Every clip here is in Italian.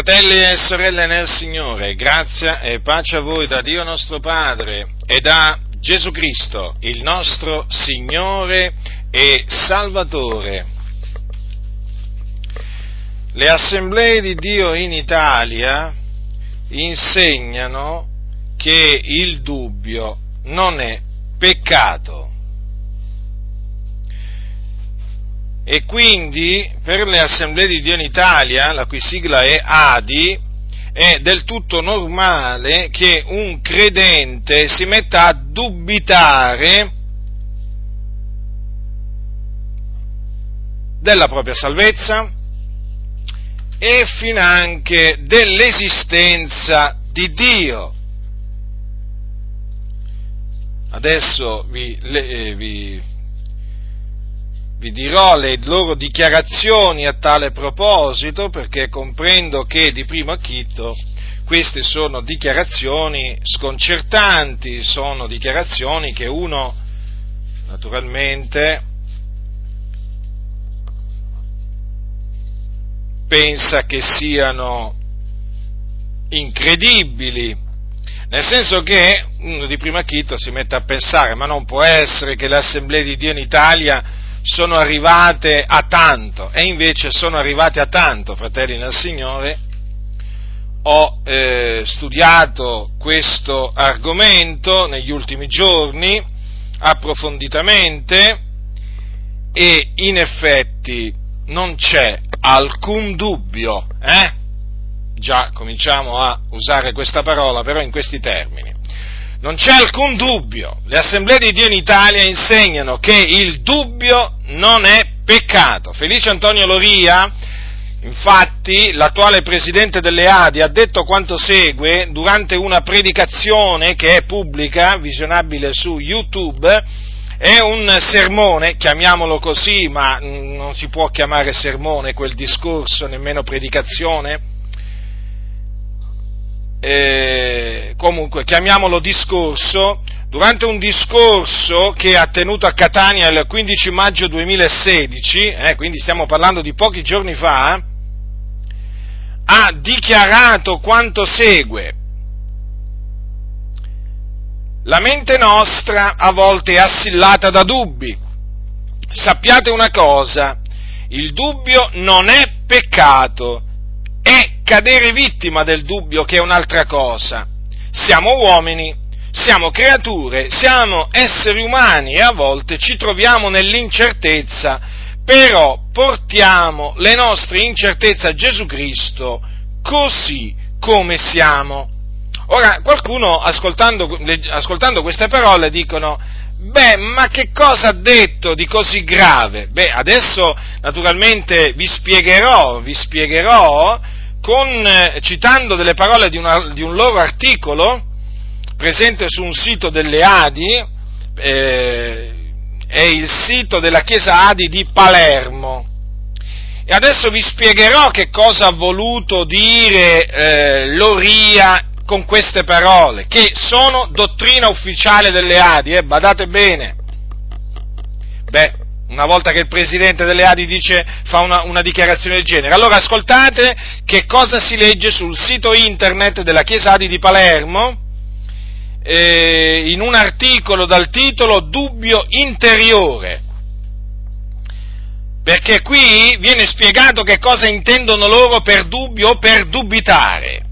Fratelli e sorelle nel Signore, grazia e pace a voi da Dio nostro Padre e da Gesù Cristo, il nostro Signore e Salvatore. Le assemblee di Dio in Italia insegnano che il dubbio non è peccato. E quindi per le assemblee di Dio in Italia, la cui sigla è ADI, è del tutto normale che un credente si metta a dubitare della propria salvezza e finanche dell'esistenza di Dio. Adesso vi, le, vi vi dirò le loro dichiarazioni a tale proposito perché comprendo che di primo acchito queste sono dichiarazioni sconcertanti, sono dichiarazioni che uno naturalmente pensa che siano incredibili, nel senso che uno di primo acchito si mette a pensare, ma non può essere che le assemblee di Dio in Italia sono arrivate a tanto, e invece sono arrivate a tanto, fratelli nel Signore. Ho eh, studiato questo argomento negli ultimi giorni approfonditamente e in effetti non c'è alcun dubbio, eh? Già cominciamo a usare questa parola, però in questi termini. Non c'è alcun dubbio, le assemblee di Dio in Italia insegnano che il dubbio non è peccato. Felice Antonio Loria, infatti, l'attuale presidente delle Adi, ha detto quanto segue durante una predicazione che è pubblica, visionabile su YouTube, è un sermone, chiamiamolo così, ma non si può chiamare sermone quel discorso, nemmeno predicazione, eh, comunque chiamiamolo discorso, durante un discorso che ha tenuto a Catania il 15 maggio 2016, eh, quindi stiamo parlando di pochi giorni fa, ha dichiarato quanto segue. La mente nostra a volte è assillata da dubbi. Sappiate una cosa, il dubbio non è peccato, è cadere vittima del dubbio che è un'altra cosa. Siamo uomini, siamo creature, siamo esseri umani e a volte ci troviamo nell'incertezza, però portiamo le nostre incertezze a Gesù Cristo così come siamo. Ora, qualcuno ascoltando, ascoltando queste parole dicono, beh, ma che cosa ha detto di così grave? Beh, adesso naturalmente vi spiegherò, vi spiegherò con, eh, citando delle parole di, una, di, un loro articolo presente su un sito delle Adi, eh, è il sito della chiesa Adi di Palermo. E adesso vi spiegherò che cosa ha voluto dire eh, Loria con queste parole, che sono dottrina ufficiale delle Adi, eh, badate bene. Beh, una volta che il presidente delle Adi dice, fa una, una, dichiarazione del genere. Allora ascoltate che cosa si legge sul sito internet della Chiesa Adi di Palermo, eh, in un articolo dal titolo Dubbio interiore. Perché qui viene spiegato che cosa intendono loro per dubbio o per dubitare.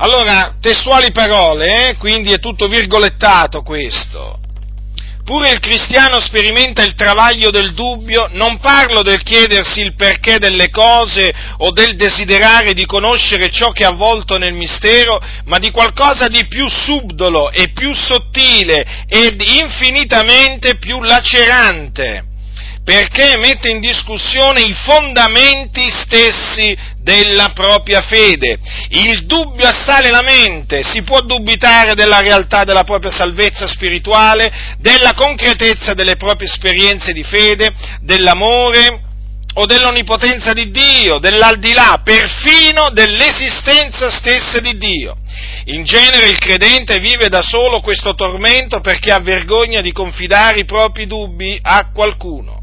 Allora, testuali parole, eh? quindi è tutto virgolettato questo. Pure il cristiano sperimenta il travaglio del dubbio, non parlo del chiedersi il perché delle cose o del desiderare di conoscere ciò che è avvolto nel mistero, ma di qualcosa di più subdolo e più sottile ed infinitamente più lacerante perché mette in discussione i fondamenti stessi della propria fede. Il dubbio assale la mente, si può dubitare della realtà della propria salvezza spirituale, della concretezza delle proprie esperienze di fede, dell'amore o dell'onnipotenza di Dio, dell'aldilà, perfino dell'esistenza stessa di Dio. In genere il credente vive da solo questo tormento perché ha vergogna di confidare i propri dubbi a qualcuno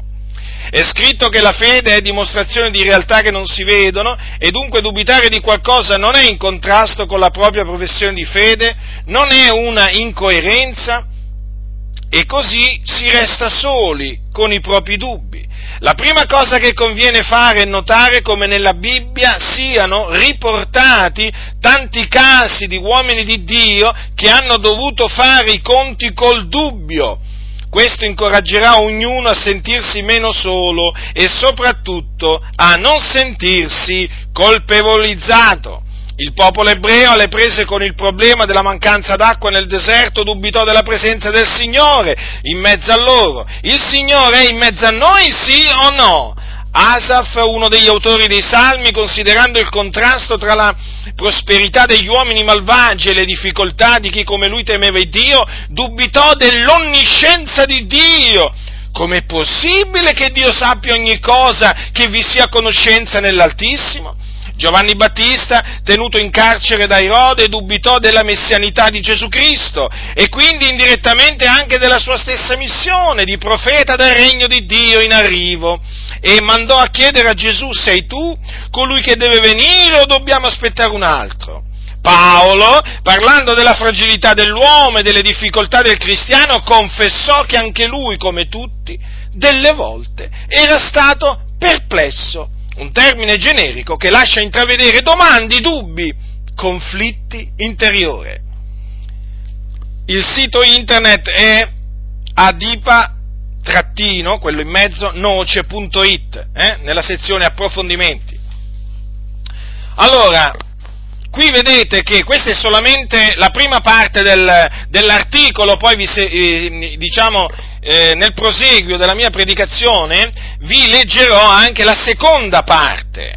È scritto che la fede è dimostrazione di realtà che non si vedono e dunque dubitare di qualcosa non è in contrasto con la propria professione di fede, non è una incoerenza e così si resta soli con i propri dubbi. La prima cosa che conviene fare è notare come nella Bibbia siano riportati tanti casi di uomini di Dio che hanno dovuto fare i conti col dubbio. Questo incoraggerà ognuno a sentirsi meno solo e soprattutto a non sentirsi colpevolizzato. Il popolo ebreo alle prese con il problema della mancanza d'acqua nel deserto dubitò della presenza del Signore in mezzo a loro. Il Signore è in mezzo a noi, sì o no? Asaf, uno degli autori dei Salmi, considerando il contrasto tra la prosperità degli uomini malvagi e le difficoltà di chi come lui temeva Dio, dubitò dell'onniscienza di Dio. Com'è possibile che Dio sappia ogni cosa, che vi sia conoscenza nell'Altissimo? Giovanni Battista, tenuto in carcere da Erode, dubitò della messianità di Gesù Cristo e quindi indirettamente anche della sua stessa missione di profeta del regno di Dio in arrivo e mandò a chiedere a Gesù sei tu colui che deve venire o dobbiamo aspettare un altro? Paolo, parlando della fragilità dell'uomo e delle difficoltà del cristiano, confessò che anche lui, come tutti, delle volte era stato perplesso un termine generico che lascia intravedere domande, dubbi, conflitti interiori. Il sito internet è adipa trattino, quello in mezzo, noce.it, eh, nella sezione approfondimenti. Allora, qui vedete che questa è solamente la prima parte del, dell'articolo, poi vi, eh, diciamo, eh, nel proseguio della mia predicazione vi leggerò anche la seconda parte.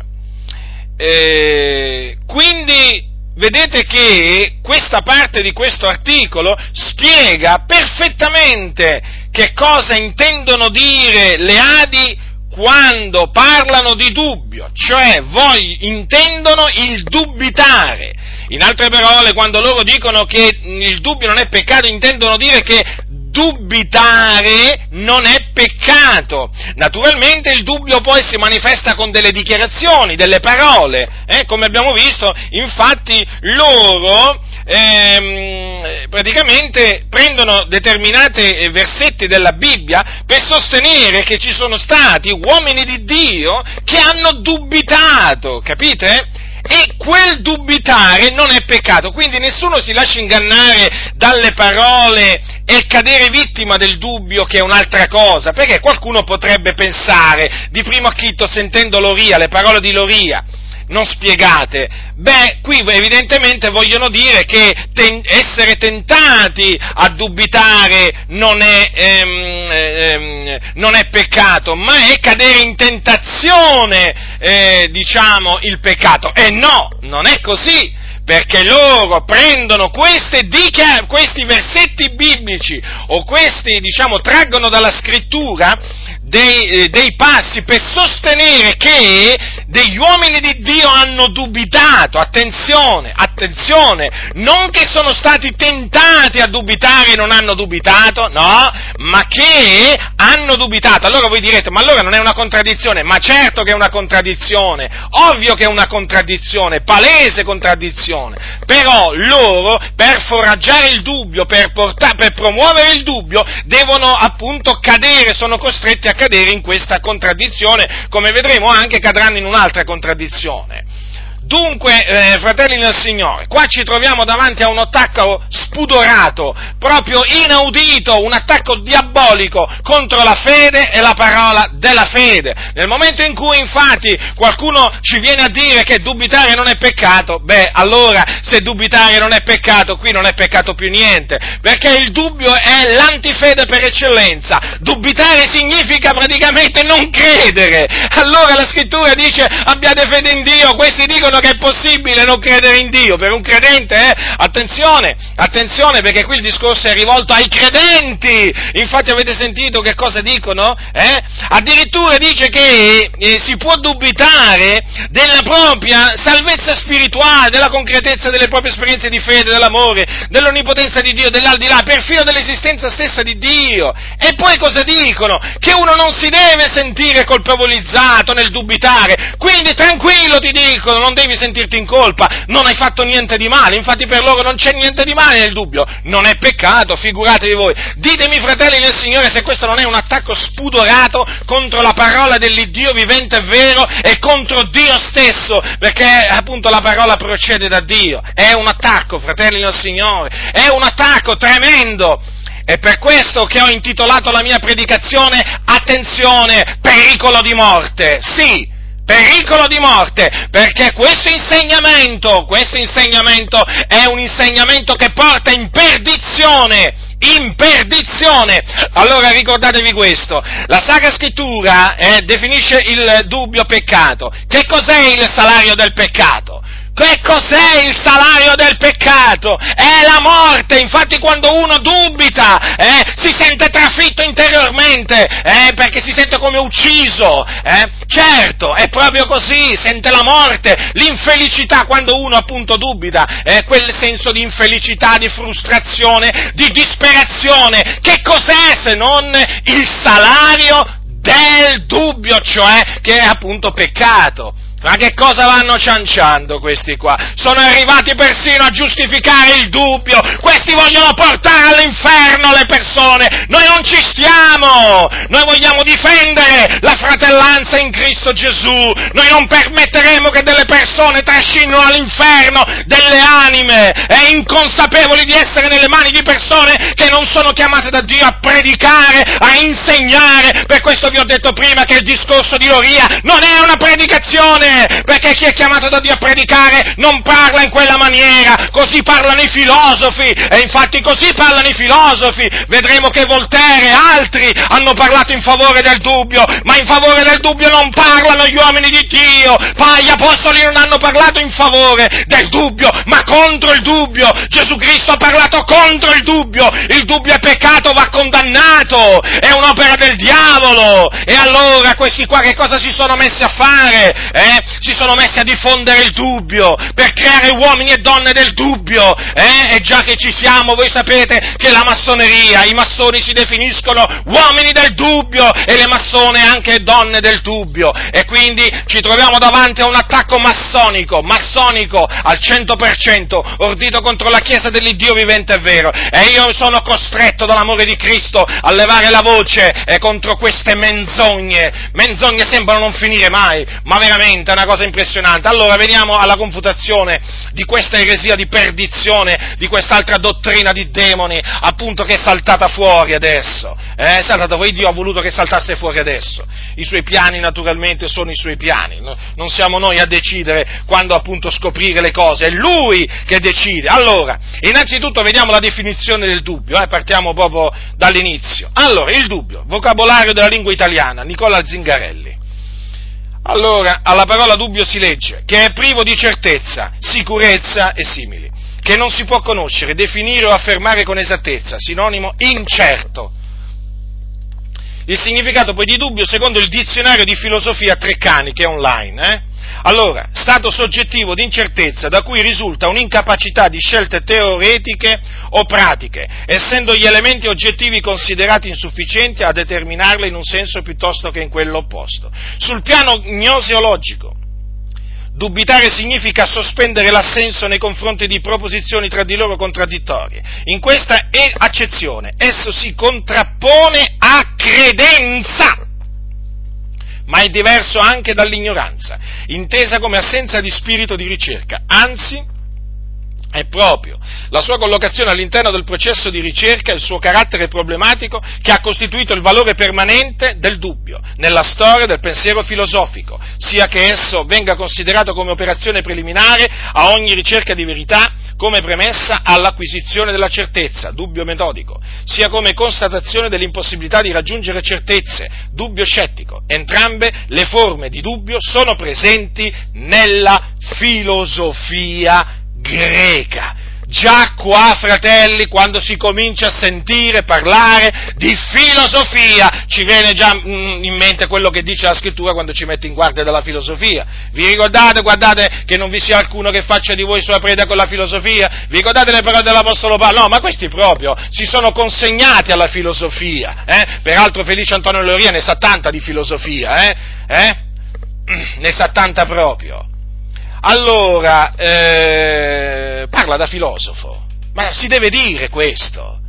Eh, quindi vedete che questa parte di questo articolo spiega perfettamente che cosa intendono dire le Adi quando parlano di dubbio, cioè voi intendono il dubitare. In altre parole, quando loro dicono che il dubbio non è peccato, intendono dire che dubitare non è peccato. Naturalmente il dubbio poi si manifesta con delle dichiarazioni, delle parole, eh? come abbiamo visto, infatti loro ehm, praticamente prendono determinati versetti della Bibbia per sostenere che ci sono stati uomini di Dio che hanno dubitato, capite? E quel dubitare non è peccato, quindi nessuno si lascia ingannare dalle parole e cadere vittima del dubbio che è un'altra cosa, perché qualcuno potrebbe pensare di primo acchito sentendo Loria, le parole di Loria, non spiegate. Beh, qui evidentemente vogliono dire che ten- essere tentati a dubitare non è, ehm, ehm, non è, peccato, ma è cadere in tentazione, eh, diciamo, il peccato. E no, non è così perché loro prendono questi versetti biblici o questi, diciamo, traggono dalla scrittura dei, eh, dei, passi per sostenere che degli uomini di Dio hanno dubitato, attenzione, attenzione, non che sono stati tentati a dubitare e non hanno dubitato, no, ma che hanno dubitato. Allora voi direte, ma allora non è una contraddizione? Ma certo che è una contraddizione, ovvio che è una contraddizione, palese contraddizione, però loro per foraggiare il dubbio, per, portare, per promuovere il dubbio, devono appunto cadere, sono costretti a cadere in questa contraddizione, come vedremo anche cadranno in un'altra contraddizione. Dunque, eh, fratelli del Signore, qua ci troviamo davanti a un attacco spudorato, proprio inaudito, un attacco diabolico contro la fede e la parola della fede. Nel momento in cui infatti qualcuno ci viene a dire che dubitare non è peccato, beh, allora se dubitare non è peccato, qui non è peccato più niente, perché il dubbio è l'antifede per eccellenza. Dubitare significa praticamente non credere. Allora la scrittura dice abbiate fede in Dio, questi dicono dicendo che è possibile non credere in Dio per un credente, eh? attenzione, attenzione perché qui il discorso è rivolto ai credenti, infatti avete sentito che cosa dicono? Eh? Addirittura dice che eh, si può dubitare della propria salvezza spirituale, della concretezza delle proprie esperienze di fede, dell'amore, dell'onnipotenza di Dio, dell'aldilà, perfino dell'esistenza stessa di Dio. E poi cosa dicono? Che uno non si deve sentire colpevolizzato nel dubitare, quindi tranquillo ti dicono, non devi sentirti in colpa, non hai fatto niente di male, infatti per loro non c'è niente di male nel dubbio, non è peccato, figuratevi voi. Ditemi fratelli nel Signore se questo non è un attacco spudorato contro la parola dell'Iddio vivente e vero e contro Dio stesso, perché appunto la parola procede da Dio. È un attacco, fratelli nel Signore, è un attacco tremendo. È per questo che ho intitolato la mia predicazione Attenzione, pericolo di morte. Sì, pericolo di morte, perché questo insegnamento, questo insegnamento è un insegnamento che porta in perdizione, in perdizione. Allora ricordatevi questo, la Sacra Scrittura eh, definisce il dubbio peccato. Che cos'è il salario del peccato? Che cos'è il salario del peccato? È la morte, infatti quando uno dubita eh, si sente trafitto interiormente, eh, perché si sente come ucciso, eh? certo, è proprio così, sente la morte, l'infelicità quando uno appunto dubita, quel senso di infelicità, di frustrazione, di disperazione, che cos'è se non il salario del dubbio, cioè che è appunto peccato. Ma che cosa vanno cianciando questi qua? Sono arrivati persino a giustificare il dubbio. Questi vogliono portare all'inferno le persone. Noi non ci stiamo. Noi vogliamo difendere la fratellanza in Cristo Gesù. Noi non permetteremo che delle persone trascinino all'inferno delle anime e inconsapevoli di essere nelle mani di persone che non sono chiamate da Dio a predicare, a insegnare. Per questo vi ho detto prima che il discorso di Loria non è una predicazione perché chi è chiamato da Dio a predicare non parla in quella maniera, così parlano i filosofi, e infatti così parlano i filosofi, vedremo che Voltaire e altri hanno parlato in favore del dubbio, ma in favore del dubbio non parlano gli uomini di Dio, poi gli apostoli non hanno parlato in favore del dubbio, ma contro il dubbio, Gesù Cristo ha parlato contro il dubbio, il dubbio è peccato, va condannato, è un'opera del diavolo, e allora questi qua che cosa si sono messi a fare? Eh? Si sono messi a diffondere il dubbio, per creare uomini e donne del dubbio, eh? E già che ci siamo, voi sapete che la massoneria, i massoni si definiscono uomini del dubbio e le massone anche donne del dubbio. E quindi ci troviamo davanti a un attacco massonico, massonico al 100%, ordito contro la Chiesa dell'Iddio vivente e vero. E io sono costretto dall'amore di Cristo a levare la voce eh, contro queste menzogne. Menzogne sembrano non finire mai, ma veramente veramente una cosa impressionante. Allora veniamo alla confutazione di questa eresia di perdizione, di quest'altra dottrina di demoni, appunto che è saltata fuori adesso. Eh, è saltata fuori, Dio ha voluto che saltasse fuori adesso. I suoi piani naturalmente sono i suoi piani, non siamo noi a decidere quando appunto scoprire le cose, è Lui che decide. Allora, innanzitutto vediamo la definizione del dubbio, eh, partiamo proprio dall'inizio. Allora, il dubbio, vocabolario della lingua italiana, Nicola Zingarelli. Allora, alla parola dubbio si legge che è privo di certezza, sicurezza e simili, che non si può conoscere, definire o affermare con esattezza, sinonimo incerto. Il significato poi di dubbio secondo il dizionario di filosofia Treccani, che è online, eh? Allora, stato soggettivo di incertezza da cui risulta un'incapacità di scelte teoretiche o pratiche, essendo gli elementi oggettivi considerati insufficienti a determinarle in un senso piuttosto che in quello opposto. Sul piano gnoseologico, Dubitare significa sospendere l'assenso nei confronti di proposizioni tra di loro contraddittorie. In questa accezione esso si contrappone a credenza ma è diverso anche dall'ignoranza, intesa come assenza di spirito di ricerca, anzi è proprio la sua collocazione all'interno del processo di ricerca, il suo carattere problematico che ha costituito il valore permanente del dubbio nella storia del pensiero filosofico, sia che esso venga considerato come operazione preliminare a ogni ricerca di verità, come premessa all'acquisizione della certezza, dubbio metodico, sia come constatazione dell'impossibilità di raggiungere certezze, dubbio scettico. Entrambe le forme di dubbio sono presenti nella filosofia greca. Già qua, fratelli, quando si comincia a sentire parlare di filosofia, ci viene già mm, in mente quello che dice la scrittura quando ci mette in guardia dalla filosofia. Vi ricordate, guardate, che non vi sia alcuno che faccia di voi sua preda con la filosofia? Vi ricordate le parole dell'Apostolo Paolo? No, ma questi proprio si sono consegnati alla filosofia. Eh? Peraltro Felice Antonio Loria ne sa tanta di filosofia, eh? eh? Ne sa tanta proprio. Allora, eh, parla da filosofo, ma si deve dire questo,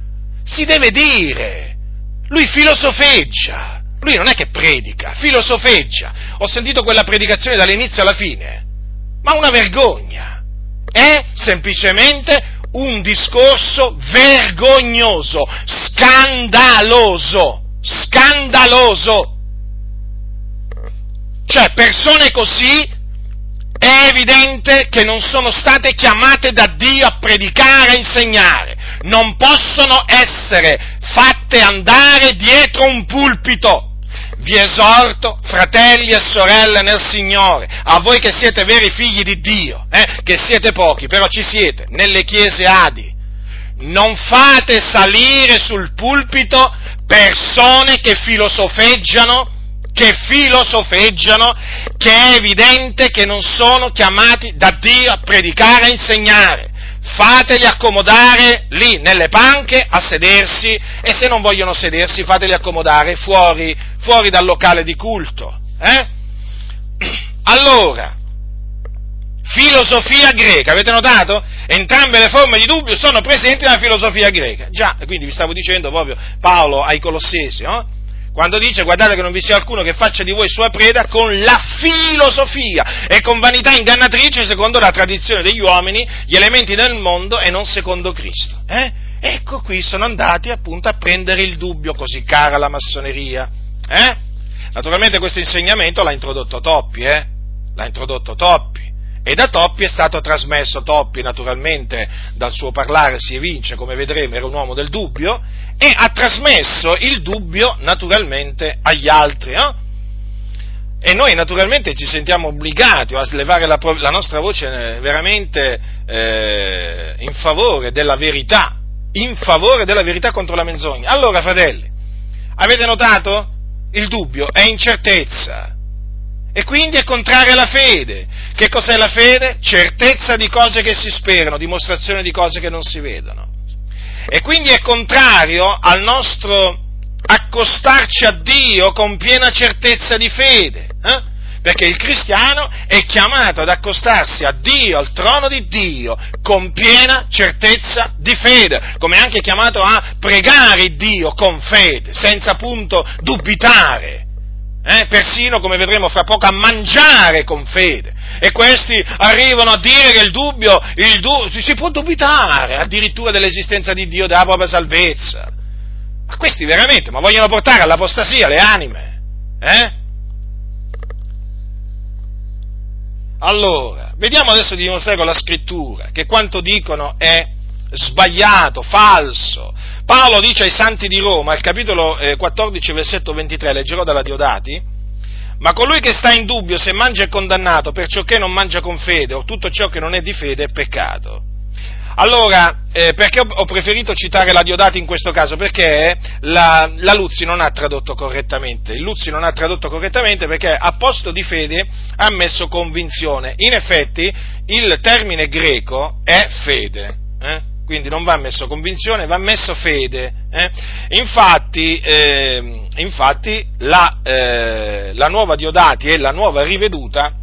si deve dire, lui filosofeggia, lui non è che predica, filosofeggia, ho sentito quella predicazione dall'inizio alla fine, ma una vergogna, è semplicemente un discorso vergognoso, scandaloso, scandaloso. Cioè, persone così è evidente che non sono state chiamate da Dio a predicare, a insegnare, non possono essere fatte andare dietro un pulpito. Vi esorto, fratelli e sorelle nel Signore, a voi che siete veri figli di Dio, eh, che siete pochi, però ci siete, nelle chiese Adi, non fate salire sul pulpito persone che filosofeggiano che filosofeggiano, che è evidente che non sono chiamati da Dio a predicare e insegnare. Fateli accomodare lì nelle panche a sedersi e se non vogliono sedersi fateli accomodare fuori, fuori dal locale di culto. Eh? Allora, filosofia greca, avete notato? Entrambe le forme di dubbio sono presenti nella filosofia greca. Già, quindi vi stavo dicendo proprio Paolo ai Colossesi, no? Quando dice guardate che non vi sia alcuno che faccia di voi sua preda con la filosofia e con vanità ingannatrice secondo la tradizione degli uomini, gli elementi del mondo e non secondo Cristo. Eh? Ecco qui sono andati appunto a prendere il dubbio così cara la massoneria. Eh? Naturalmente questo insegnamento l'ha introdotto Toppi, eh? l'ha introdotto Toppi. E da Toppi è stato trasmesso, Toppi naturalmente dal suo parlare si evince, come vedremo, era un uomo del dubbio, e ha trasmesso il dubbio naturalmente agli altri. No? E noi naturalmente ci sentiamo obbligati a slevare la, la nostra voce eh, veramente eh, in favore della verità, in favore della verità contro la menzogna. Allora, fratelli, avete notato? Il dubbio è incertezza e quindi è contraria alla fede. Che cos'è la fede? Certezza di cose che si sperano, dimostrazione di cose che non si vedono. E quindi è contrario al nostro accostarci a Dio con piena certezza di fede. Eh? Perché il cristiano è chiamato ad accostarsi a Dio, al trono di Dio, con piena certezza di fede, come è anche chiamato a pregare Dio con fede, senza appunto dubitare eh, persino come vedremo fra poco a mangiare con fede. E questi arrivano a dire che il dubbio, il du- si può dubitare addirittura dell'esistenza di Dio, della propria salvezza. Ma questi veramente, ma vogliono portare all'apostasia le anime? Eh? Allora, vediamo adesso di dimostrare con la scrittura che quanto dicono è sbagliato, falso. Paolo dice ai santi di Roma, al capitolo 14, eh, versetto 23, leggerò dalla Diodati, ma colui che sta in dubbio se mangia è condannato, perciò che non mangia con fede, o tutto ciò che non è di fede è peccato. Allora, eh, perché ho preferito citare la Diodati in questo caso? Perché la, la, Luzzi non ha tradotto correttamente. Il Luzzi non ha tradotto correttamente perché a posto di fede ha messo convinzione. In effetti, il termine greco è fede. Eh? Quindi non va messo convinzione, va messo fede. Eh? Infatti, eh, infatti la, eh, la, nuova Diodati e la nuova riveduta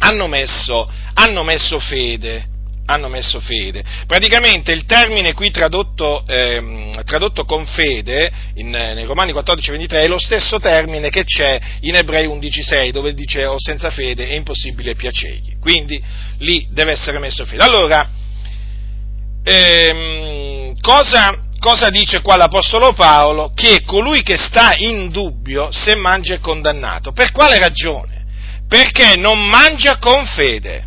hanno messo, hanno messo fede. Hanno messo fede. Praticamente il termine qui tradotto, ehm, tradotto con fede in, nei Romani 14-23 è lo stesso termine che c'è in Ebrei 11-6 dove dice o senza fede è impossibile piacergli. Quindi lì deve essere messo fede. Allora, ehm, cosa, cosa dice qua l'Apostolo Paolo? Che colui che sta in dubbio, se mangia è condannato. Per quale ragione? Perché non mangia con fede.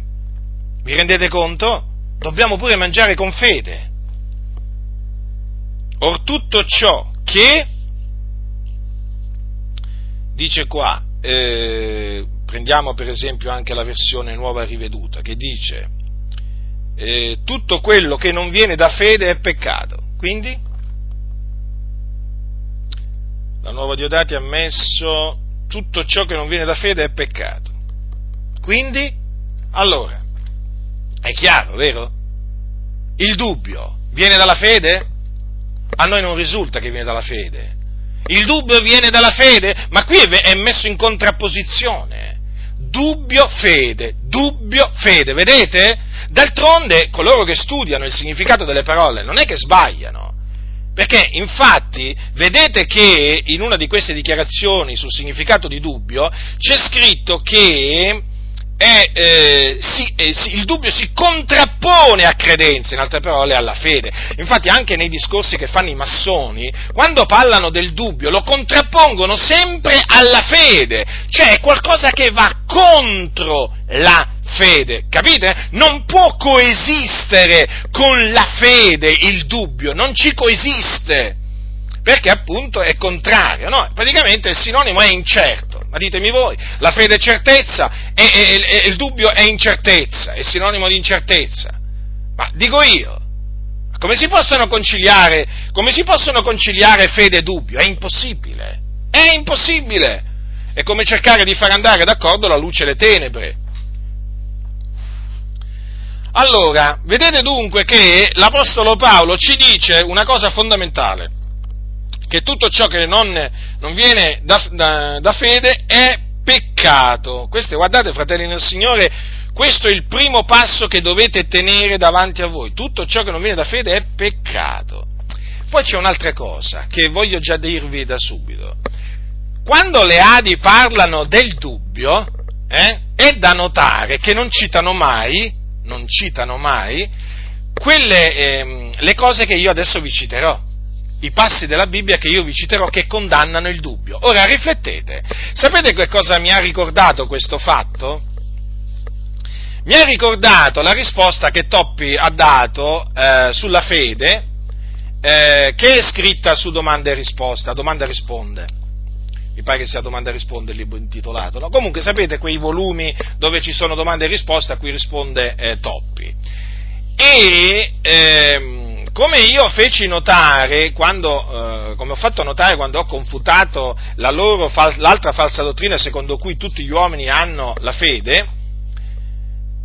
Vi rendete conto? Dobbiamo pure mangiare con fede. Or tutto ciò che, dice qua, eh, prendiamo per esempio anche la versione nuova riveduta, che dice, eh, tutto quello che non viene da fede è peccato. Quindi, la nuova Diodati ha messo tutto ciò che non viene da fede è peccato. Quindi, allora, è chiaro, vero? Il dubbio viene dalla fede? A noi non risulta che viene dalla fede. Il dubbio viene dalla fede, ma qui è messo in contrapposizione. Dubbio, fede, dubbio, fede, vedete? D'altronde coloro che studiano il significato delle parole non è che sbagliano. Perché infatti vedete che in una di queste dichiarazioni sul significato di dubbio c'è scritto che è, eh, si, eh, si, il dubbio si contrappone a credenza, in altre parole alla fede. Infatti anche nei discorsi che fanno i massoni, quando parlano del dubbio, lo contrappongono sempre alla fede, cioè è qualcosa che va contro la fede, capite? Non può coesistere con la fede il dubbio, non ci coesiste perché appunto è contrario, no? Praticamente il sinonimo è incerto, ma ditemi voi, la fede è certezza e, il dubbio è incertezza, è sinonimo di incertezza. Ma dico io, come si possono conciliare, come si possono conciliare fede e dubbio? È impossibile, è impossibile. È come cercare di far andare d'accordo la luce e le tenebre. Allora, vedete dunque che l'Apostolo Paolo ci dice una cosa fondamentale che tutto ciò che non, non viene da, da, da, fede è peccato. Questo, guardate, fratelli nel Signore, questo è il primo passo che dovete tenere davanti a voi. Tutto ciò che non viene da fede è peccato. Poi c'è un'altra cosa che voglio già dirvi da subito. Quando le Adi parlano del dubbio, eh, è da notare che non citano mai, non citano mai, quelle, eh, le cose che io adesso vi citerò i passi della Bibbia che io vi citerò che condannano il dubbio. Ora riflettete, sapete che cosa mi ha ricordato questo fatto? Mi ha ricordato la risposta che Toppi ha dato eh, sulla fede, eh, che è scritta su domanda e risposta, domanda e risponde. Mi pare che sia domanda e risponde il libro intitolato. No? Comunque sapete quei volumi dove ci sono domande e risposte a cui risponde eh, Toppi. E ehm, come io feci notare, quando, eh, come ho fatto notare quando ho confutato la loro, l'altra falsa dottrina secondo cui tutti gli uomini hanno la fede,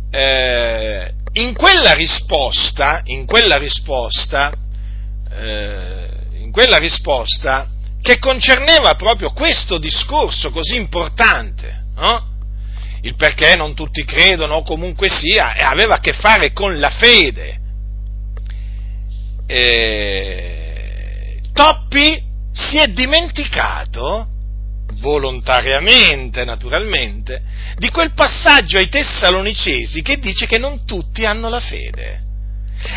eh, in quella risposta, in quella risposta, eh, in quella risposta che concerneva proprio questo discorso così importante, no? il perché non tutti credono o comunque sia, aveva a che fare con la fede eh, Toppi si è dimenticato, volontariamente naturalmente, di quel passaggio ai Tessalonicesi che dice che non tutti hanno la fede.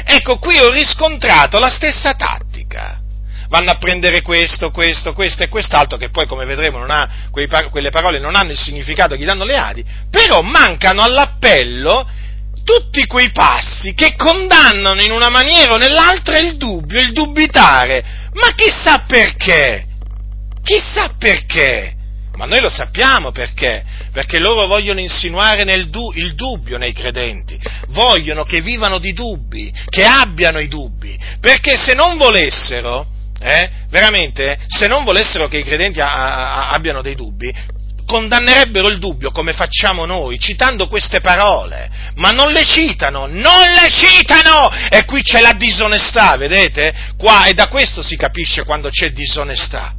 Ecco, qui ho riscontrato la stessa tattica. Vanno a prendere questo, questo, questo e quest'altro, che poi, come vedremo, ha, quelle parole non hanno il significato che danno le Adi, però mancano all'appello tutti quei passi che condannano in una maniera o nell'altra il dubbio, il dubitare. Ma chissà perché? Chissà perché? Ma noi lo sappiamo perché, perché loro vogliono insinuare du- il dubbio nei credenti, vogliono che vivano di dubbi, che abbiano i dubbi, perché se non volessero, eh, veramente, se non volessero che i credenti a- a- abbiano dei dubbi, condannerebbero il dubbio come facciamo noi, citando queste parole, ma non le citano, non le citano! E qui c'è la disonestà, vedete? Qua, e da questo si capisce quando c'è disonestà.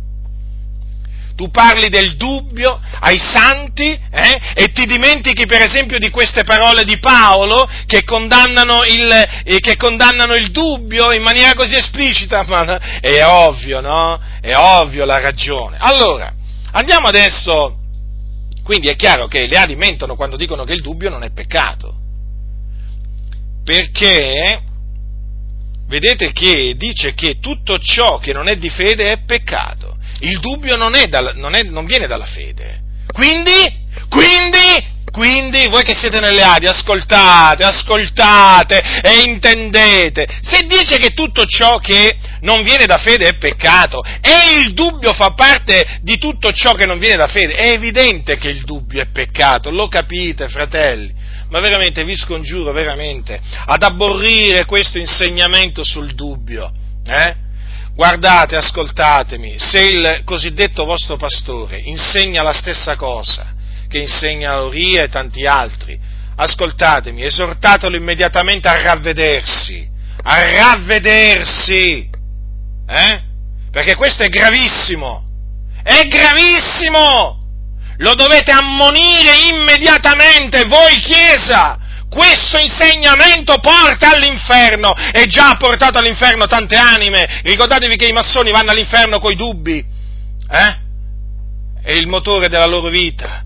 Tu parli del dubbio ai santi eh, e ti dimentichi per esempio di queste parole di Paolo che condannano, il, eh, che condannano il dubbio in maniera così esplicita, ma è ovvio, no? È ovvio la ragione. Allora, andiamo adesso quindi è chiaro che le ali mentono quando dicono che il dubbio non è peccato. Perché vedete che dice che tutto ciò che non è di fede è peccato. Il dubbio non, è dal, non, è, non viene dalla fede. Quindi, quindi, quindi voi che siete nelle Adi, ascoltate, ascoltate e intendete. Se dice che tutto ciò che non viene da fede è peccato e il dubbio fa parte di tutto ciò che non viene da fede, è evidente che il dubbio è peccato, lo capite fratelli? Ma veramente vi scongiuro veramente ad aborrire questo insegnamento sul dubbio. Eh? Guardate, ascoltatemi, se il cosiddetto vostro pastore insegna la stessa cosa, che insegna Loria e tanti altri. Ascoltatemi, esortatelo immediatamente a ravvedersi, a ravvedersi, eh? Perché questo è gravissimo, è gravissimo! Lo dovete ammonire immediatamente, voi Chiesa! Questo insegnamento porta all'inferno e già ha portato all'inferno tante anime. Ricordatevi che i massoni vanno all'inferno coi dubbi, eh? È il motore della loro vita.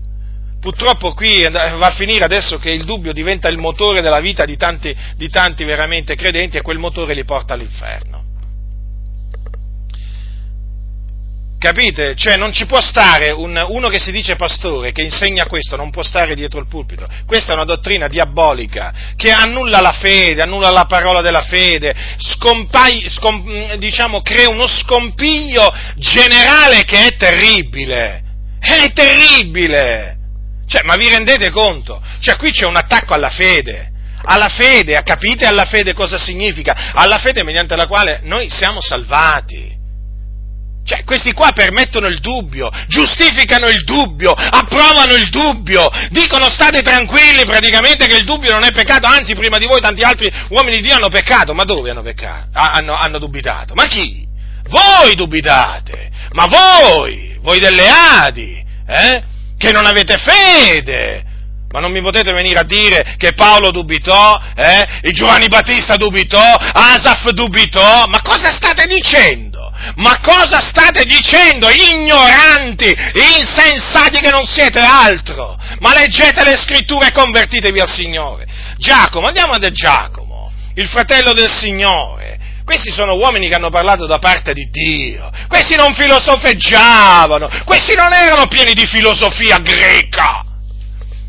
Purtroppo qui va a finire adesso che il dubbio diventa il motore della vita di tanti, di tanti veramente credenti e quel motore li porta all'inferno. Capite? Cioè non ci può stare un, uno che si dice pastore, che insegna questo, non può stare dietro il pulpito. Questa è una dottrina diabolica che annulla la fede, annulla la parola della fede, scompai, scom, diciamo, crea uno scompiglio generale che è terribile. È terribile! Cioè, ma vi rendete conto? Cioè, qui c'è un attacco alla fede. Alla fede, capite alla fede cosa significa? Alla fede mediante la quale noi siamo salvati. Cioè, questi qua permettono il dubbio, giustificano il dubbio, approvano il dubbio, dicono state tranquilli praticamente che il dubbio non è peccato, anzi prima di voi tanti altri uomini di Dio hanno peccato, ma dove hanno peccato? Hanno, hanno dubitato, ma chi? Voi dubitate, ma voi, voi delle Adi, eh? Che non avete fede. Ma non mi potete venire a dire che Paolo dubitò, eh? Giovanni Battista dubitò, Asaf dubitò, ma cosa state dicendo? Ma cosa state dicendo, ignoranti, insensati che non siete altro? Ma leggete le scritture e convertitevi al Signore. Giacomo, andiamo da Giacomo, il fratello del Signore. Questi sono uomini che hanno parlato da parte di Dio. Questi non filosofeggiavano. Questi non erano pieni di filosofia greca.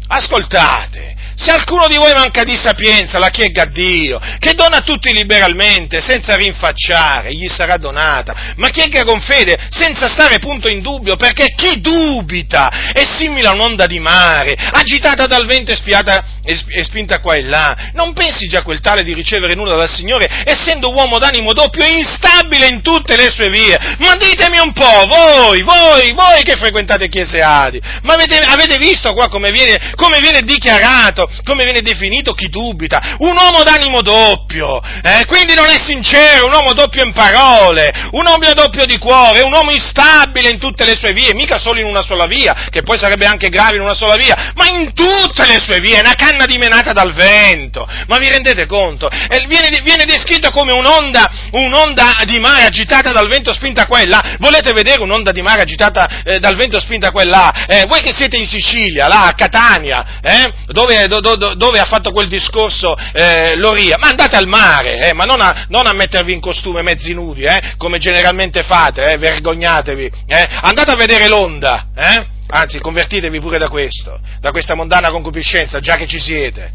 Ascoltate, se alcuno di voi manca di sapienza, la chiega a Dio, che dona a tutti liberalmente, senza rinfacciare, gli sarà donata, ma chiega con fede, senza stare punto in dubbio, perché chi dubita è simile a un'onda di mare, agitata dal vento e, spiata, e spinta qua e là. Non pensi già quel tale di ricevere nulla dal Signore, essendo uomo d'animo doppio e instabile in tutte le sue vie. Ma ditemi un po', voi, voi, voi che frequentate chiese adi, ma avete, avete visto qua come viene, come viene dichiarato? Come viene definito chi dubita, un uomo d'animo doppio, eh? quindi non è sincero, un uomo doppio in parole, un uomo doppio di cuore, un uomo instabile in tutte le sue vie, mica solo in una sola via, che poi sarebbe anche grave in una sola via, ma in tutte le sue vie, una canna dimenata dal vento, ma vi rendete conto? Eh, viene, viene, descritto come un'onda, un'onda di mare agitata dal vento spinta qua e là, volete vedere un'onda di mare agitata eh, dal vento spinta qua e là? Eh, voi che siete in Sicilia, là a Catania, eh, dove, do, do, dove ha fatto quel discorso eh, Loria, ma andate al mare, eh, ma non a, non a, mettervi in costume mezzi nudi, eh, come generalmente fate, eh, vergognatevi, eh. andate a vedere l'onda, eh. anzi convertitevi pure da questo, da questa mondana concupiscenza, già che ci siete,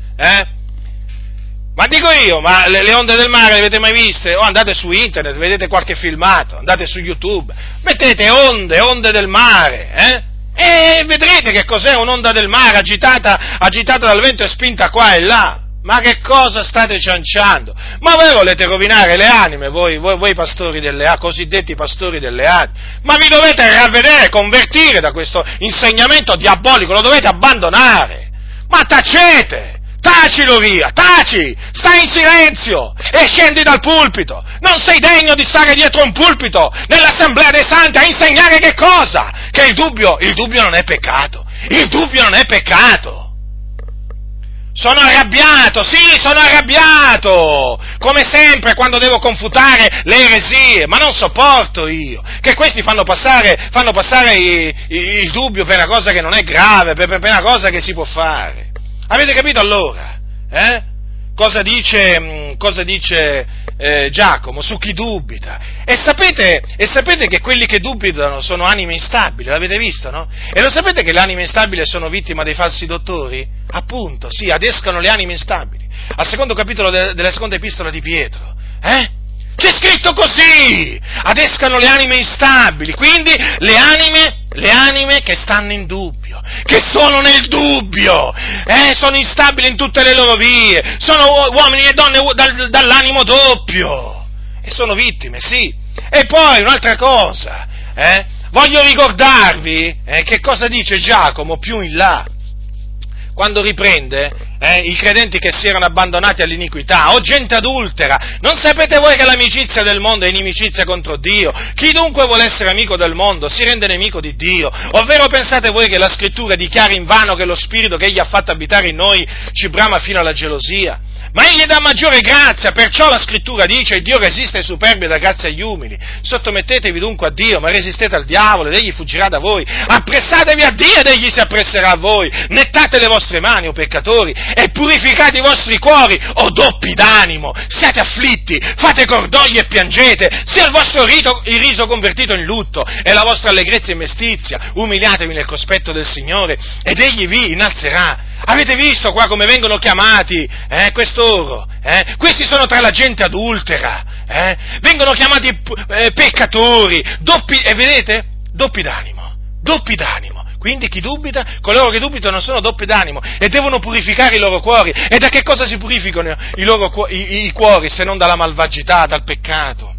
ma dico io, ma le, le, onde del mare le avete mai viste? O andate su internet, vedete qualche filmato, andate su YouTube, mettete onde, onde del mare? E vedrete che cos'è un'onda del mare agitata, agitata dal vento e spinta qua e là. Ma che cosa state cianciando? Ma voi volete rovinare le anime, voi, voi, voi pastori delle Adi, cosiddetti pastori delle Adi? Ma vi dovete ravvedere, convertire da questo insegnamento diabolico, lo dovete abbandonare! Ma tacete! Tacilo via, taci, stai in silenzio e scendi dal pulpito. Non sei degno di stare dietro un pulpito nell'assemblea dei santi a insegnare che cosa? Che il dubbio, il dubbio non è peccato. Il dubbio non è peccato. Sono arrabbiato, sì, sono arrabbiato, come sempre quando devo confutare le eresie, ma non sopporto io, che questi fanno passare, fanno passare il, il dubbio per una cosa che non è grave, per, per una cosa che si può fare. Avete capito allora? Eh? Cosa dice, mm, cosa dice eh, Giacomo su chi dubita. E sapete, e sapete, che quelli che dubitano sono anime instabili, l'avete visto, no? E lo sapete che le anime instabili sono vittima dei falsi dottori? Appunto, sì, adescano le anime instabili. Al secondo capitolo de- della seconda epistola di Pietro, eh? C'è scritto così! Adescano le anime instabili, quindi le anime, le anime che stanno in dubbio, che sono nel dubbio, eh, sono instabili in tutte le loro vie, sono uomini e donne dal, dall'animo doppio e sono vittime, sì. E poi un'altra cosa, eh, voglio ricordarvi eh, che cosa dice Giacomo più in là quando riprende eh, i credenti che si erano abbandonati all'iniquità, o gente adultera. Non sapete voi che l'amicizia del mondo è inimicizia contro Dio? Chi dunque vuole essere amico del mondo si rende nemico di Dio. Ovvero pensate voi che la scrittura dichiari in vano che lo spirito che egli ha fatto abitare in noi ci brama fino alla gelosia? Ma egli dà maggiore grazia, perciò la scrittura dice Dio resiste ai superbi e dà grazia agli umili. Sottomettetevi dunque a Dio, ma resistete al diavolo ed egli fuggirà da voi. Appressatevi a Dio ed egli si appresserà a voi. Nettate le vostre mani, o peccatori, e purificate i vostri cuori, o doppi d'animo. Siate afflitti, fate cordoglio e piangete, sia il vostro rito, il riso convertito in lutto e la vostra allegrezza in mestizia. Umiliatevi nel cospetto del Signore ed egli vi innalzerà. Avete visto qua come vengono chiamati eh, quest'oro? Eh? Questi sono tra la gente adultera, eh? vengono chiamati eh, peccatori, doppi, e vedete? Doppi d'animo, doppi d'animo. Quindi chi dubita, coloro che dubitano sono doppi d'animo e devono purificare i loro cuori. E da che cosa si purificano i, loro, i, i cuori se non dalla malvagità, dal peccato?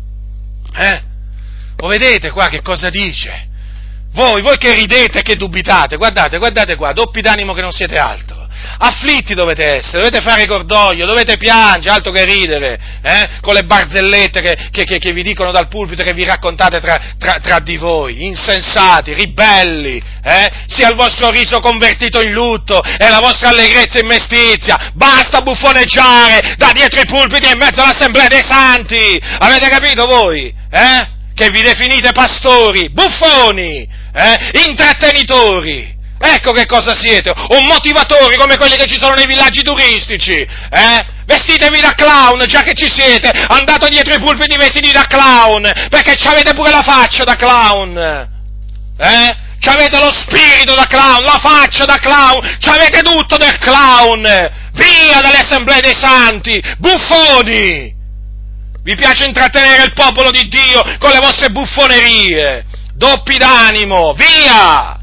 Eh? Lo vedete qua che cosa dice? Voi, voi che ridete e che dubitate, guardate, guardate qua, doppi d'animo che non siete altro. Afflitti dovete essere, dovete fare cordoglio, dovete piangere, altro che ridere, eh? con le barzellette che, che, che, che, vi dicono dal pulpito, che vi raccontate tra, tra, tra di voi, insensati, ribelli, eh? sia il vostro riso convertito in lutto e la vostra allegrezza in mestizia, basta buffoneggiare da dietro i pulpiti e in mezzo all'assemblea dei santi, avete capito voi? Eh? Che vi definite pastori, buffoni, eh? intrattenitori, Ecco che cosa siete, o motivatori come quelli che ci sono nei villaggi turistici, eh? Vestitevi da clown, già che ci siete, andate dietro i pulpiti vestiti da clown, perché avete pure la faccia da clown, eh? Avete lo spirito da clown, la faccia da clown, avete tutto del clown, via dalle assemblee dei santi, buffoni! Vi piace intrattenere il popolo di Dio con le vostre buffonerie, doppi d'animo, via!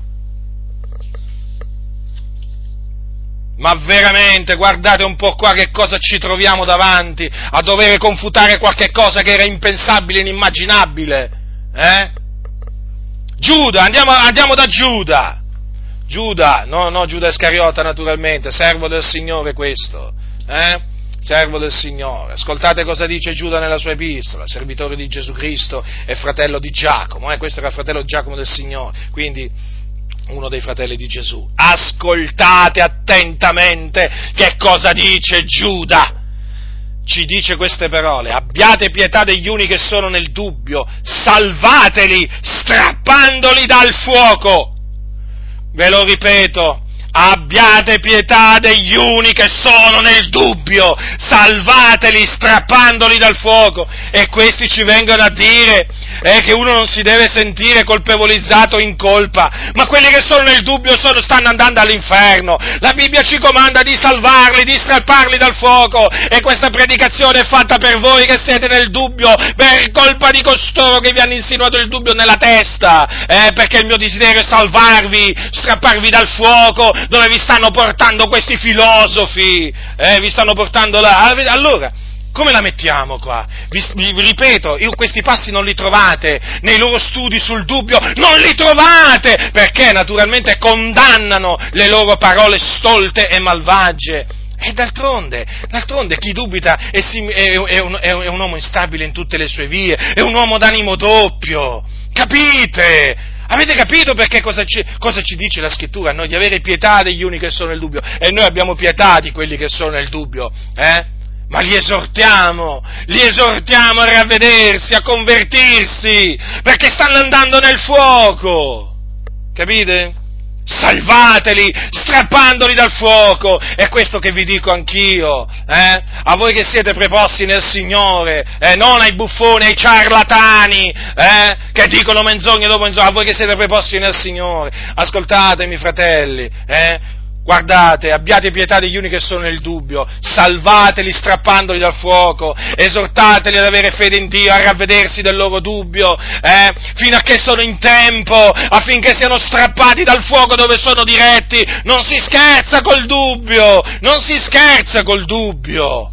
Ma veramente, guardate un po' qua che cosa ci troviamo davanti, a dover confutare qualche cosa che era impensabile, inimmaginabile. Eh? Giuda, andiamo, andiamo da Giuda. Giuda, no, no, Giuda Iscariota naturalmente, servo del Signore questo. Eh? Servo del Signore. Ascoltate cosa dice Giuda nella sua epistola, servitore di Gesù Cristo e fratello di Giacomo. Eh? Questo era fratello Giacomo del Signore. Quindi uno dei fratelli di Gesù. Ascoltate attentamente che cosa dice Giuda. Ci dice queste parole, abbiate pietà degli uni che sono nel dubbio, salvateli strappandoli dal fuoco. Ve lo ripeto, abbiate pietà degli uni che sono nel dubbio, salvateli strappandoli dal fuoco. E questi ci vengono a dire è che uno non si deve sentire colpevolizzato in colpa, ma quelli che sono nel dubbio sono, stanno andando all'inferno. La Bibbia ci comanda di salvarli, di strapparli dal fuoco e questa predicazione è fatta per voi che siete nel dubbio per colpa di costoro che vi hanno insinuato il dubbio nella testa, eh, perché il mio desiderio è salvarvi, strapparvi dal fuoco dove vi stanno portando questi filosofi, eh, vi stanno portando là. Allora, come la mettiamo qua? Vi, vi, vi, ripeto, io questi passi non li trovate nei loro studi sul dubbio, non li trovate perché naturalmente condannano le loro parole stolte e malvagie. E d'altronde, d'altronde chi dubita è, è, è, un, è, un, uomo instabile in tutte le sue vie, è un uomo d'animo doppio. Capite? Avete capito perché cosa ci, cosa ci dice la scrittura? Noi di avere pietà degli uni che sono nel dubbio e noi abbiamo pietà di quelli che sono nel dubbio. Eh? Ma li esortiamo, li esortiamo a ravvedersi, a convertirsi, perché stanno andando nel fuoco. Capite? salvateli, strappandoli dal fuoco. È questo che vi dico anch'io, eh? a voi che siete preposti nel Signore, eh? non ai buffoni, ai ciarlatani, eh? che dicono menzogne dopo menzogne, a voi che siete preposti nel Signore. Ascoltatemi, fratelli, eh? Guardate, abbiate pietà degli uni che sono nel dubbio, salvateli strappandoli dal fuoco, esortateli ad avere fede in Dio, a ravvedersi del loro dubbio, eh, fino a che sono in tempo, affinché siano strappati dal fuoco dove sono diretti. Non si scherza col dubbio, non si scherza col dubbio.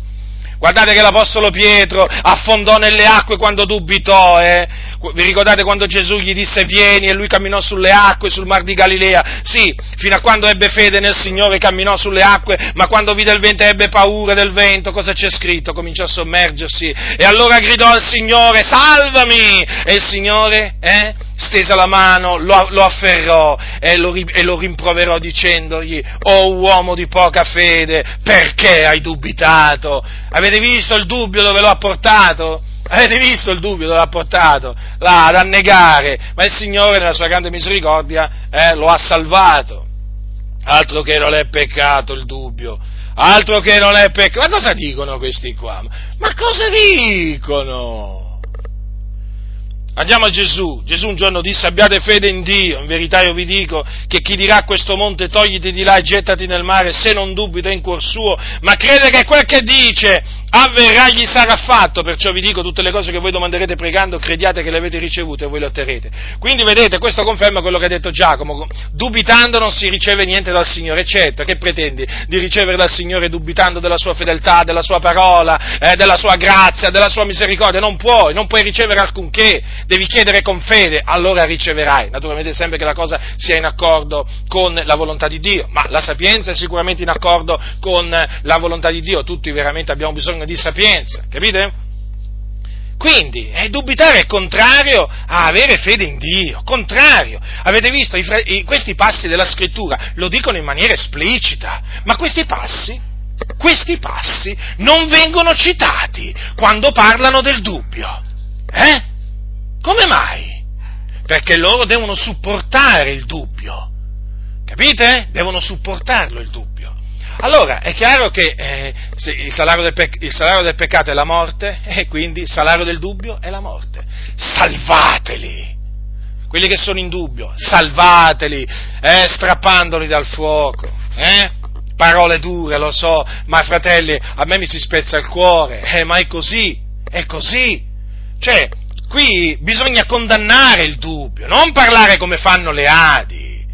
Guardate che l'Apostolo Pietro affondò nelle acque quando dubitò, eh? Vi ricordate quando Gesù gli disse vieni e lui camminò sulle acque sul mar di Galilea? Sì, fino a quando ebbe fede nel Signore camminò sulle acque, ma quando vide il vento ebbe paura del vento, cosa c'è scritto? Cominciò a sommergersi e allora gridò al Signore, salvami! E il Signore, eh? stese la mano, lo, lo afferrò e lo, e lo, rimproverò dicendogli, oh uomo di poca fede, perché hai dubitato? Avete visto il dubbio dove l'ho portato? Avete visto il dubbio dove l'ha portato? Là, ad annegare, ma il Signore nella sua grande misericordia eh, lo ha salvato. Altro che non è peccato il dubbio, altro che non è peccato. Ma cosa dicono questi qua? Ma cosa dicono? Andiamo a Gesù. Gesù un giorno disse abbiate fede in Dio. In verità io vi dico che chi dirà a questo monte togliti di là e gettati nel mare, se non dubita in cuor suo, ma crede che quel che dice avverrà gli sarà fatto. Perciò vi dico tutte le cose che voi domanderete pregando, crediate che le avete ricevute e voi le otterrete. Quindi vedete, questo conferma quello che ha detto Giacomo. Dubitando non si riceve niente dal Signore. Certo, che pretendi? Di ricevere dal Signore dubitando della sua fedeltà, della sua parola, eh, della sua grazia, della sua misericordia? Non puoi, non puoi ricevere alcunché devi chiedere con fede, allora riceverai. Naturalmente sempre che la cosa sia in accordo con la volontà di Dio, ma la sapienza è sicuramente in accordo con la volontà di Dio, tutti veramente abbiamo bisogno di sapienza, capite? Quindi, eh, dubitare è contrario a avere fede in Dio, contrario. Avete visto, i, i, questi passi della scrittura lo dicono in maniera esplicita, ma questi passi, questi passi non vengono citati quando parlano del dubbio. Eh? Come mai? Perché loro devono supportare il dubbio. Capite? Devono supportarlo il dubbio. Allora, è chiaro che eh, il, salario del pec- il, salario del peccato è la morte e quindi il salario del dubbio è la morte. Salvateli! Quelli che sono in dubbio, salvateli, eh, strappandoli dal fuoco. Eh? Parole dure, lo so, ma fratelli, a me mi si spezza il cuore, eh, ma è così, è così. Cioè, Qui bisogna condannare il dubbio, non parlare come fanno le Adi.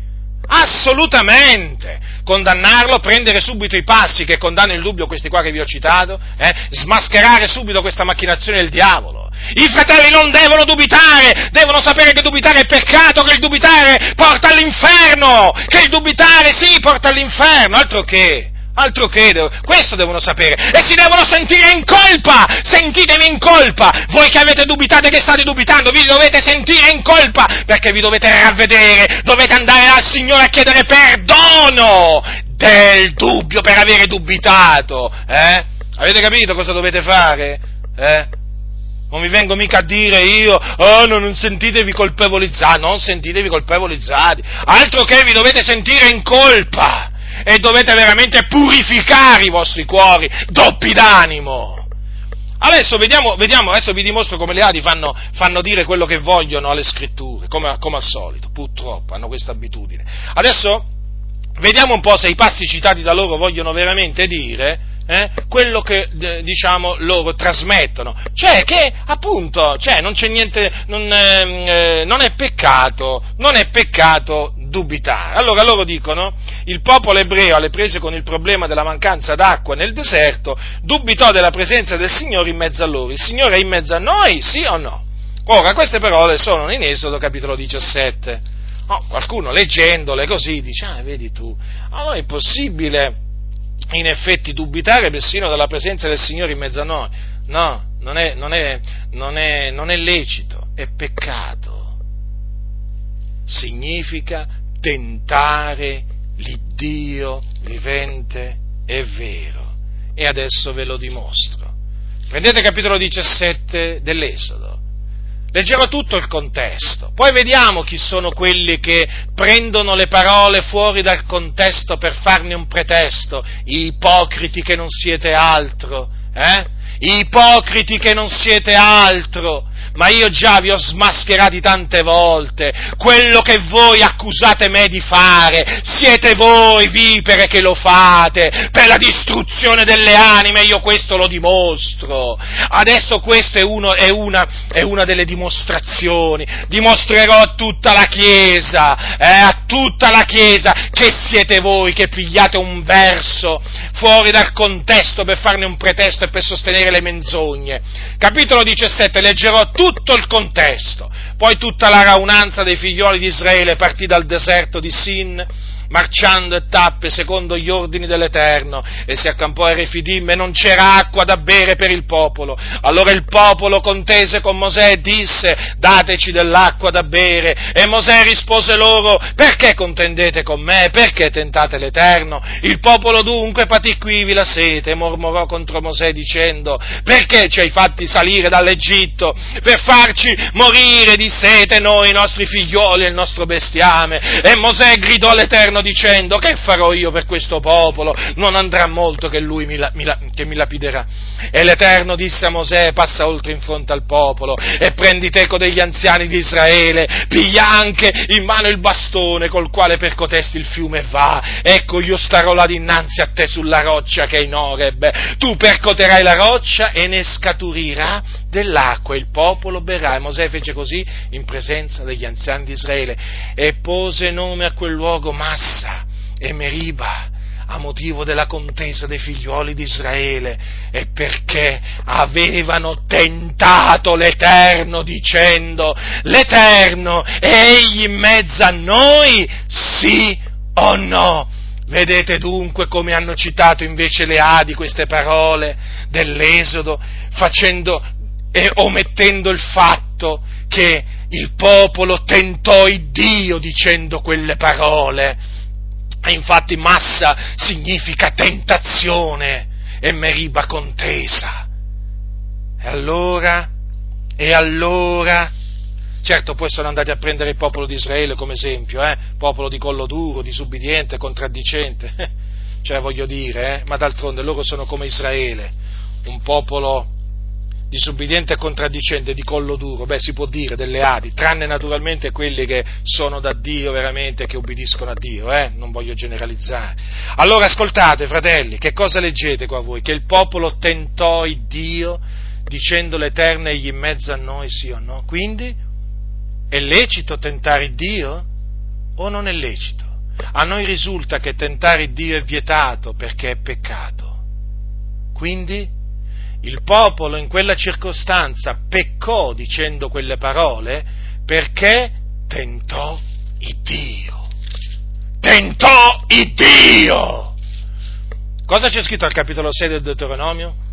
Assolutamente! Condannarlo, prendere subito i passi che condannano il dubbio, questi qua che vi ho citato, eh? smascherare subito questa macchinazione del diavolo. I fratelli non devono dubitare, devono sapere che dubitare è peccato, che il dubitare porta all'inferno, che il dubitare sì porta all'inferno, altro che. Altro che, questo devono sapere. E si devono sentire in colpa! Sentitevi in colpa! Voi che avete dubitato e che state dubitando, vi dovete sentire in colpa! Perché vi dovete ravvedere, dovete andare al Signore a chiedere perdono del dubbio per avere dubitato. Eh? Avete capito cosa dovete fare? Eh? Non vi vengo mica a dire io, oh no, non sentitevi colpevolizzati, non sentitevi colpevolizzati, altro che vi dovete sentire in colpa e dovete veramente purificare i vostri cuori, doppi d'animo. Adesso vediamo, vediamo, adesso vi dimostro come le Adi fanno, fanno dire quello che vogliono alle scritture, come, come al solito, purtroppo hanno questa abitudine. Adesso vediamo un po' se i passi citati da loro vogliono veramente dire eh, quello che diciamo loro trasmettono, cioè che appunto cioè, non c'è niente, non, eh, non, è peccato, non è peccato dubitare. Allora loro dicono, il popolo ebreo alle prese con il problema della mancanza d'acqua nel deserto, dubitò della presenza del Signore in mezzo a loro. Il Signore è in mezzo a noi, sì o no? Ora, queste parole sono in Esodo capitolo 17. Oh, qualcuno leggendole così dice, ah, vedi tu, allora è possibile in effetti dubitare persino della presenza del Signore in mezzo a noi. No, non è, non è, non è, non è lecito, è peccato. Significa tentare l'Iddio vivente e vero. E adesso ve lo dimostro. Prendete capitolo 17 dell'Esodo. leggerò tutto il contesto, poi vediamo chi sono quelli che prendono le parole fuori dal contesto per farne un pretesto, i ipocriti che non siete altro, eh? Ipocriti che non siete altro, ma io già vi ho smascherati tante volte, quello che voi accusate me di fare, siete voi vipere che lo fate, per la distruzione delle anime, io questo lo dimostro. Adesso questa è, è, una, è una, delle dimostrazioni, dimostrerò a tutta la Chiesa, eh, a tutta la Chiesa, che siete voi che pigliate un verso fuori dal contesto per farne un pretesto e per sostenere le menzogne. Capitolo 17, leggerò tutto tutto il contesto. Poi tutta la raunanza dei figlioli di Israele partì dal deserto di Sin marciando e tappe secondo gli ordini dell'Eterno, e si accampò a Refidim e non c'era acqua da bere per il popolo. Allora il popolo contese con Mosè e disse, dateci dell'acqua da bere. E Mosè rispose loro, perché contendete con me? Perché tentate l'Eterno? Il popolo dunque patì quivi la sete e mormorò contro Mosè dicendo, perché ci hai fatti salire dall'Egitto per farci morire di sete noi, i nostri figlioli e il nostro bestiame? E Mosè gridò all'Eterno, dicendo che farò io per questo popolo? Non andrà molto che lui mi, la, mi, la, che mi lapiderà. E l'Eterno disse a Mosè, passa oltre in fronte al popolo e prendi teco degli anziani di Israele, piglia anche in mano il bastone col quale percotesti il fiume e va. Ecco io starò là dinanzi a te sulla roccia che è in Oreb. Tu percoterai la roccia e ne scaturirà dell'acqua, il popolo berrà. E Mosè fece così in presenza degli anziani di Israele e pose nome a quel luogo Massa e Meriba a motivo della contesa dei figlioli di Israele e perché avevano tentato l'Eterno dicendo l'Eterno è egli in mezzo a noi, sì o no? Vedete dunque come hanno citato invece le Adi queste parole dell'Esodo, facendo e omettendo il fatto che il popolo tentò il Dio dicendo quelle parole. E infatti massa significa tentazione e meriba contesa. E allora, e allora, certo poi sono andati a prendere il popolo di Israele come esempio, eh? popolo di collo duro, disubbidiente, contraddicente, cioè voglio dire, eh? ma d'altronde loro sono come Israele, un popolo disubbidiente e contraddicente di collo duro, beh si può dire delle Adi, tranne naturalmente quelli che sono da Dio veramente, che obbediscono a Dio, eh? non voglio generalizzare. Allora ascoltate fratelli, che cosa leggete qua voi? Che il popolo tentò il Dio dicendo l'Eterno egli in mezzo a noi sì o no? Quindi è lecito tentare Dio o non è lecito? A noi risulta che tentare Dio è vietato perché è peccato. Quindi il popolo in quella circostanza peccò dicendo quelle parole perché tentò il Dio. Tentò il Dio! Cosa c'è scritto al capitolo 6 del Deuteronomio?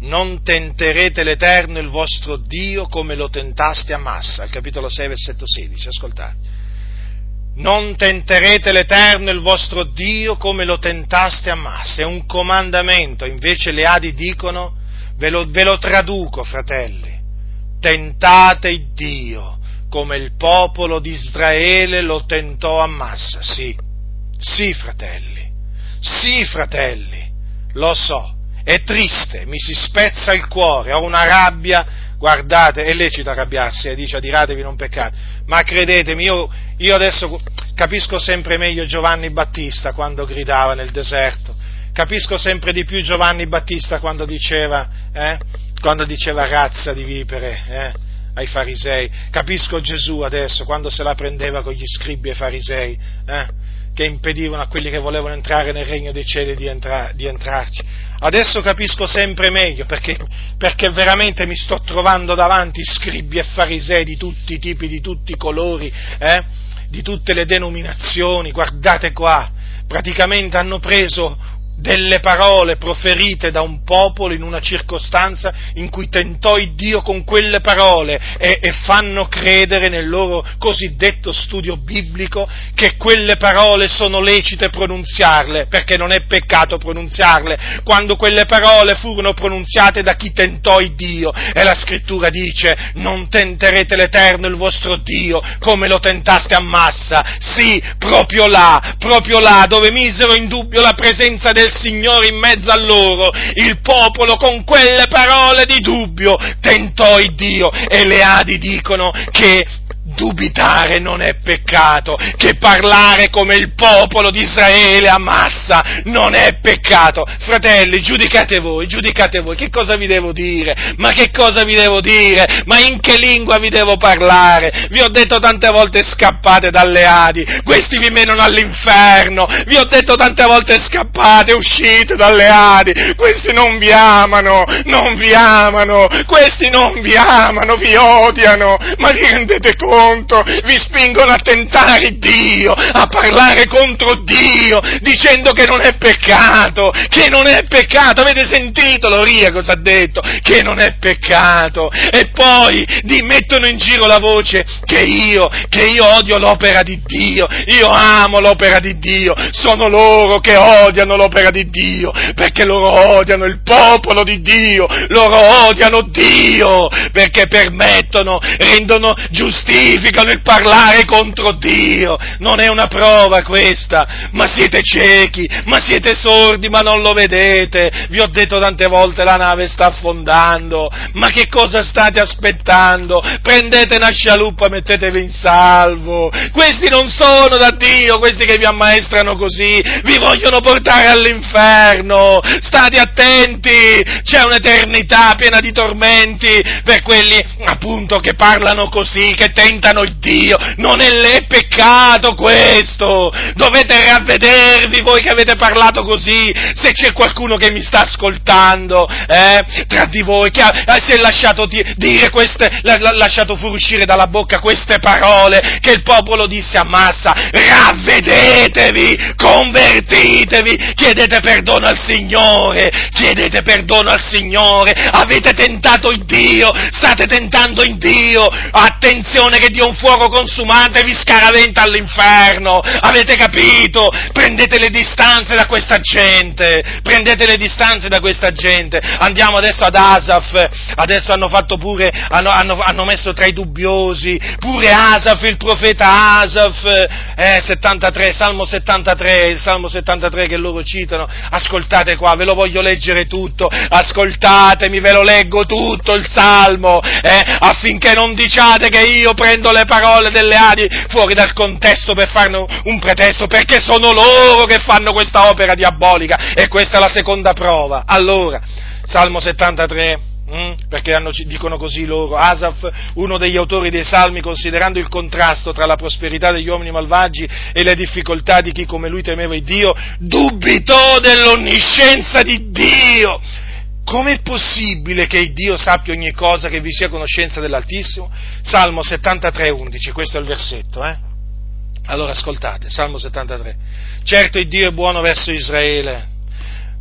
Non tenterete l'Eterno il vostro Dio come lo tentaste a Massa, al capitolo 6, versetto 16, ascoltate non tenterete l'Eterno il vostro Dio come lo tentaste a massa, è un comandamento, invece le Adi dicono, ve lo, ve lo traduco fratelli, tentate il Dio come il popolo di Israele lo tentò a massa, sì, sì fratelli, sì fratelli, lo so, è triste, mi si spezza il cuore, ho una rabbia, guardate, è lecito arrabbiarsi, eh, dice adiratevi non peccate, ma credetemi, io, io adesso capisco sempre meglio Giovanni Battista quando gridava nel deserto, capisco sempre di più Giovanni Battista quando diceva, eh, quando diceva razza di vipere, eh, ai farisei, capisco Gesù adesso quando se la prendeva con gli scribi e farisei, eh, che impedivano a quelli che volevano entrare nel regno dei cieli di, entra- di entrarci. Adesso capisco sempre meglio perché, perché, veramente mi sto trovando davanti scribi e farisei di tutti i tipi, di tutti i colori, eh? di tutte le denominazioni. Guardate qua, praticamente hanno preso delle parole proferite da un popolo in una circostanza in cui tentò il Dio con quelle parole e, e, fanno credere nel loro cosiddetto studio biblico che quelle parole sono lecite pronunziarle, perché non è peccato pronunziarle, quando quelle parole furono pronunziate da chi tentò il Dio e la scrittura dice non tenterete l'Eterno il vostro Dio come lo tentaste a massa, sì, proprio là, proprio là dove misero in dubbio la presenza del Signore in mezzo a loro, il popolo con quelle parole di dubbio tentò il Dio e le Adi dicono che dubitare non è peccato, che parlare come il popolo di Israele a massa non è peccato. Fratelli, giudicate voi, giudicate voi, che cosa vi devo dire? Ma che cosa vi devo dire? Ma in che lingua vi devo parlare? Vi ho detto tante volte scappate dalle Adi, questi vi menano all'inferno, vi ho detto tante volte scappate, uscite dalle Adi, questi non vi amano, non vi amano, questi non vi amano, vi odiano, ma vi rendete conto? Conto, vi spingono a tentare Dio, a parlare contro Dio, dicendo che non è peccato, che non è peccato, avete sentito Loria cosa ha detto? Che non è peccato, e poi di, mettono in giro la voce che io, che io odio l'opera di Dio, io amo l'opera di Dio, sono loro che odiano l'opera di Dio, perché loro odiano il popolo di Dio, loro odiano Dio, perché permettono, rendono giustizia, giustificano il parlare contro Dio. Non è una prova questa, ma siete ciechi, ma siete sordi, ma non lo vedete. Vi ho detto tante volte la nave sta affondando, ma che cosa state aspettando? Prendete una scialuppa, mettetevi in salvo. Questi non sono da Dio, questi che vi ammaestrano così, vi vogliono portare all'inferno. State attenti, c'è un'eternità piena di tormenti per quelli appunto che parlano così, che tentano il Dio, non è peccato questo, dovete ravvedervi voi che avete parlato così, se c'è qualcuno che mi sta ascoltando, eh, tra di voi, che ha, eh, si è lasciato dire queste, lasciato fuoriuscire dalla bocca queste parole che il popolo disse a massa, ravvedetevi, convertitevi, chiedete perdono al Signore, chiedete perdono al Signore, avete tentato il Dio, state tentando il Dio, attenzione che Dio un fuoco consumante vi scaraventa all'inferno, avete capito? Prendete le distanze da questa gente, prendete le distanze da questa gente, andiamo adesso ad Asaf, adesso hanno fatto pure, hanno, hanno, hanno messo tra i dubbiosi, pure Asaf, il profeta Asaf, eh, 73, Salmo 73, il Salmo 73 che loro citano, ascoltate qua, ve lo voglio leggere tutto, ascoltatemi, ve lo leggo tutto il Salmo, eh, affinché non diciate che io prendo prendo le parole delle Adi fuori dal contesto per farne un pretesto, perché sono loro che fanno questa opera diabolica e questa è la seconda prova. Allora, Salmo 73. Mm? perché hanno, dicono così loro, Asaf, uno degli autori dei salmi, considerando il contrasto tra la prosperità degli uomini malvagi e le difficoltà di chi come lui temeva il Dio, dubitò dell'onniscienza di Dio Com'è possibile che Dio sappia ogni cosa, che vi sia conoscenza dell'Altissimo? Salmo 73, 11, questo è il versetto, eh? Allora ascoltate, Salmo 73. Certo il Dio è buono verso Israele,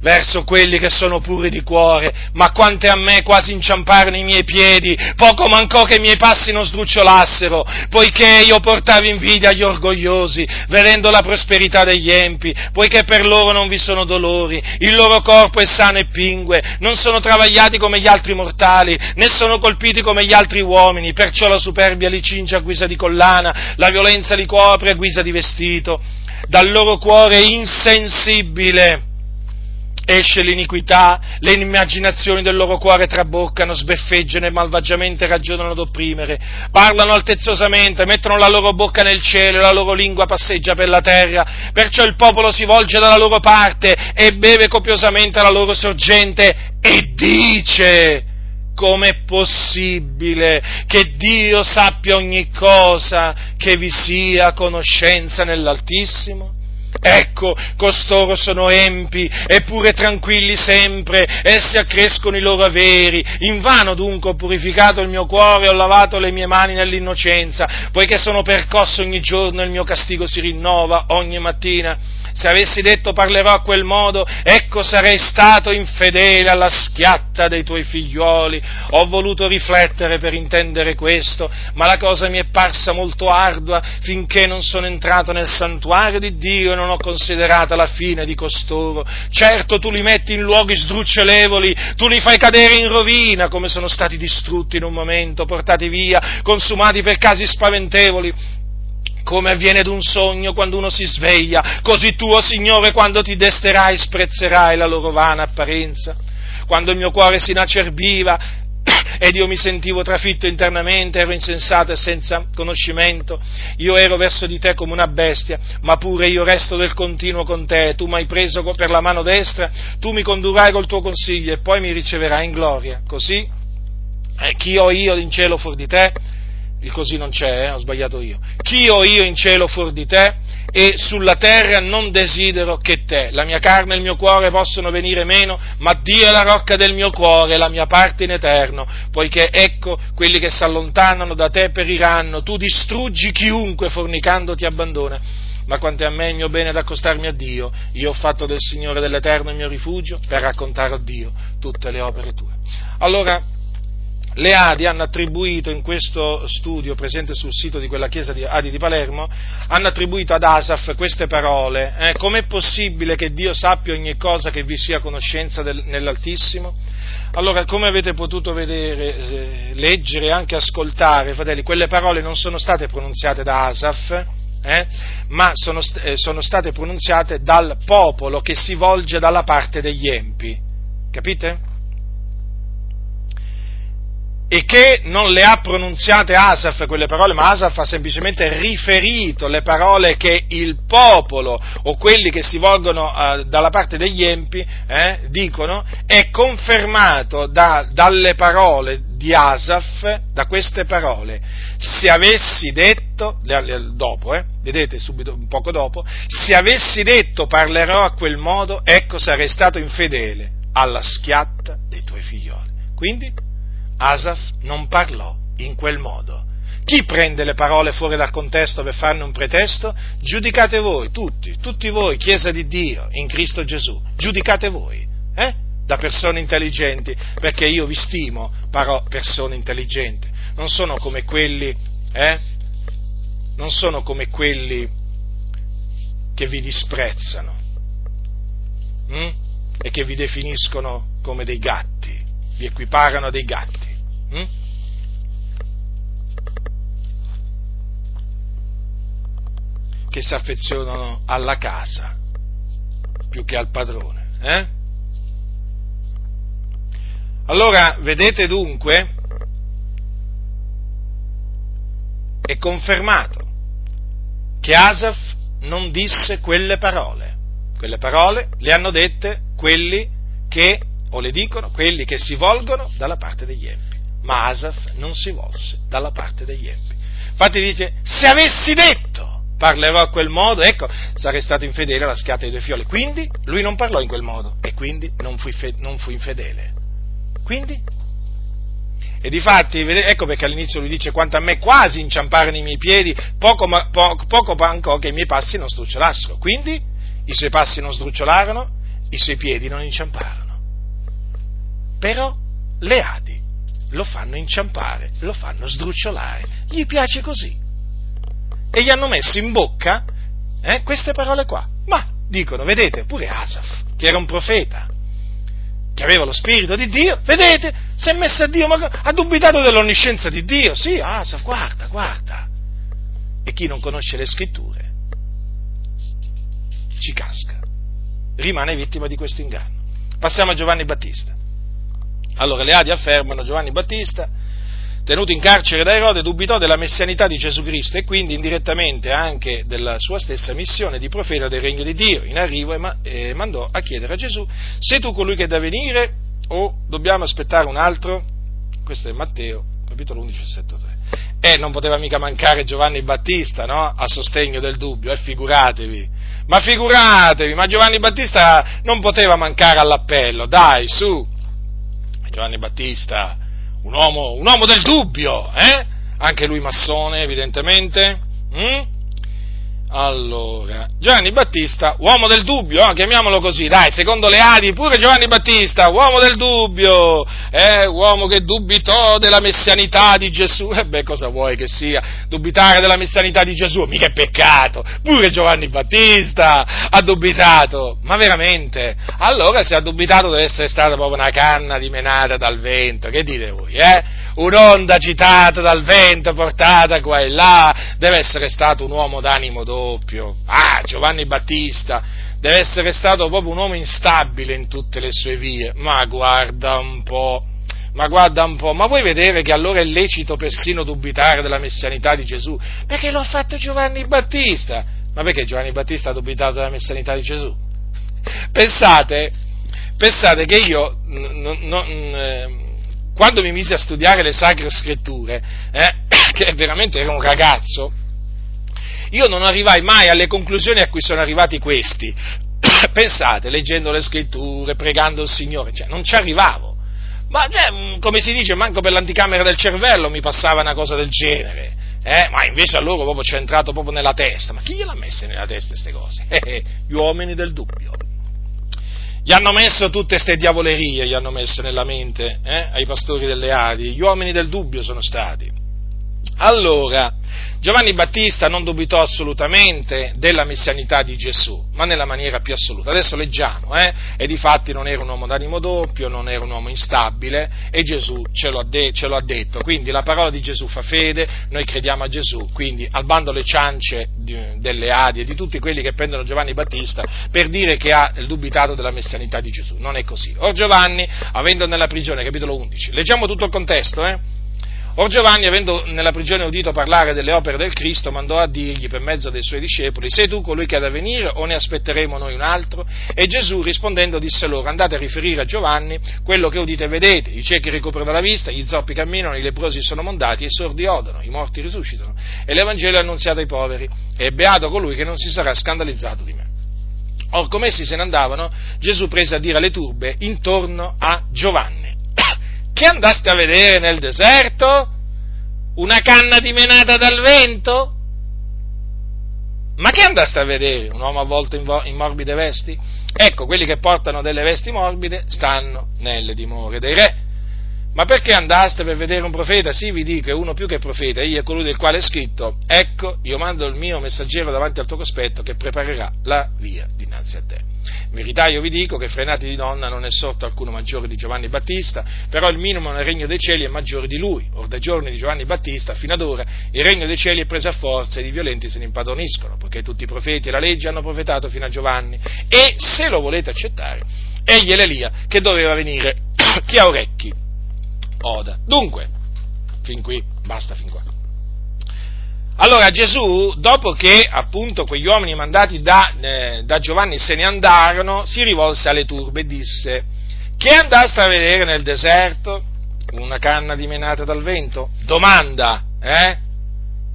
verso quelli che sono puri di cuore, ma quante a me quasi inciamparono i miei piedi, poco mancò che i miei passi non sdrucciolassero, poiché io portavo invidia agli orgogliosi, vedendo la prosperità degli empi, poiché per loro non vi sono dolori, il loro corpo è sano e pingue, non sono travagliati come gli altri mortali, né sono colpiti come gli altri uomini, perciò la superbia li cinge a guisa di collana, la violenza li copre a guisa di vestito, dal loro cuore insensibile esce l'iniquità, le immaginazioni del loro cuore traboccano, sbeffeggiano e malvagiamente ragionano ad opprimere, parlano altezzosamente, mettono la loro bocca nel cielo e la loro lingua passeggia per la terra, perciò il popolo si volge dalla loro parte e beve copiosamente la loro sorgente e dice, com'è possibile che Dio sappia ogni cosa, che vi sia conoscenza nell'Altissimo? Ecco, costoro sono empi, eppure tranquilli sempre, essi accrescono i loro averi. Invano dunque ho purificato il mio cuore, ho lavato le mie mani nell'innocenza, poiché sono percosso ogni giorno e il mio castigo si rinnova ogni mattina. Se avessi detto parlerò a quel modo, ecco sarei stato infedele alla schiatta dei tuoi figlioli. Ho voluto riflettere per intendere questo, ma la cosa mi è parsa molto ardua finché non sono entrato nel santuario di Dio e non ho considerata la fine di costoro. Certo tu li metti in luoghi sdrucciolevoli, tu li fai cadere in rovina come sono stati distrutti in un momento, portati via, consumati per casi spaventevoli come avviene d'un sogno quando uno si sveglia, così tu, oh Signore, quando ti desterai, sprezzerai la loro vana apparenza. Quando il mio cuore si inacerbiva ed io mi sentivo trafitto internamente, ero insensato e senza conoscimento, io ero verso di te come una bestia, ma pure io resto del continuo con te, tu mi hai preso per la mano destra, tu mi condurrai col tuo consiglio e poi mi riceverai in gloria. Così, eh, chi ho io in cielo fuori di te? il così non c'è, eh, ho sbagliato io. Chi ho io in cielo fuori di te? E sulla terra non desidero che te. La mia carne e il mio cuore possono venire meno, ma Dio è la rocca del mio cuore, la mia parte in eterno, poiché ecco quelli che si allontanano da te periranno, tu distruggi chiunque fornicando ti abbandona. Ma quanto è a me il mio bene ad accostarmi a Dio, io ho fatto del Signore dell'Eterno il mio rifugio per raccontare a Dio tutte le opere tue. Allora, le Adi hanno attribuito in questo studio presente sul sito di quella chiesa di Adi di Palermo, hanno attribuito ad Asaf queste parole. Eh, com'è possibile che Dio sappia ogni cosa che vi sia conoscenza del, nell'Altissimo? Allora, come avete potuto vedere, leggere e anche ascoltare, fratelli, quelle parole non sono state pronunziate da Asaf, eh, ma sono, eh, sono state pronunziate dal popolo che si volge dalla parte degli empi. Capite? E che non le ha pronunziate Asaf quelle parole, ma Asaf ha semplicemente riferito le parole che il popolo o quelli che si volgono uh, dalla parte degli empi eh, dicono, è confermato da, dalle parole di Asaf, da queste parole. Se avessi detto, dopo, eh, vedete subito, un poco dopo, se avessi detto parlerò a quel modo, ecco sarei stato infedele alla schiatta dei tuoi figlioli. Quindi Asaf non parlò in quel modo. Chi prende le parole fuori dal contesto per farne un pretesto? Giudicate voi, tutti, tutti voi, Chiesa di Dio, in Cristo Gesù, giudicate voi, eh? da persone intelligenti, perché io vi stimo, però persone intelligenti, non sono come quelli, eh? Non sono come quelli che vi disprezzano hm? e che vi definiscono come dei gatti, vi equiparano a dei gatti. Mm? Che si affezionano alla casa più che al padrone. Eh? Allora, vedete dunque, è confermato che Asaf non disse quelle parole. Quelle parole le hanno dette quelli che, o le dicono, quelli che si volgono dalla parte degli empi ma Asaf non si volse dalla parte degli empi. Infatti dice, se avessi detto parlerò a quel modo, ecco, sarei stato infedele alla schiatta dei due fioli. Quindi lui non parlò in quel modo e quindi non fu, non fu infedele. Quindi? E difatti, ecco perché all'inizio lui dice, quanto a me quasi inciamparono i miei piedi, poco, poco, poco mancò che i miei passi non sdrucciolassero. Quindi i suoi passi non sdrucciolarono, i suoi piedi non inciamparono. Però le Adi lo fanno inciampare, lo fanno sdrucciolare, gli piace così. E gli hanno messo in bocca eh, queste parole qua. Ma, dicono, vedete, pure Asaf, che era un profeta, che aveva lo spirito di Dio, vedete, si è messo a Dio, ma ha dubitato dell'onniscienza di Dio. Sì, Asaf, guarda, guarda. E chi non conosce le scritture ci casca, rimane vittima di questo inganno. Passiamo a Giovanni Battista. Allora le Adi affermano Giovanni Battista, tenuto in carcere da Erode, dubitò della messianità di Gesù Cristo e quindi indirettamente anche della sua stessa missione di profeta del regno di Dio in arrivo e, mandò a chiedere a Gesù, sei tu colui che è da venire o dobbiamo aspettare un altro? Questo è Matteo, capitolo 11, versetto 3. E non poteva mica mancare Giovanni Battista, no? A sostegno del dubbio, eh, figuratevi. Ma figuratevi, ma Giovanni Battista non poteva mancare all'appello, dai, su. Giovanni Battista, un uomo, un uomo del dubbio, eh? Anche lui massone, evidentemente. Mm? Allora, Giovanni Battista, uomo del dubbio, eh, chiamiamolo così, dai, secondo le Adi, pure Giovanni Battista, uomo del dubbio, eh, uomo che dubitò della messianità di Gesù, e eh beh, cosa vuoi che sia, dubitare della messianità di Gesù, mica è peccato, pure Giovanni Battista ha dubitato, ma veramente, allora se ha dubitato deve essere stata proprio una canna dimenata dal vento, che dite voi, eh? Un'onda agitata dal vento, portata qua e là, deve essere stato un uomo d'animo doppio, doppio. Ah, Giovanni Battista deve essere stato proprio un uomo instabile in tutte le sue vie. Ma guarda un po', ma guarda un po', ma vuoi vedere che allora è lecito persino dubitare della messianità di Gesù? Perché lo ha fatto Giovanni Battista. Ma perché Giovanni Battista ha dubitato della messianità di Gesù? Pensate, pensate che io, n- n- n- eh, quando mi misi a studiare le sacre scritture, eh, che veramente ero un ragazzo, io non arrivai mai alle conclusioni a cui sono arrivati questi. Pensate, leggendo le scritture, pregando il Signore, cioè, non ci arrivavo. Ma cioè, come si dice, manco per l'anticamera del cervello mi passava una cosa del genere. Eh? Ma invece a loro proprio c'è entrato proprio nella testa. Ma chi gliel'ha messe nella testa queste cose? gli uomini del dubbio. Gli hanno messo tutte queste diavolerie, gli hanno messo nella mente eh? ai pastori delle Adi. Gli uomini del dubbio sono stati. Allora, Giovanni Battista non dubitò assolutamente della messianità di Gesù, ma nella maniera più assoluta. Adesso leggiamo, eh? E di fatti non era un uomo d'animo doppio, non era un uomo instabile, e Gesù ce lo, de- ce lo, ha detto. Quindi la parola di Gesù fa fede, noi crediamo a Gesù, quindi al bando le ciance di, delle Adi e di tutti quelli che prendono Giovanni Battista per dire che ha dubitato della messianità di Gesù. Non è così. Or Giovanni, avendo nella prigione, capitolo 11, leggiamo tutto il contesto, eh? Or Giovanni, avendo nella prigione udito parlare delle opere del Cristo, mandò a dirgli per mezzo dei suoi discepoli, sei tu colui che ha da venire o ne aspetteremo noi un altro? E Gesù rispondendo disse loro, andate a riferire a Giovanni quello che udite e vedete, i ciechi ricoprono la vista, gli zoppi camminano, i leprosi sono mondati, i sordi odono, i morti risuscitano, e l'Evangelo è annunziato ai poveri, e beato colui che non si sarà scandalizzato di me. Or come essi se ne andavano, Gesù prese a dire alle turbe intorno a Giovanni che andaste a vedere nel deserto? Una canna dimenata dal vento? Ma che andaste a vedere? Un uomo avvolto in, vo- in morbide vesti? Ecco, quelli che portano delle vesti morbide stanno nelle dimore dei re. Ma perché andaste per vedere un profeta? Sì, vi dico, è uno più che profeta, egli è colui del quale è scritto, ecco, io mando il mio messaggero davanti al tuo cospetto che preparerà la via dinanzi a te. In verità io vi dico che fra i nati di donna non è sorto alcuno maggiore di Giovanni Battista, però il minimo nel regno dei cieli è maggiore di lui. Or dai giorni di Giovanni Battista fino ad ora il regno dei cieli è preso a forza e i violenti se ne impadroniscono, poiché tutti i profeti e la legge hanno profetato fino a Giovanni. E se lo volete accettare, egli è l'Elia che doveva venire. Chi ha orecchi? Oda. Dunque, fin qui, basta fin qua. Allora Gesù, dopo che appunto quegli uomini mandati da, eh, da, Giovanni se ne andarono, si rivolse alle turbe e disse, che andaste a vedere nel deserto? Una canna dimenata dal vento? Domanda, eh?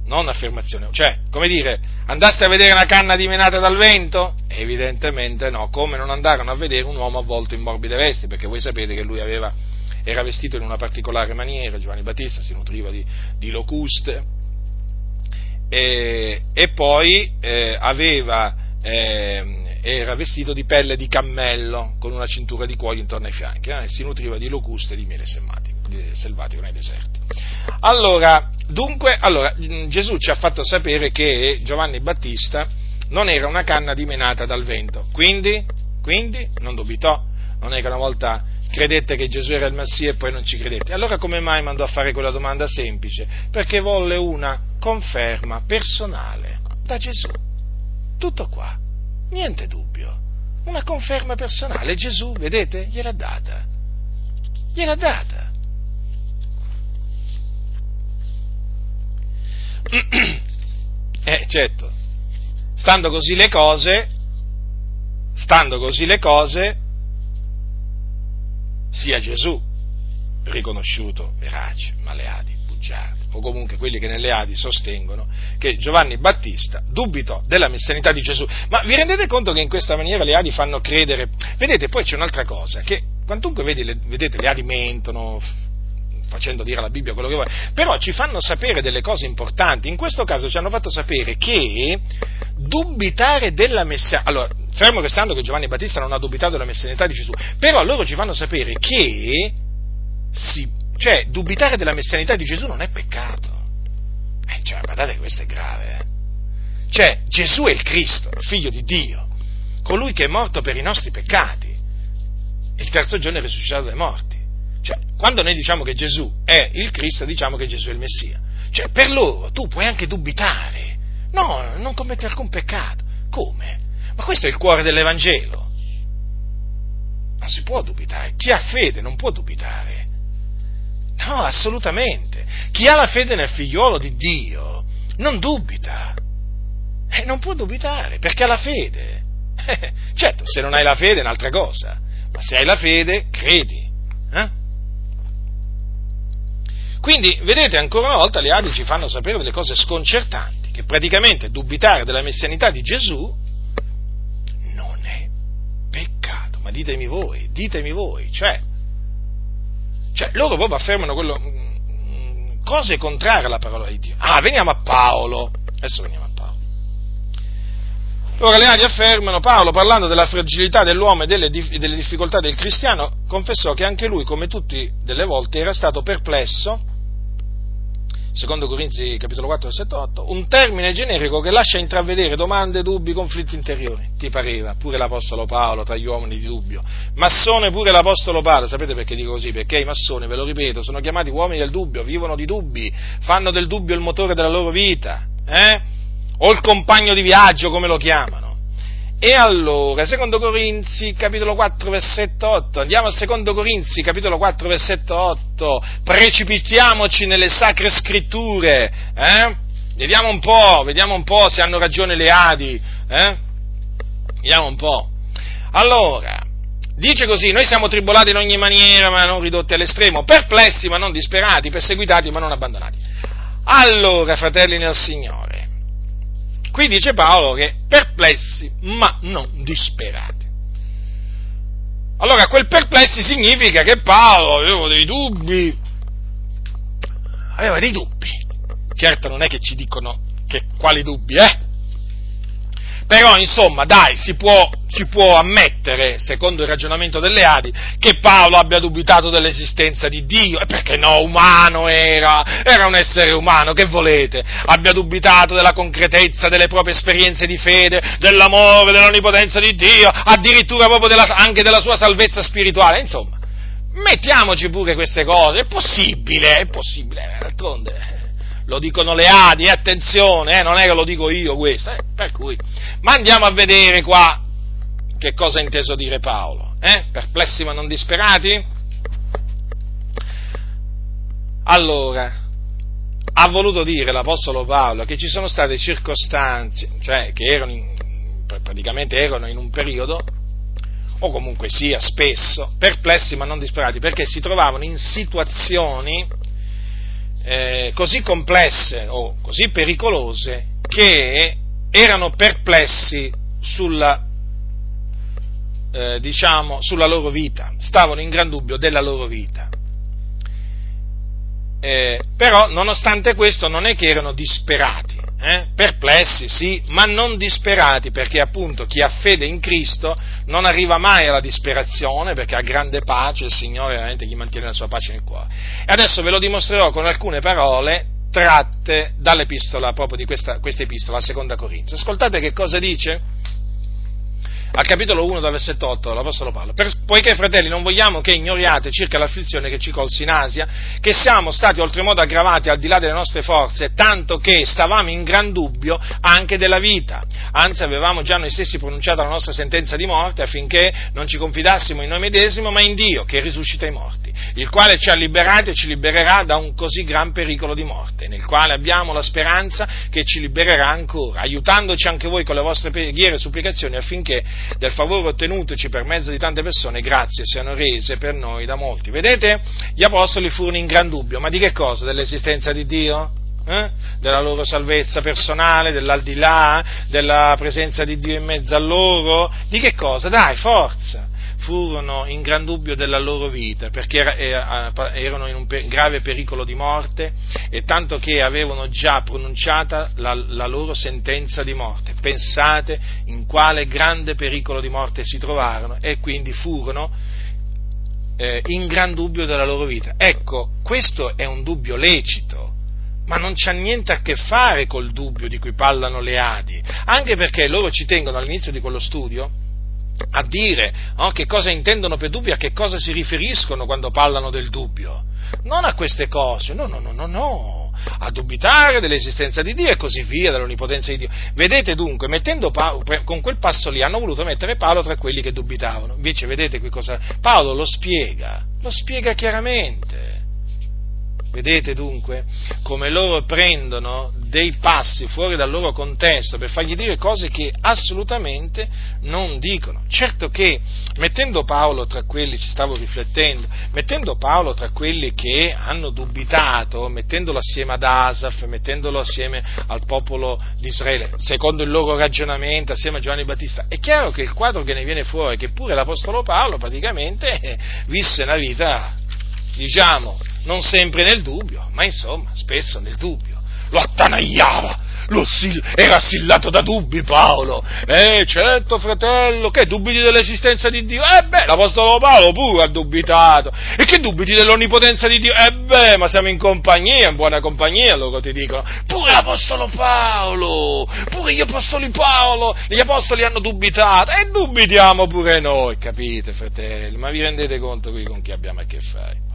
Non affermazione, cioè, come dire, andaste a vedere una canna dimenata dal vento? Evidentemente no, come non andarono a vedere un uomo avvolto in morbide vesti, perché voi sapete che lui aveva, era vestito in una particolare maniera, Giovanni Battista si nutriva di, di locuste, e, e poi eh, aveva, eh, era vestito di pelle di cammello con una cintura di cuoio intorno ai fianchi eh, e si nutriva di locuste e di miele selvatico nei deserti. Allora, dunque, allora, Gesù ci ha fatto sapere che Giovanni Battista non era una canna dimenata dal vento, quindi, quindi non dubitò, non è che una volta credette che Gesù era il Messia e poi non ci credette. Allora come mai mandò a fare quella domanda semplice? Perché volle una conferma personale da Gesù. Tutto qua, niente dubbio. Una conferma personale. Gesù, vedete, gliel'ha data. Gliel'ha data. Eh, certo, stando così le cose, stando così le cose, sia Gesù riconosciuto verace, maleati, bugiardo. O comunque quelli che nelle Adi sostengono, che Giovanni Battista dubitò della messianità di Gesù. Ma vi rendete conto che in questa maniera le Adi fanno credere? Vedete, poi c'è un'altra cosa, che quantunque vedete le Adi mentono, facendo dire alla Bibbia quello che vuole, però ci fanno sapere delle cose importanti. In questo caso ci hanno fatto sapere che dubitare della messianità, allora, fermo restando che Giovanni Battista non ha dubitato della messianità di Gesù, però loro ci fanno sapere che si, cioè, dubitare della messianità di Gesù non è peccato. Eh, cioè, guardate, questo è grave. Eh? Cioè, Gesù è il Cristo, il figlio di Dio, colui che è morto per i nostri peccati. Il terzo giorno è risuscitato dai morti. Cioè, quando noi diciamo che Gesù è il Cristo, diciamo che Gesù è il Messia. Cioè, per loro tu puoi anche dubitare. No, non commetti alcun peccato. Come? Ma questo è il cuore dell'Evangelo. Non si può dubitare. Chi ha fede non può dubitare. No, assolutamente. Chi ha la fede nel figliuolo di Dio non dubita. E non può dubitare perché ha la fede. certo, se non hai la fede è un'altra cosa. Ma se hai la fede, credi. Eh? Quindi, vedete, ancora una volta le Adi ci fanno sapere delle cose sconcertanti, che praticamente dubitare della messianità di Gesù non è peccato, ma ditemi voi, ditemi voi, cioè, cioè loro proprio affermano quello, mm, cose contrarie alla parola di Dio. Ah, veniamo a Paolo, adesso veniamo a Paolo. Ora le Adi affermano, Paolo parlando della fragilità dell'uomo e delle, delle difficoltà del cristiano, confessò che anche lui, come tutti delle volte, era stato perplesso secondo Corinzi capitolo 4, versetto 8, un termine generico che lascia intravedere domande, dubbi, conflitti interiori. Ti pareva? Pure l'Apostolo Paolo tra gli uomini di dubbio. Massone pure l'Apostolo Paolo, sapete perché dico così? Perché i massoni, ve lo ripeto, sono chiamati uomini del dubbio, vivono di dubbi, fanno del dubbio il motore della loro vita, eh? O il compagno di viaggio, come lo chiamano. E allora, secondo Corinzi, capitolo 4, versetto 8, andiamo a secondo Corinzi, capitolo 4, versetto 8, precipitiamoci nelle sacre scritture, eh? Vediamo un po', vediamo un po' se hanno ragione le Adi, eh? Vediamo un po'. Allora, dice così, noi siamo tribolati in ogni maniera, ma non ridotti all'estremo, perplessi ma non disperati, perseguitati ma non abbandonati. Allora, fratelli nel Signore, Qui dice Paolo che perplessi ma non disperati. Allora, quel perplessi significa che Paolo aveva dei dubbi, aveva dei dubbi. Certo non è che ci dicono che quali dubbi, eh? Però, insomma, dai, si può, si può, ammettere, secondo il ragionamento delle Adi, che Paolo abbia dubitato dell'esistenza di Dio, e perché no, umano era, era un essere umano, che volete? Abbia dubitato della concretezza delle proprie esperienze di fede, dell'amore, dell'onnipotenza di Dio, addirittura proprio della, anche della sua salvezza spirituale, insomma. Mettiamoci pure queste cose, è possibile, è possibile, d'altronde lo dicono le Adi, attenzione, eh, non è che lo dico io questo, eh, per cui. Ma andiamo a vedere qua che cosa ha inteso dire Paolo, eh? perplessi ma non disperati? Allora, ha voluto dire l'Apostolo Paolo che ci sono state circostanze, cioè che erano in, praticamente erano in un periodo, o comunque sia spesso, perplessi ma non disperati, perché si trovavano in situazioni eh, così complesse o così pericolose che erano perplessi sulla, eh, diciamo, sulla loro vita, stavano in gran dubbio della loro vita. Eh, però, nonostante questo, non è che erano disperati, eh? perplessi, sì, ma non disperati, perché appunto chi ha fede in Cristo non arriva mai alla disperazione, perché ha grande pace, il Signore veramente gli mantiene la sua pace nel cuore. E adesso ve lo dimostrerò con alcune parole tratte dall'epistola, proprio di questa, epistola, la seconda Corinzia. Ascoltate che cosa dice al capitolo 1 dal versetto 8 dell'Apostolo Paolo, per, poiché fratelli non vogliamo che ignoriate circa l'afflizione che ci colse in Asia, che siamo stati oltremodo aggravati al di là delle nostre forze, tanto che stavamo in gran dubbio anche della vita, anzi avevamo già noi stessi pronunciato la nostra sentenza di morte affinché non ci confidassimo in noi medesimo, ma in Dio che risuscita i morti, il quale ci ha liberati e ci libererà da un così gran pericolo di morte, nel quale abbiamo la speranza che ci libererà ancora, aiutandoci anche voi con le vostre preghiere e supplicazioni affinché del favore ottenutoci per mezzo di tante persone, grazie siano rese per noi da molti. Vedete? Gli apostoli furono in gran dubbio, ma di che cosa? Dell'esistenza di Dio? Eh? della loro salvezza personale, dell'aldilà, della presenza di Dio in mezzo a loro, di che cosa? Dai, forza! Furono in gran dubbio della loro vita perché erano in un grave pericolo di morte e tanto che avevano già pronunciata la, la loro sentenza di morte. Pensate in quale grande pericolo di morte si trovarono e quindi furono eh, in gran dubbio della loro vita. Ecco, questo è un dubbio lecito, ma non c'ha niente a che fare col dubbio di cui parlano le Adi, anche perché loro ci tengono all'inizio di quello studio a dire no, che cosa intendono per dubbio, a che cosa si riferiscono quando parlano del dubbio. Non a queste cose, no, no, no, no, no, a dubitare dell'esistenza di Dio e così via, dell'onnipotenza di Dio. Vedete dunque, Paolo, con quel passo lì hanno voluto mettere Paolo tra quelli che dubitavano. Invece vedete qui cosa... Paolo lo spiega, lo spiega chiaramente. Vedete dunque come loro prendono dei passi fuori dal loro contesto per fargli dire cose che assolutamente non dicono. Certo che mettendo Paolo tra quelli, ci stavo riflettendo, mettendo Paolo tra quelli che hanno dubitato, mettendolo assieme ad Asaf, mettendolo assieme al popolo di Israele, secondo il loro ragionamento, assieme a Giovanni Battista, è chiaro che il quadro che ne viene fuori è che pure l'Apostolo Paolo praticamente visse una vita, diciamo, non sempre nel dubbio, ma insomma, spesso nel dubbio. Lo attanagliava, era assillato da dubbi Paolo. Eh, certo, fratello, che dubiti dell'esistenza di Dio? Eh beh, l'Apostolo Paolo pure ha dubitato. E che dubiti dell'onnipotenza di Dio? Eh beh, ma siamo in compagnia, in buona compagnia, loro ti dicono. Pure l'Apostolo Paolo, pure gli Apostoli Paolo, gli Apostoli hanno dubitato, e dubitiamo pure noi, capite, fratello? Ma vi rendete conto qui con chi abbiamo a che fare?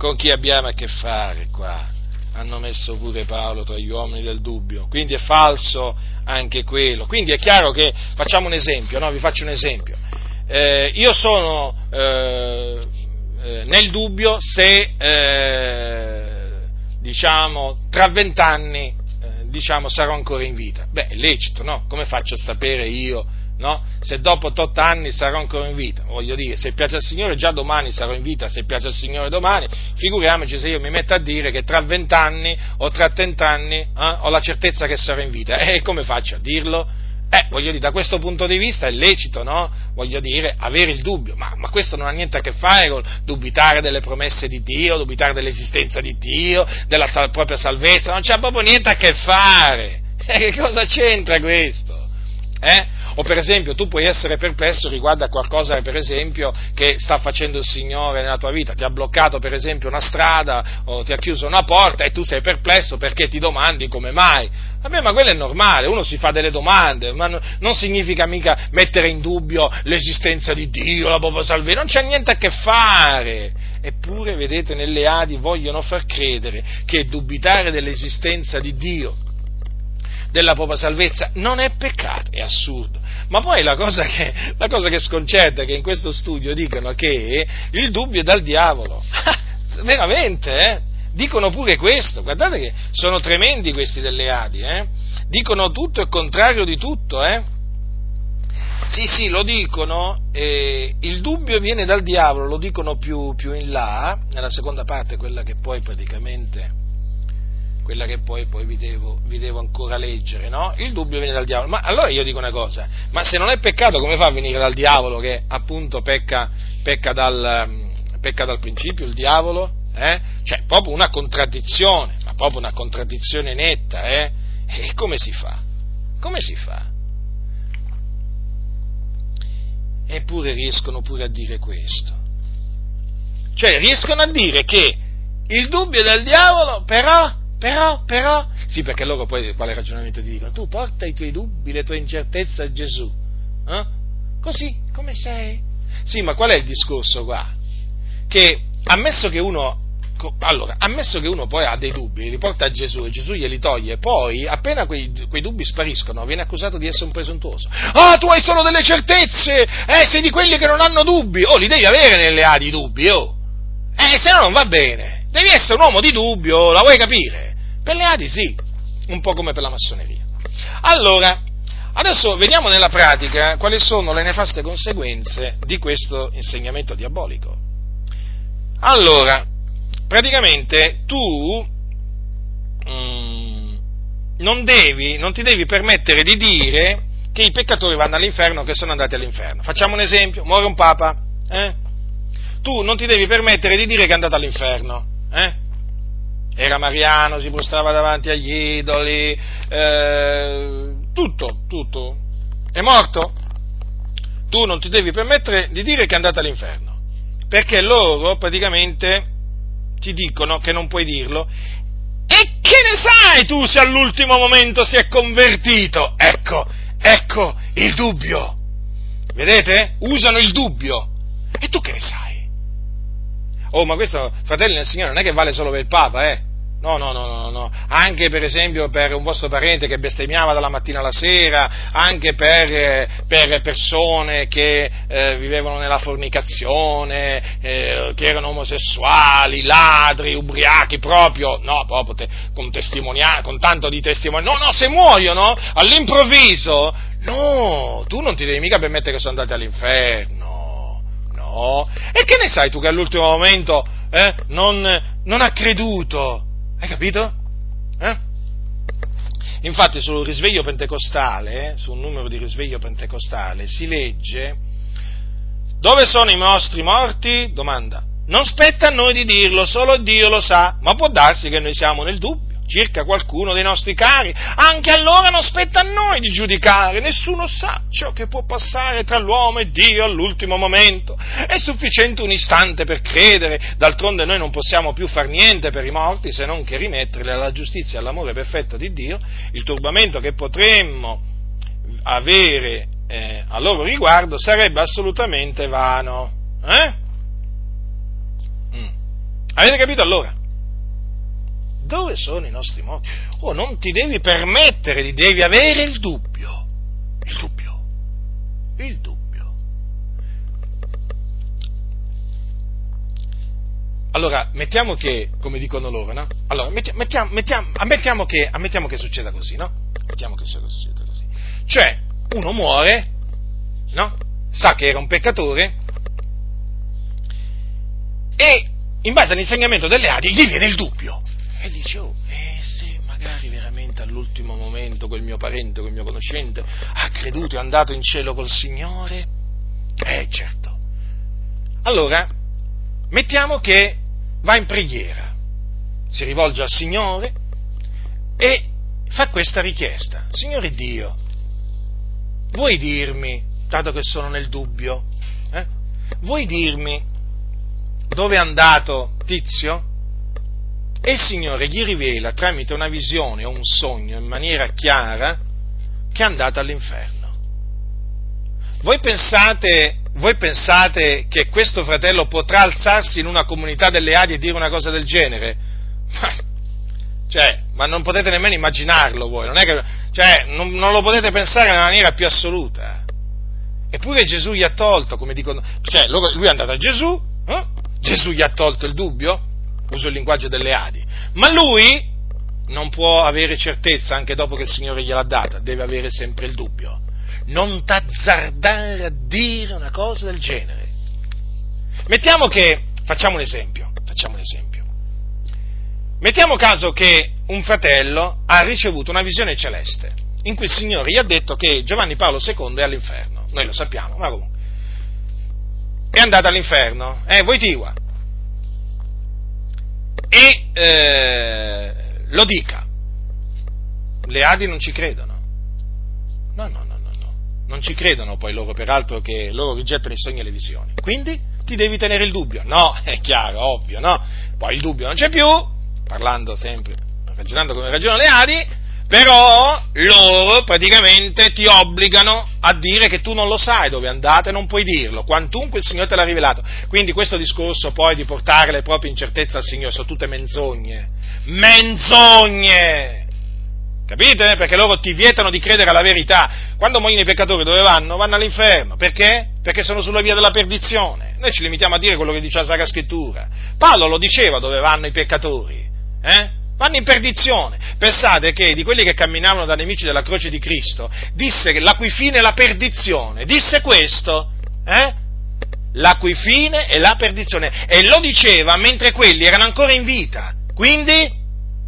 Con chi abbiamo a che fare qua. Hanno messo pure Paolo tra gli uomini del dubbio, quindi è falso anche quello. Quindi è chiaro che, facciamo un esempio, no? vi faccio un esempio. Eh, io sono eh, eh nel dubbio se, eh, diciamo, tra vent'anni eh, diciamo, sarò ancora in vita. Beh, è lecito, no? Come faccio a sapere io no? Se dopo 8 anni sarò ancora in vita, voglio dire, se piace al Signore già domani sarò in vita, se piace al Signore domani, figuriamoci se io mi metto a dire che tra 20 anni o tra 30 anni eh, ho la certezza che sarò in vita. E come faccio a dirlo? Eh, voglio dire, da questo punto di vista è lecito, no? Voglio dire, avere il dubbio, ma, ma, questo non ha niente a che fare con dubitare delle promesse di Dio, dubitare dell'esistenza di Dio, della sal- propria salvezza, non c'ha proprio niente a che fare. Eh, che cosa c'entra questo? Eh? O per esempio tu puoi essere perplesso riguardo a qualcosa per esempio che sta facendo il Signore nella tua vita, ti ha bloccato per esempio una strada o ti ha chiuso una porta e tu sei perplesso perché ti domandi come mai. Vabbè, ma quello è normale, uno si fa delle domande, ma non significa mica mettere in dubbio l'esistenza di Dio, la propria salvezza, non c'è niente a che fare. Eppure, vedete, nelle Adi vogliono far credere che dubitare dell'esistenza di Dio della propria salvezza, non è peccato, è assurdo. Ma poi la cosa che, la cosa che sconcetta è che in questo studio dicono che il dubbio è dal diavolo. Veramente, eh? Dicono pure questo, guardate che sono tremendi questi delle Adi, eh? Dicono tutto e contrario di tutto, eh? Sì, sì, lo dicono, eh, il dubbio viene dal diavolo, lo dicono più, più in là, nella seconda parte, quella che poi praticamente quella che poi, poi vi, devo, vi, devo, ancora leggere, no? Il dubbio viene dal diavolo. Ma allora io dico una cosa, ma se non è peccato come fa a venire dal diavolo che appunto pecca, pecca, dal, pecca dal, principio il diavolo? Eh? Cioè, proprio una contraddizione, ma proprio una contraddizione netta, eh? E come si fa? Come si fa? Eppure riescono pure a dire questo. Cioè, riescono a dire che il dubbio è del diavolo, però però, però, sì, perché loro poi quale ragionamento ti dicono? Tu porta i tuoi dubbi, le tue incertezze a Gesù. Eh? Così, come sei? Sì, ma qual è il discorso qua? Che ammesso che uno allora, ammesso che uno poi ha dei dubbi, li porta a Gesù e Gesù glieli toglie, poi appena quei, quei, dubbi spariscono viene accusato di essere un presuntuoso. Ah, tu hai solo delle certezze, eh, sei di quelli che non hanno dubbi, oh, li devi avere nelle A di dubbi, oh. Eh, se no non va bene, devi essere un uomo di dubbio, la vuoi capire? Per le Adi sì, un po' come per la massoneria. Allora, Adesso vediamo nella pratica quali sono le nefaste conseguenze di questo insegnamento diabolico. Allora, praticamente tu mm, non, devi, non ti devi permettere di dire che i peccatori vanno all'inferno, che sono andati all'inferno. Facciamo un esempio, muore un papa, eh? tu non ti devi permettere di dire che è andato all'inferno, eh? era mariano, si prostrava davanti agli idoli, eh, tutto, tutto, è morto. Tu non ti devi permettere di dire che è andato all'inferno, perché loro praticamente ti dicono che non puoi dirlo e che ne sai tu se all'ultimo momento si è convertito? Ecco, ecco il dubbio. Vedete? Usano il dubbio. E tu che ne sai? Oh, ma questo, fratelli del Signore, non è che vale solo per il Papa, eh? No, no, no, no, no, anche per esempio per un vostro parente che bestemmiava dalla mattina alla sera, anche per, per persone che eh, vivevano nella fornicazione, eh, che erano omosessuali, ladri, ubriachi, proprio, no, proprio te, con, con tanto di testimoni, no, no, se muoiono all'improvviso, no, tu non ti devi mica permettere che sono andati all'inferno, e che ne sai tu che all'ultimo momento eh, non, non ha creduto? Hai capito? Eh? Infatti sul risveglio pentecostale, sul numero di risveglio pentecostale, si legge dove sono i nostri morti? Domanda. Non spetta a noi di dirlo, solo Dio lo sa, ma può darsi che noi siamo nel dubbio circa qualcuno dei nostri cari, anche allora non spetta a noi di giudicare, nessuno sa ciò che può passare tra l'uomo e Dio all'ultimo momento. È sufficiente un istante per credere, d'altronde noi non possiamo più far niente per i morti se non che rimetterli alla giustizia e all'amore perfetto di Dio, il turbamento che potremmo avere eh, a loro riguardo sarebbe assolutamente vano. Eh? Mm. Avete capito allora? Dove sono i nostri morti? Oh, non ti devi permettere, di, devi avere il dubbio. Il dubbio. Il dubbio. Allora, mettiamo che, come dicono loro, no? Allora, mettiamo, mettiamo, ammettiamo, che, ammettiamo che succeda così, no? Ammettiamo che succeda così. Cioè, uno muore, no? Sa che era un peccatore e in base all'insegnamento delle Adi gli viene il dubbio e dice, oh, e eh, se magari veramente all'ultimo momento quel mio parente, quel mio conoscente ha creduto e è andato in cielo col Signore? Eh, certo. Allora, mettiamo che va in preghiera, si rivolge al Signore e fa questa richiesta. Signore Dio, vuoi dirmi, dato che sono nel dubbio, eh, vuoi dirmi dove è andato Tizio? E il Signore gli rivela tramite una visione o un sogno in maniera chiara che è andato all'inferno. Voi pensate, voi pensate che questo fratello potrà alzarsi in una comunità delle Adi e dire una cosa del genere? Ma, cioè, ma non potete nemmeno immaginarlo voi, non, che, cioè, non, non lo potete pensare nella maniera più assoluta. Eppure Gesù gli ha tolto, come dicono, cioè lui è andato a Gesù, eh? Gesù gli ha tolto il dubbio, uso il linguaggio delle Adi, ma lui non può avere certezza anche dopo che il Signore gliel'ha data, deve avere sempre il dubbio. Non t'azzardare a dire una cosa del genere. Mettiamo che, facciamo un esempio, facciamo un esempio. Mettiamo caso che un fratello ha ricevuto una visione celeste, in cui il Signore gli ha detto che Giovanni Paolo II è all'inferno. Noi lo sappiamo, ma comunque. È andato all'inferno, eh, voi tiwa e eh, lo dica. Le Adi non ci credono. No, no, no, no, no. Non ci credono poi loro, peraltro, che loro rigettano i sogni e le visioni. Quindi ti devi tenere il dubbio. No, è chiaro, ovvio, no? Poi il dubbio non c'è più, parlando sempre, ragionando come ragionano le Adi, però loro praticamente ti obbligano a dire che tu non lo sai dove andate, non puoi dirlo, quantunque il Signore te l'ha rivelato. Quindi questo discorso poi di portare le proprie incertezze al Signore sono tutte menzogne. Menzogne! Capite? Perché loro ti vietano di credere alla verità. Quando muoiono i peccatori dove vanno? Vanno all'inferno. Perché? Perché sono sulla via della perdizione. Noi ci limitiamo a dire quello che dice la Sacra Scrittura. Paolo lo diceva dove vanno i peccatori. Eh? Vanno in perdizione. Pensate che di quelli che camminavano da nemici della croce di Cristo, disse che la cui fine è la perdizione, disse questo, eh? La cui fine è la perdizione. E lo diceva mentre quelli erano ancora in vita. Quindi,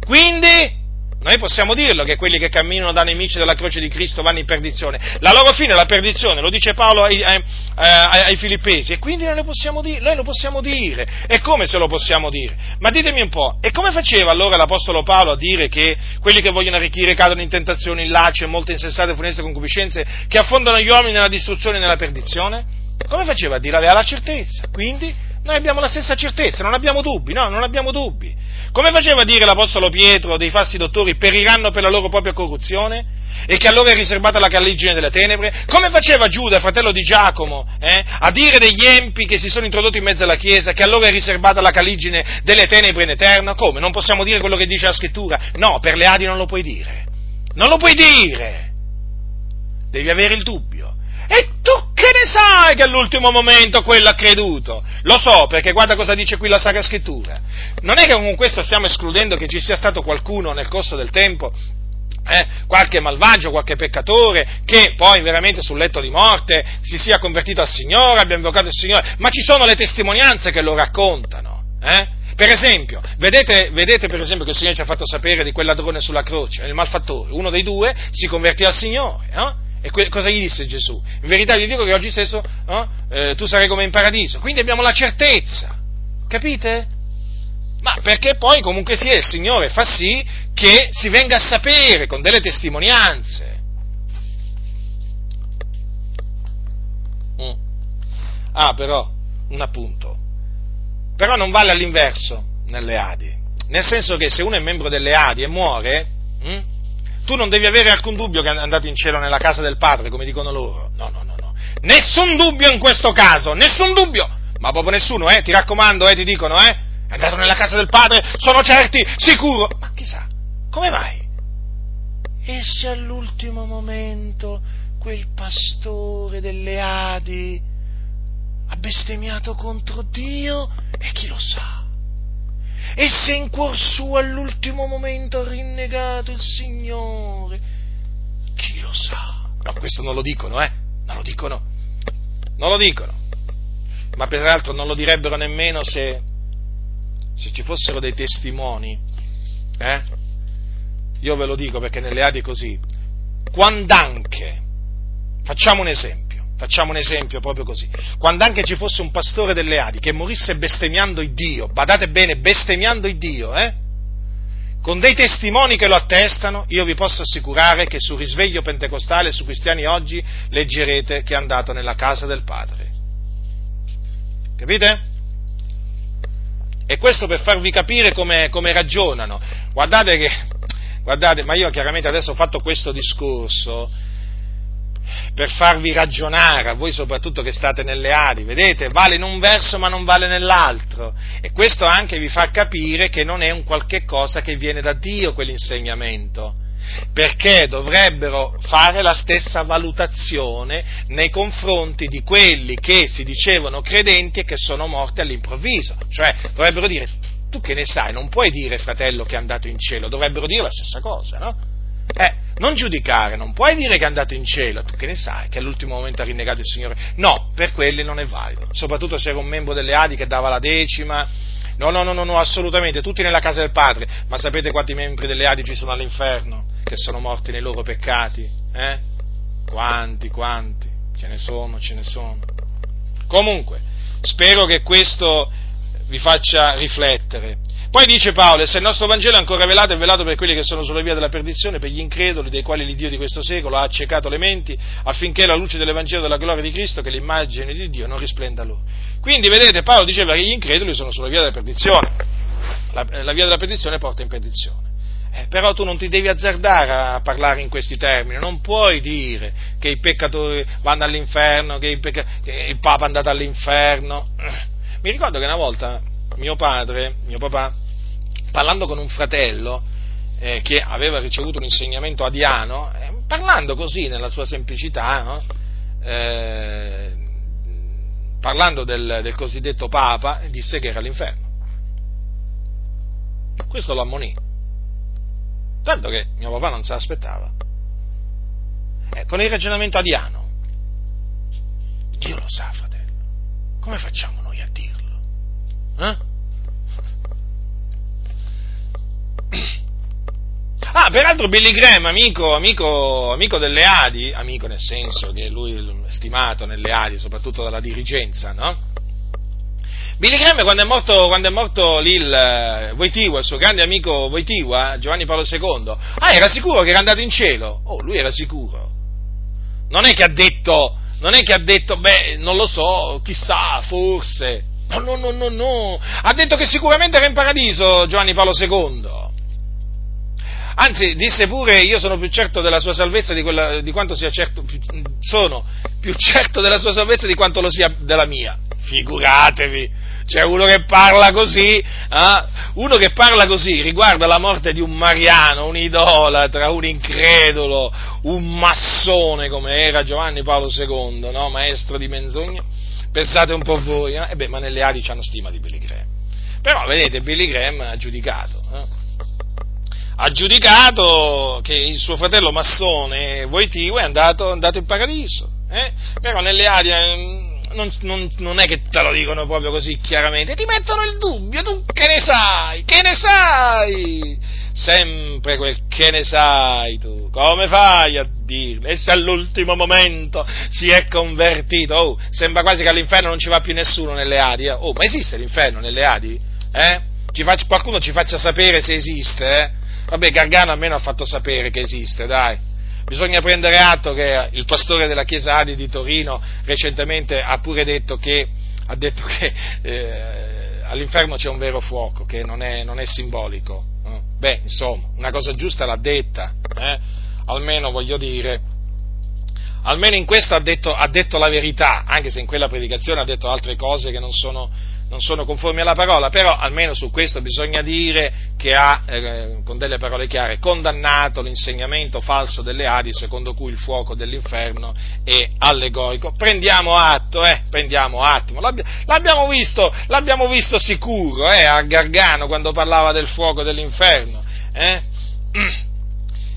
quindi, noi possiamo dirlo che quelli che camminano da nemici della croce di Cristo vanno in perdizione. La loro fine è la perdizione, lo dice Paolo ai, ai, ai Filippesi, e quindi noi lo, possiamo dire, noi lo possiamo dire. E come se lo possiamo dire? Ma ditemi un po', e come faceva allora l'Apostolo Paolo a dire che quelli che vogliono arricchire cadono in tentazioni, in lacci e molte insensate funeste concupiscenze che affondano gli uomini nella distruzione e nella perdizione? Come faceva a dire? Aveva la certezza. Quindi noi abbiamo la stessa certezza, non abbiamo dubbi, no, non abbiamo dubbi. Come faceva a dire l'Apostolo Pietro dei falsi dottori periranno per la loro propria corruzione? E che a loro è riservata la caligine delle tenebre? Come faceva Giuda, fratello di Giacomo, eh, a dire degli empi che si sono introdotti in mezzo alla Chiesa che a loro è riservata la caligine delle tenebre in eterno? Come? Non possiamo dire quello che dice la scrittura? No, per le Adi non lo puoi dire. Non lo puoi dire! Devi avere il dubbio. E tu che ne sai che all'ultimo momento quello ha creduto? Lo so, perché guarda cosa dice qui la Sacra Scrittura. Non è che con questo stiamo escludendo che ci sia stato qualcuno nel corso del tempo eh, qualche malvagio, qualche peccatore, che poi veramente sul letto di morte si sia convertito al Signore, abbia invocato il Signore, ma ci sono le testimonianze che lo raccontano. Eh? Per esempio, vedete, vedete, per esempio che il Signore ci ha fatto sapere di quel ladrone sulla croce, il malfattore, uno dei due si convertì al Signore, no? E que- cosa gli disse Gesù? In verità gli dico che oggi stesso no, eh, tu sarai come in paradiso. Quindi abbiamo la certezza, capite? Ma perché poi comunque sia il Signore fa sì che si venga a sapere con delle testimonianze. Mm. Ah, però, un appunto. Però non vale all'inverso nelle Adi. Nel senso che se uno è membro delle Adi e muore, hm, tu non devi avere alcun dubbio che è andato in cielo nella casa del Padre, come dicono loro. No, no, no, no. Nessun dubbio in questo caso, nessun dubbio. Ma proprio nessuno, eh, ti raccomando, eh, ti dicono, eh, è andato nella casa del Padre, sono certi, sicuro. Ma chissà, come mai? E se all'ultimo momento quel pastore delle Adi ha bestemmiato contro Dio, e chi lo sa? E se in cuor suo all'ultimo momento ha rinnegato il Signore, chi lo sa? No, questo non lo dicono, eh? Non lo dicono. Non lo dicono. Ma peraltro non lo direbbero nemmeno se, se ci fossero dei testimoni, eh? Io ve lo dico perché nelle Adi è così. Quand'anche, facciamo un esempio, Facciamo un esempio proprio così. Quando anche ci fosse un pastore delle Adi che morisse bestemmiando il Dio, badate bene, bestemmiando il Dio, eh? Con dei testimoni che lo attestano, io vi posso assicurare che sul risveglio pentecostale su cristiani oggi leggerete che è andato nella casa del Padre. Capite? E questo per farvi capire come, come ragionano. Guardate che, guardate, ma io chiaramente adesso ho fatto questo discorso per farvi ragionare, a voi soprattutto che state nelle Adi, vedete, vale in un verso ma non vale nell'altro, e questo anche vi fa capire che non è un qualche cosa che viene da Dio quell'insegnamento, perché dovrebbero fare la stessa valutazione nei confronti di quelli che si dicevano credenti e che sono morti all'improvviso, cioè dovrebbero dire, tu che ne sai, non puoi dire fratello che è andato in cielo, dovrebbero dire la stessa cosa, no? Eh, non giudicare, non puoi dire che è andato in cielo, tu che ne sai, che all'ultimo momento ha rinnegato il Signore. No, per quelli non è valido. Soprattutto se era un membro delle Adi che dava la decima. No, no, no, no, no, assolutamente, tutti nella casa del Padre. Ma sapete quanti membri delle Adi ci sono all'inferno? Che sono morti nei loro peccati? Eh? Quanti, quanti? Ce ne sono, ce ne sono. Comunque, spero che questo vi faccia riflettere poi dice Paolo, se il nostro Vangelo è ancora velato, è velato per quelli che sono sulla via della perdizione, per gli increduli, dei quali l'Iddio di questo secolo ha accecato le menti, affinché la luce dell'Evangelo della gloria di Cristo, che è l'immagine di Dio, non risplenda loro. Quindi, vedete, Paolo diceva che gli increduli sono sulla via della perdizione. La, la via della perdizione porta in perdizione. Eh, però tu non ti devi azzardare a parlare in questi termini, non puoi dire che i peccatori vanno all'inferno, che, pecca- che il Papa è andato all'inferno. Mi ricordo che una volta mio padre, mio papà, parlando con un fratello eh, che aveva ricevuto un insegnamento adiano, eh, parlando così nella sua semplicità, no? eh, parlando del, del, cosiddetto Papa, disse che era l'inferno. Questo lo ammonì. Tanto che mio papà non se l'aspettava. Eh, con il ragionamento adiano. Dio lo sa, fratello. Come facciamo? Eh? Ah, peraltro Billy Graham, amico, amico, amico, delle Adi, amico nel senso che lui è stimato nelle Adi, soprattutto dalla dirigenza, no? Billy Graham quando è morto, quando è morto lì il eh, Voitiva, il suo grande amico Voitiva, Giovanni Paolo II, ah, era sicuro che era andato in cielo? Oh, lui era sicuro. Non è che ha detto, non è che ha detto, beh, non lo so, chissà, forse. No, no, no, no, no. Ha detto che sicuramente era in paradiso Giovanni Paolo II. Anzi, disse pure, io sono più certo della sua salvezza di, quella, di quanto sia certo, più, sono più certo della sua salvezza di quanto lo sia della mia. Figuratevi, c'è uno che parla così, eh? uno che parla così riguarda la morte di un mariano, un idolatra, un incredulo, un massone come era Giovanni Paolo II, no? maestro di menzogne. Pensate un po' voi, eh? eh beh, ma nelle Adi hanno stima di Billy Graham. Però vedete, Billy Graham ha giudicato. Eh? ha giudicato che il suo fratello massone Voitivo è andato, andato in paradiso, eh? però nelle aree mm, non, non, non, è che te lo dicono proprio così chiaramente, ti mettono il dubbio, tu che ne sai, che ne sai, sempre quel che ne sai tu, come fai a dirlo? E se all'ultimo momento si è convertito, oh, sembra quasi che all'inferno non ci va più nessuno nelle Adi, eh? oh, ma esiste l'inferno nelle Adi? Eh? Ci faccia, qualcuno ci faccia sapere se esiste, eh? Vabbè, Gargano almeno ha fatto sapere che esiste, dai. Bisogna prendere atto che il pastore della Chiesa Adi di Torino recentemente ha pure detto che, ha detto che eh, all'inferno c'è un vero fuoco, che non è, non è simbolico. Eh? Beh, insomma, una cosa giusta l'ha detta, eh? Almeno voglio dire, almeno in questo ha detto, ha detto, la verità, anche se in quella predicazione ha detto altre cose che non sono, non sono conformi alla parola, però almeno su questo bisogna dire che ha, eh, con delle parole chiare, condannato l'insegnamento falso delle Adi secondo cui il fuoco dell'inferno è allegorico. Prendiamo atto, eh, prendiamo atto. L'abbiamo visto, l'abbiamo visto sicuro, eh, a Gargano quando parlava del fuoco dell'inferno, eh?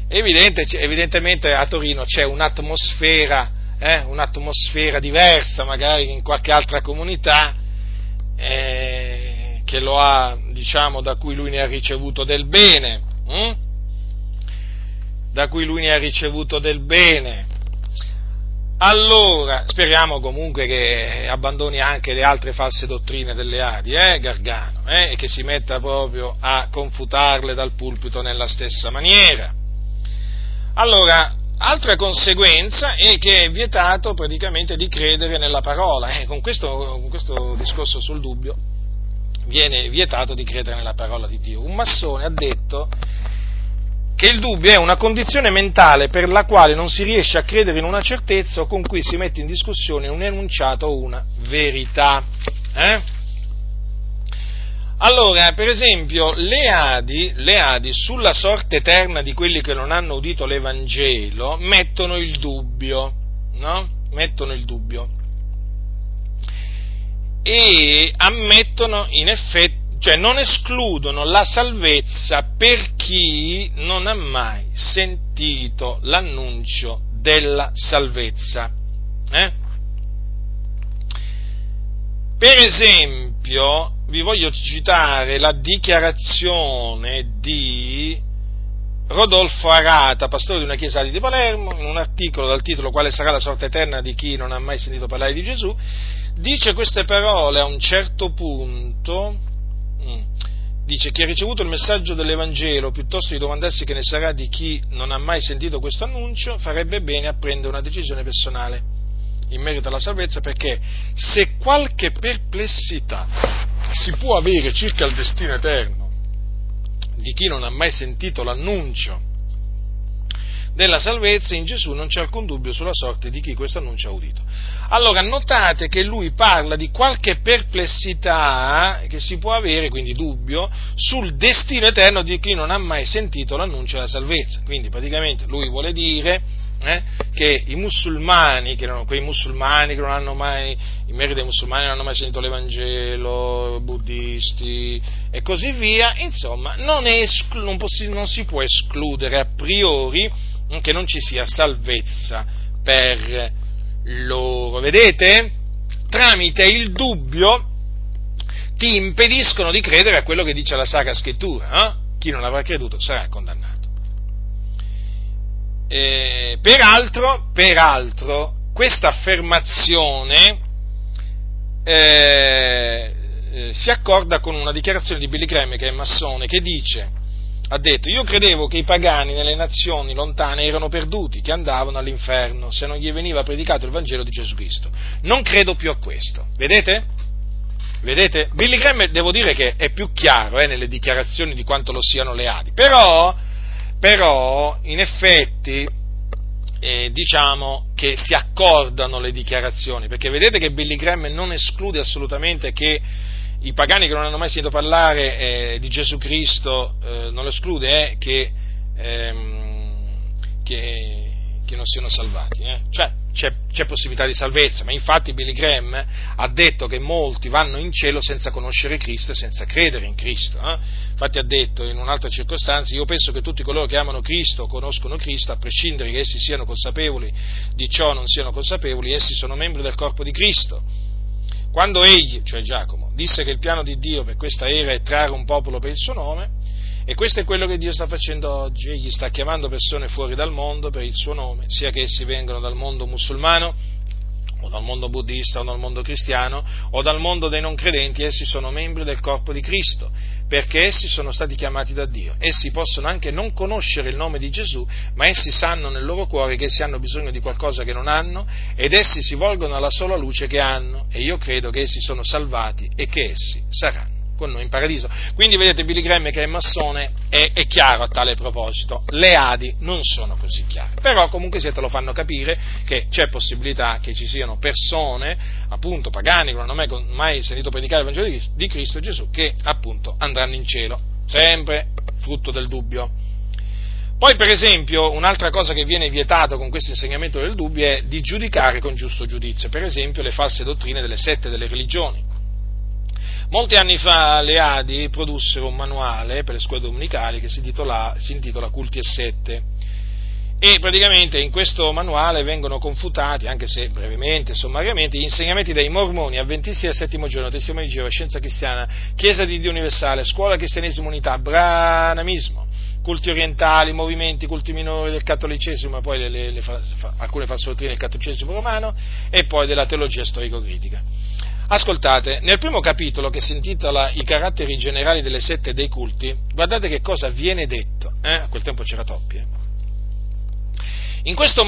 Evidente, evidentemente a Torino c'è un'atmosfera, eh, un'atmosfera diversa magari in qualche altra comunità, eh, ha, diciamo, da cui lui ne ha ricevuto del bene, hm? da cui lui ne ha ricevuto del bene. Allora, speriamo comunque che abbandoni anche le altre false dottrine delle Adi, eh, Gargano, eh, e che si metta proprio a confutarle dal pulpito nella stessa maniera. Allora, Altra conseguenza è che è vietato praticamente di credere nella parola. Eh, con, questo, con questo discorso sul dubbio viene vietato di credere nella parola di Dio. Un massone ha detto che il dubbio è una condizione mentale per la quale non si riesce a credere in una certezza o con cui si mette in discussione un enunciato o una verità. Eh? Allora, per esempio, le Adi, le Adi, sulla sorte eterna di quelli che non hanno udito l'Evangelo mettono il dubbio, no? Mettono il dubbio. E ammettono in effetti, cioè non escludono la salvezza per chi non ha mai sentito l'annuncio della salvezza. Eh? Per esempio, vi voglio citare la dichiarazione di Rodolfo Arata, pastore di una chiesa di Palermo, in un articolo dal titolo Quale sarà la sorte eterna di chi non ha mai sentito parlare di Gesù, dice queste parole a un certo punto, mm, dice chi ha ricevuto il messaggio dell'Evangelo, piuttosto di domandarsi che ne sarà di chi non ha mai sentito questo annuncio, farebbe bene a prendere una decisione personale in merito alla salvezza perché se qualche perplessità si può avere circa il destino eterno di chi non ha mai sentito l'annuncio della salvezza in Gesù non c'è alcun dubbio sulla sorte di chi questo annuncio ha udito. Allora notate che lui parla di qualche perplessità che si può avere, quindi dubbio, sul destino eterno di chi non ha mai sentito l'annuncio della salvezza. Quindi praticamente lui vuole dire eh, che i musulmani, che non, quei musulmani che non hanno mai, i membri dei musulmani non hanno mai sentito l'Evangelo, buddisti e così via, insomma, non, esclu- non, possi- non si può escludere a priori che non ci sia salvezza per loro. Vedete? Tramite il dubbio ti impediscono di credere a quello che dice la Sacra Scrittura. Eh? Chi non avrà creduto sarà condannato. Eh, peraltro, peraltro, questa affermazione eh, eh, si accorda con una dichiarazione di Billy Graham, che è massone, che dice, ha detto, io credevo che i pagani nelle nazioni lontane erano perduti, che andavano all'inferno se non gli veniva predicato il Vangelo di Gesù Cristo. Non credo più a questo. Vedete? Vedete? Billy Graham devo dire che è più chiaro eh, nelle dichiarazioni di quanto lo siano le Adi, però, però in effetti eh, diciamo che si accordano le dichiarazioni, perché vedete che Billy Graham non esclude assolutamente che i pagani che non hanno mai sentito parlare eh, di Gesù Cristo, eh, non lo esclude eh, che, ehm, che, che, non siano salvati. Eh. Cioè, c'è, c'è, possibilità di salvezza, ma infatti Billy Graham ha detto che molti vanno in cielo senza conoscere Cristo e senza credere in Cristo. Eh? Infatti ha detto in un'altra circostanza, io penso che tutti coloro che amano Cristo conoscono Cristo, a prescindere che essi siano consapevoli di ciò o non siano consapevoli, essi sono membri del corpo di Cristo. Quando egli, cioè Giacomo, disse che il piano di Dio per questa era è trarre un popolo per il suo nome, e questo è quello che Dio sta facendo oggi, egli sta chiamando persone fuori dal mondo per il suo nome, sia che essi vengano dal mondo musulmano, o dal mondo buddista, o dal mondo cristiano, o dal mondo dei non credenti, essi sono membri del corpo di Cristo, perché essi sono stati chiamati da Dio. Essi possono anche non conoscere il nome di Gesù, ma essi sanno nel loro cuore che essi hanno bisogno di qualcosa che non hanno, ed essi si volgono alla sola luce che hanno, e io credo che essi sono salvati e che essi saranno con noi in paradiso. Quindi vedete Billy Graham che è massone è, è, chiaro a tale proposito, le Adi non sono così chiare, però comunque sia te lo fanno capire che c'è possibilità che ci siano persone, appunto pagani, che non hanno mai, sentito predicare il Vangelo di, Cristo Gesù, che appunto andranno in cielo, sempre frutto del dubbio. Poi, per esempio, un'altra cosa che viene vietato con questo insegnamento del dubbio è di giudicare con giusto giudizio, per esempio le false dottrine delle sette delle religioni. Molti anni fa le Adi produssero un manuale per le scuole domenicali che si intitola, si intitola Culti e Sette e praticamente in questo manuale vengono confutati, anche se brevemente, sommariamente, gli insegnamenti dei mormoni, avventisti del settimo giorno, testimoni di Geova, scienza cristiana, Chiesa di Dio universale, scuola cristianesimo unità, branamismo, culti orientali, movimenti, culti minori del cattolicesimo, poi le, le, le, alcune false dottrine del cattolicesimo romano e poi della teologia storico-critica. Ascoltate, nel primo capitolo che si intitola I caratteri generali delle sette dei culti, guardate che cosa viene detto, eh? a quel tempo c'era Toppi, eh? In questo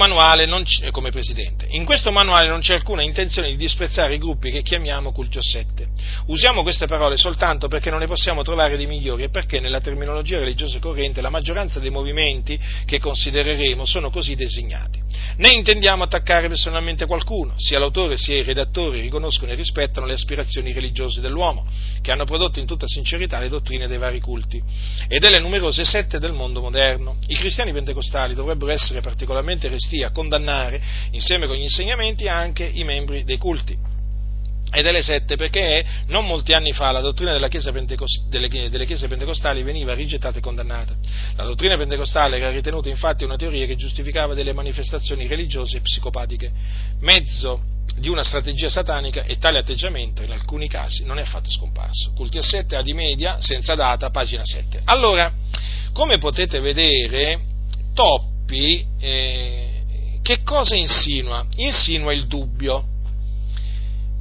presidente, in questo manuale non c'è alcuna intenzione di disprezzare i gruppi che chiamiamo culti o sette. Usiamo queste parole soltanto perché non ne possiamo trovare di migliori e perché nella terminologia religiosa corrente la maggioranza dei movimenti che considereremo sono così designati. Né intendiamo attaccare personalmente qualcuno, sia l'autore sia i redattori riconoscono e rispettano le aspirazioni religiose dell'uomo, che hanno prodotto in tutta sincerità le dottrine dei vari culti e delle numerose sette del mondo moderno. I cristiani pentecostali dovrebbero essere particolarmente naturalmente resti a condannare insieme con gli insegnamenti anche i membri dei culti e delle sette perché non molti anni fa la dottrina delle, delle, chiese pentecostali veniva rigettata e condannata. La dottrina pentecostale era ritenuta infatti una teoria che giustificava delle manifestazioni religiose e psicopatiche, mezzo di una strategia satanica e tale atteggiamento in alcuni casi non è affatto scomparso. Culti a sette, Adi Media, senza data, pagina 7. Allora, come potete vedere, Top Filippi eh, che cosa insinua? Insinua il dubbio.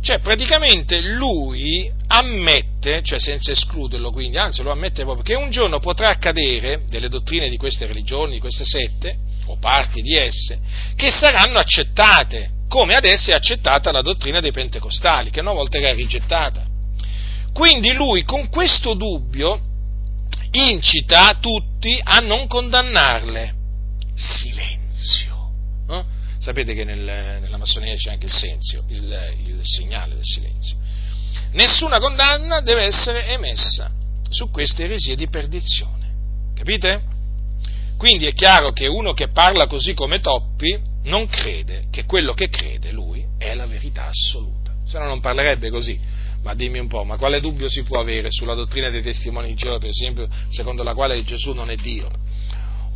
Cioè praticamente lui ammette, cioè senza escluderlo quindi, anzi lo ammette proprio, che un giorno potrà accadere delle dottrine di queste religioni, di queste sette, o parti di esse, che saranno accettate, come adesso è accettata la dottrina dei pentecostali, che una volta era rigettata. Quindi lui con questo dubbio incita tutti a non condannarle, silenzio. No? Sapete che nel, nella massoneria c'è anche il, senzio, il, il segnale del silenzio. Nessuna condanna deve essere emessa su queste eresie di perdizione. Capite? Quindi è chiaro che uno che parla così come Toppi non crede che quello che crede lui è la verità assoluta, se no non parlerebbe così. Ma dimmi un po', ma quale dubbio si può avere sulla dottrina dei testimoni di Geova, per esempio, secondo la quale Gesù non è Dio?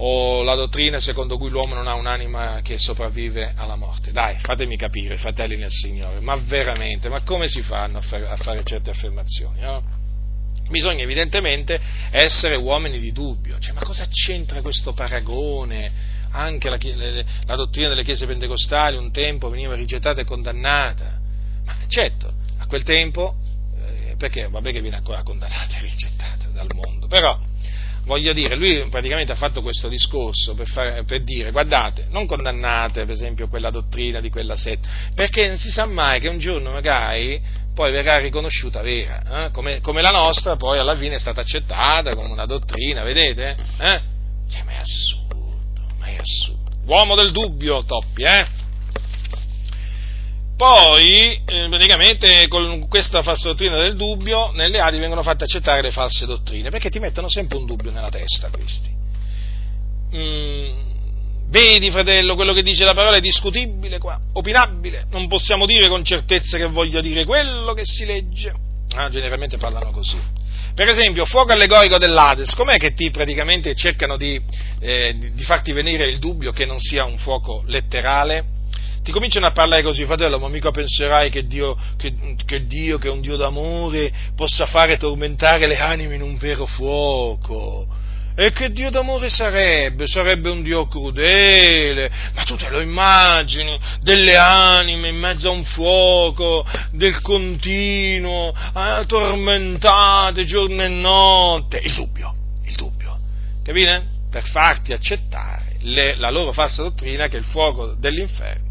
O la dottrina secondo cui l'uomo non ha un'anima che sopravvive alla morte? Dai, fatemi capire, fratelli nel Signore, ma veramente, ma come si fanno a fare, a fare certe affermazioni? No? bisogna evidentemente essere uomini di dubbio. Cioè, ma cosa c'entra questo paragone? Anche la, la, dottrina delle chiese pentecostali un tempo veniva rigettata e condannata. Ma certo, a quel tempo, eh, perché vabbè che viene ancora condannata e rigettata dal mondo, però voglio dire, lui praticamente ha fatto questo discorso per, fare, per, dire, guardate, non condannate per esempio quella dottrina di quella setta, perché non si sa mai che un giorno magari poi verrà riconosciuta vera, eh? come, come, la nostra poi alla fine è stata accettata come una dottrina, vedete? Eh? Cioè, ma è assurdo, ma è assurdo. Uomo del dubbio, Toppi, eh? Poi, eh, praticamente, con questa falsa dottrina del dubbio, nelle Adi vengono fatte accettare le false dottrine, perché ti mettono sempre un dubbio nella testa questi. Mm, Vedi, fratello, quello che dice la parola è discutibile qua, opinabile, non possiamo dire con certezza che voglia dire quello che si legge. Ah, generalmente parlano così. Per esempio, fuoco allegorico dell'Ades, com'è che ti praticamente cercano di, eh, di farti venire il dubbio che non sia un fuoco letterale? Ti cominciano a parlare così, fratello, ma mica penserai che Dio, che, che Dio, che è un Dio d'amore, possa fare tormentare le anime in un vero fuoco e che Dio d'amore sarebbe? Sarebbe un Dio crudele, ma tu te lo immagini, delle anime in mezzo a un fuoco, del continuo, eh, tormentate giorno e notte. Il dubbio, il dubbio, capite? Per farti accettare le, la loro falsa dottrina che il fuoco dell'inferno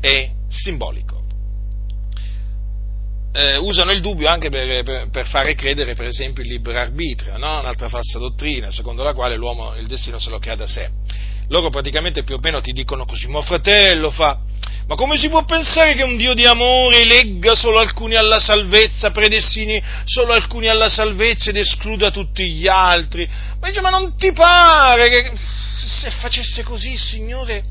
è simbolico eh, usano il dubbio anche per, per, per, fare credere, per esempio, il libero arbitrio, no? un'altra falsa dottrina, secondo la quale l'uomo il destino se lo crea da sé. Loro praticamente più o meno ti dicono così, ma fratello fa, ma come si può pensare che un Dio di amore legga solo alcuni alla salvezza, predestini solo alcuni alla salvezza ed escluda tutti gli altri? Ma dice, ma non ti pare che se facesse così, Signore,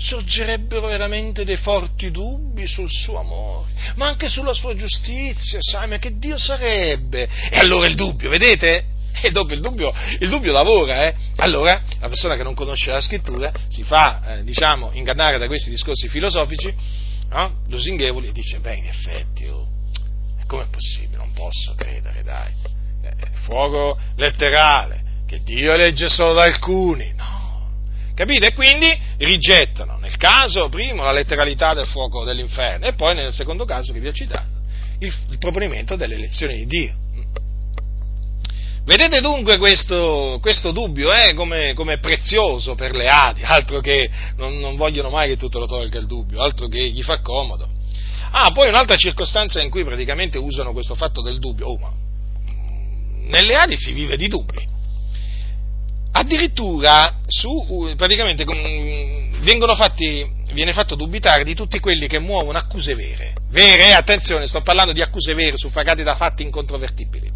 sorgerebbero veramente dei forti dubbi sul suo amore, ma anche sulla sua giustizia, sai, ma che Dio sarebbe? E allora il dubbio, vedete? E dopo il dubbio, il dubbio lavora, eh? Allora la persona che non conosce la scrittura si fa, eh, diciamo, ingannare da questi discorsi filosofici, no? lusinghevoli, e dice, beh, in effetti, oh, com'è possibile? Non posso credere, dai. Eh, fuoco letterale, che Dio legge solo da alcuni, no? Capite? E quindi rigettano, nel caso primo, la letteralità del fuoco dell'inferno e poi nel secondo caso che vi ho citato, il, il proponimento delle elezioni di Dio. Vedete dunque questo, questo dubbio eh, come, come, prezioso per le Adi, altro che non, non vogliono mai che tu te lo tolga il dubbio, altro che gli fa comodo. Ah, poi un'altra circostanza in cui praticamente usano questo fatto del dubbio, oh, ma nelle Adi si vive di dubbi. Addirittura su, praticamente fatti, viene fatto dubitare di tutti quelli che muovono accuse vere. Vere, attenzione, sto parlando di accuse vere, suffragate da fatti incontrovertibili.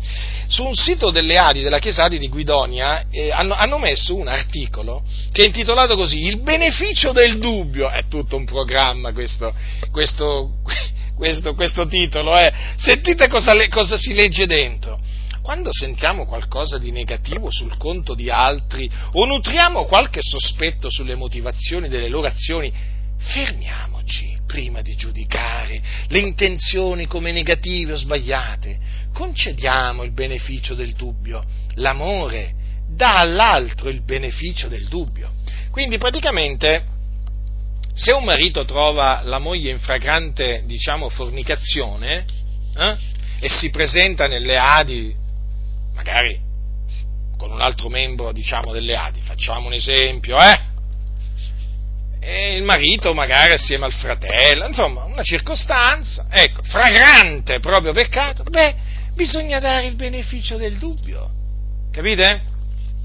Su un sito delle Adi, della Chiesa Adi di Guidonia, eh, hanno, hanno, messo un articolo che è intitolato così, Il beneficio del dubbio. È tutto un programma questo, questo, questo, questo titolo, eh. Sentite cosa, cosa si legge dentro quando sentiamo qualcosa di negativo sul conto di altri o nutriamo qualche sospetto sulle motivazioni delle loro azioni, fermiamoci prima di giudicare le intenzioni come negative o sbagliate. Concediamo il beneficio del dubbio. L'amore dà all'altro il beneficio del dubbio. Quindi praticamente se un marito trova la moglie in fragrante, diciamo, fornicazione eh, e si presenta nelle Adi magari con un altro membro, diciamo, delle Adi, facciamo un esempio, eh? E il marito magari assieme al fratello, insomma, una circostanza, ecco, fragrante proprio peccato, beh, bisogna dare il beneficio del dubbio, capite?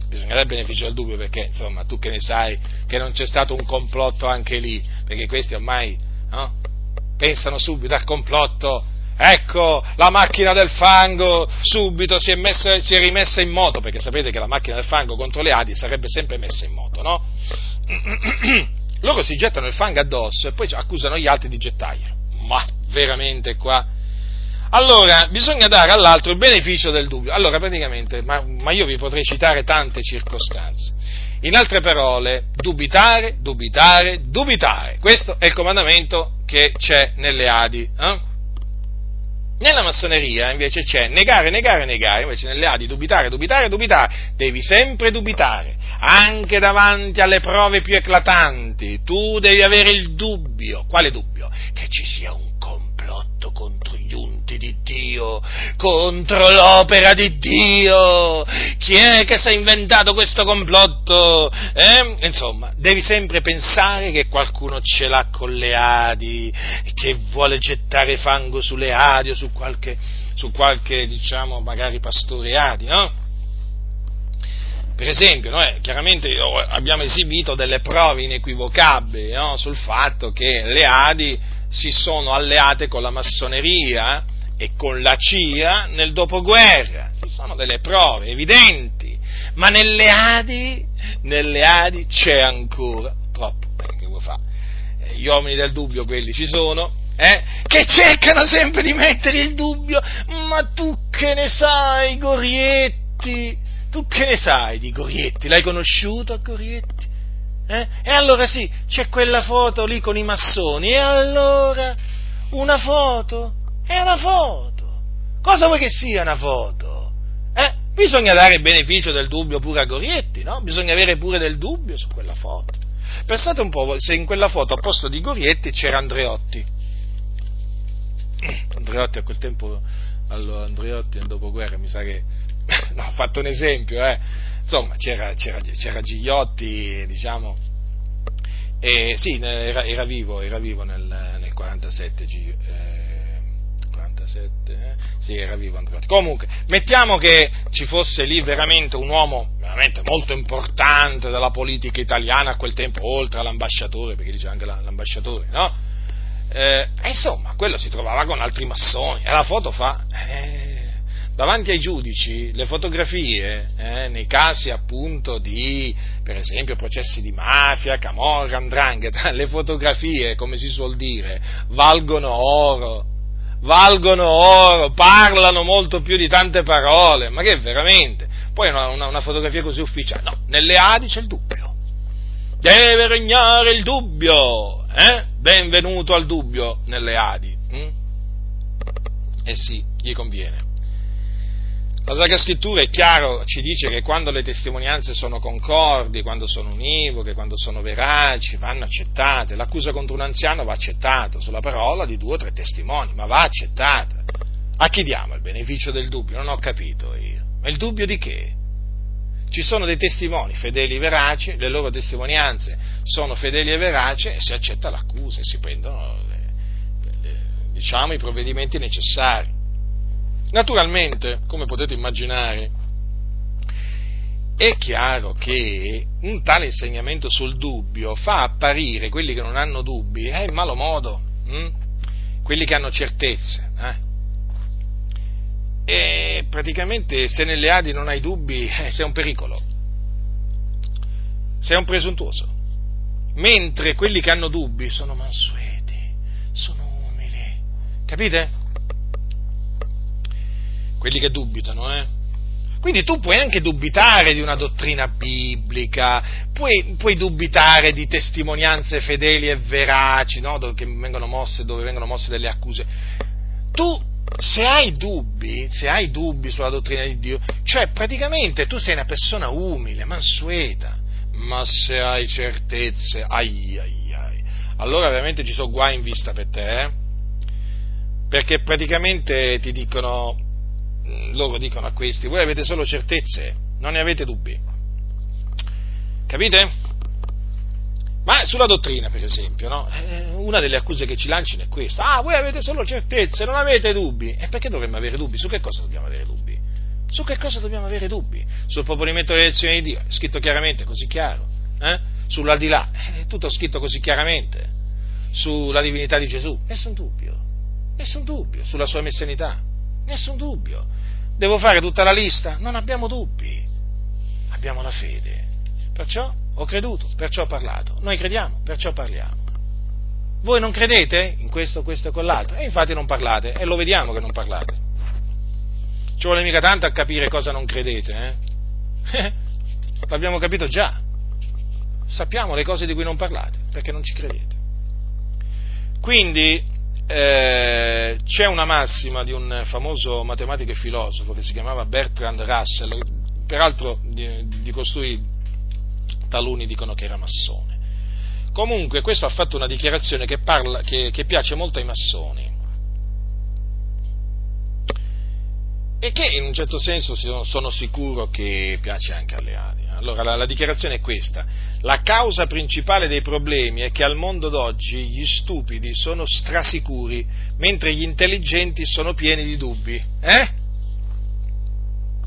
Bisogna dare il beneficio del dubbio perché, insomma, tu che ne sai che non c'è stato un complotto anche lì, perché questi ormai no? pensano subito al complotto ecco, la macchina del fango subito si è, messa, si è, rimessa in moto, perché sapete che la macchina del fango contro le Adi sarebbe sempre messa in moto, no? Loro si gettano il fango addosso e poi accusano gli altri di gettarglielo. Ma veramente qua? Allora, bisogna dare all'altro il beneficio del dubbio. Allora, praticamente, ma, ma io vi potrei citare tante circostanze. In altre parole, dubitare, dubitare, dubitare. Questo è il comandamento che c'è nelle Adi. Eh? Nella massoneria invece c'è negare, negare, negare, invece nelle Adi dubitare, dubitare, dubitare. Devi sempre dubitare, anche davanti alle prove più eclatanti. Tu devi avere il dubbio. Quale dubbio? Che ci sia un complotto contro gli unti di Dio, contro l'opera di Dio. Chi è che si è inventato questo complotto? Eh? Insomma, devi sempre pensare che qualcuno ce l'ha con le Adi, che vuole gettare fango sulle Adi o su qualche, su qualche diciamo, magari pastore Adi, no? Per esempio, noi chiaramente abbiamo esibito delle prove inequivocabili no? sul fatto che le Adi si sono alleate con la massoneria e con la CIA nel dopoguerra. Ci sono delle prove evidenti, ma nelle Adi, nelle Adi c'è ancora troppo. Che vuoi fare? Eh, gli uomini del dubbio, quelli ci sono, eh, che cercano sempre di mettere il dubbio, ma tu che ne sai, Gorietti? Tu che ne sai di Gorietti? L'hai conosciuto Gorietti? Eh? E allora sì, c'è quella foto lì con i massoni, e allora una foto? È una foto. Cosa vuoi che sia una foto? Eh? Bisogna dare il beneficio del dubbio pure a Gorietti, no? Bisogna avere pure del dubbio su quella foto. Pensate un po' se in quella foto a posto di Gorietti c'era Andreotti. Andreotti a quel tempo, allora Andreotti nel dopoguerra mi sa che, no, ho fatto un esempio, eh, insomma, c'era, c'era, c'era Gigliotti, diciamo, e, sì, era, era, vivo, era vivo nel, nel 47, eh, 47 eh? sì, era vivo Andreotti. Comunque, mettiamo che ci fosse lì veramente un uomo veramente molto importante della politica italiana a quel tempo, oltre all'ambasciatore, perché dice anche l'ambasciatore, no? Eh, insomma, quello si trovava con altri massoni e la foto fa... Eh, davanti ai giudici le fotografie, eh, nei casi appunto di, per esempio, processi di mafia, camorra, andrangheta, le fotografie, come si suol dire, valgono oro, valgono oro, parlano molto più di tante parole, ma che veramente? Poi una, una, una fotografia così ufficiale, no, nelle Adi c'è il dubbio, deve regnare il dubbio, eh? benvenuto al dubbio nelle Adi, hm? eh sì, gli conviene. La Sacra Scrittura è chiaro, ci dice che quando le testimonianze sono concordi, quando sono univoche, quando sono veraci, vanno accettate. L'accusa contro un anziano va accettata sulla parola di due o tre testimoni, ma va accettata. A chi diamo il beneficio del dubbio? Non ho capito io. Ma il dubbio di che? Ci sono dei testimoni fedeli e veraci, le loro testimonianze sono fedeli e veraci e si accetta l'accusa e si prendono le, le, diciamo, i provvedimenti necessari. Naturalmente, come potete immaginare, è chiaro che un tale insegnamento sul dubbio fa apparire quelli che non hanno dubbi eh, in malo modo, hm? quelli che hanno certezze. Eh? E praticamente se nelle Adi non hai dubbi eh, sei un pericolo, sei un presuntuoso, mentre quelli che hanno dubbi sono mansueti, sono umili, capite? Quelli che dubitano, eh? Quindi tu puoi anche dubitare di una dottrina biblica, puoi, puoi dubitare di testimonianze fedeli e veraci, no? dove, vengono mosse, dove vengono mosse delle accuse. Tu, se hai dubbi, se hai dubbi sulla dottrina di Dio, cioè praticamente tu sei una persona umile, mansueta, ma se hai certezze, ai ai ai, allora veramente ci sono guai in vista per te, eh? Perché praticamente ti dicono loro dicono a questi, voi avete solo certezze, non ne avete dubbi. Capite? Ma sulla dottrina, per esempio, no? eh, una delle accuse che ci lanciano è questa. Ah, voi avete solo certezze, non avete dubbi. E perché dovremmo avere dubbi? Su che cosa dobbiamo avere dubbi? Su che cosa dobbiamo avere dubbi? Sul proponimento dell'elezione di Dio, è scritto chiaramente, così chiaro. Eh? Sull'aldilà, è tutto scritto così chiaramente. Sulla divinità di Gesù, nessun dubbio. Nessun dubbio sulla sua messianità, nessun dubbio. Devo fare tutta la lista? Non abbiamo dubbi, abbiamo la fede. Perciò ho creduto, perciò ho parlato. Noi crediamo, perciò parliamo. Voi non credete in questo, questo e quell'altro? E infatti non parlate, e lo vediamo che non parlate. Ci vuole mica tanto a capire cosa non credete, eh? L'abbiamo capito già. Sappiamo le cose di cui non parlate, perché non ci credete. Quindi eh, c'è una massima di un famoso matematico e filosofo che si chiamava Bertrand Russell, peraltro di, di costui taluni dicono che era massone. Comunque questo ha fatto una dichiarazione che, parla, che, che piace molto ai massoni e che in un certo senso sono sicuro che piace anche alle. Allora la, la, dichiarazione è questa, la causa principale dei problemi è che al mondo d'oggi gli stupidi sono strasicuri, mentre gli intelligenti sono pieni di dubbi. Eh?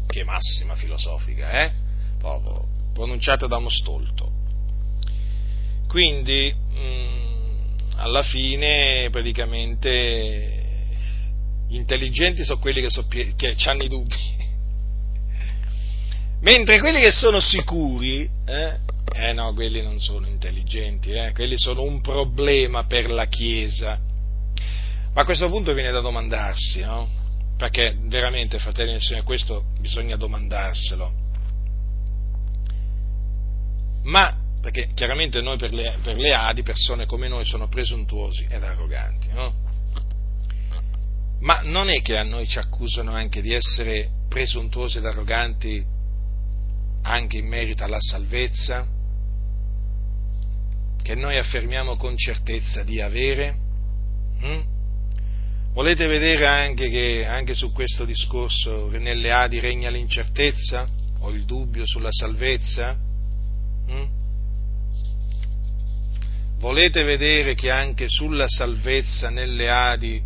Che massima filosofica, eh? Proprio pronunciata da uno stolto. Quindi, mh, mm, alla fine, praticamente, gli intelligenti sono quelli che, so, che hanno i dubbi. Mentre quelli che sono sicuri, eh, eh no, quelli non sono intelligenti, eh, quelli sono un problema per la Chiesa. Ma a questo punto viene da domandarsi, no? Perché veramente, fratelli del Signore, questo bisogna domandarselo ma perché chiaramente noi per le, per le Adi, persone come noi, sono presuntuosi ed arroganti, no? Ma non è che a noi ci accusano anche di essere presuntuosi ed arroganti anche in merito alla salvezza, che noi affermiamo con certezza di avere? Hm? Volete vedere anche che anche su questo discorso nelle Adi regna l'incertezza o il dubbio sulla salvezza? Mm? Volete vedere che anche sulla salvezza nelle Adi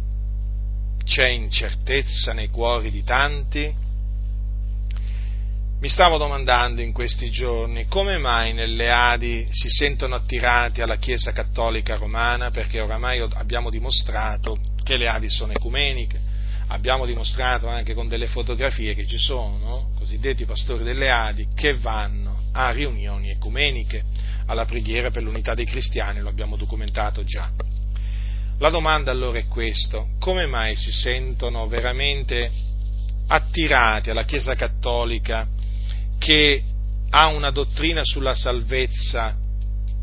c'è incertezza nei cuori di tanti? Mi stavo domandando in questi giorni come mai nelle Adi si sentono attirati alla Chiesa Cattolica Romana, perché oramai abbiamo dimostrato che le Adi sono ecumeniche, abbiamo dimostrato anche con delle fotografie che ci sono cosiddetti pastori delle Adi che vanno a riunioni ecumeniche, alla preghiera per l'unità dei cristiani, lo abbiamo documentato già. La domanda allora è questa, come mai si sentono veramente attirati alla Chiesa Cattolica che ha una dottrina sulla salvezza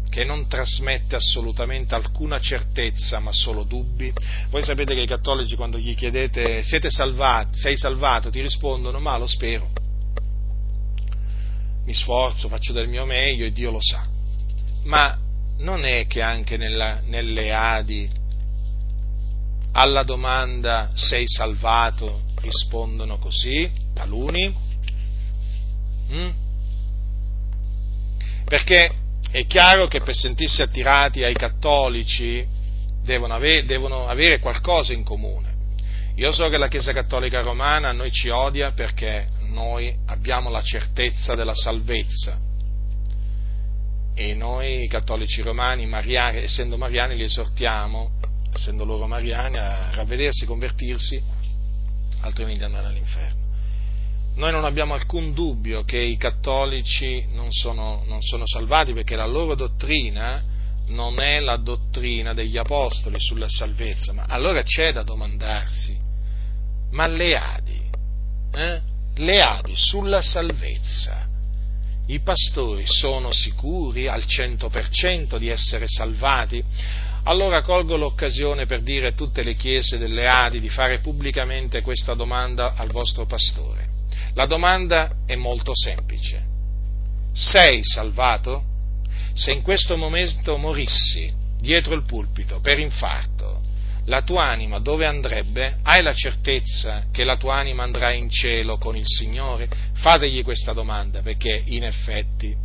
che non trasmette assolutamente alcuna certezza ma solo dubbi. Voi sapete che i cattolici quando gli chiedete siete salvati, sei salvato, ti rispondono ma lo spero mi sforzo, faccio del mio meglio e Dio lo sa. Ma non è che anche nella, nelle Adi alla domanda sei salvato rispondono così, taluni? Mm? Perché è chiaro che per sentirsi attirati ai cattolici devono avere, devono avere qualcosa in comune. Io so che la Chiesa Cattolica Romana a noi ci odia perché noi abbiamo la certezza della salvezza e noi cattolici romani, mariani, essendo mariani, li esortiamo, essendo loro mariani, a ravvedersi, convertirsi, altrimenti andare all'inferno. Noi non abbiamo alcun dubbio che i cattolici non sono, non sono salvati perché la loro dottrina non è la dottrina degli apostoli sulla salvezza, ma allora c'è da domandarsi, ma le Adi, eh? le Adi sulla salvezza. I pastori sono sicuri al 100% di essere salvati? Allora colgo l'occasione per dire a tutte le chiese delle Adi di fare pubblicamente questa domanda al vostro pastore. La domanda è molto semplice. Sei salvato? Se in questo momento morissi dietro il pulpito per infarto, la tua anima dove andrebbe? Hai la certezza che la tua anima andrà in cielo con il Signore? Fategli questa domanda perché in effetti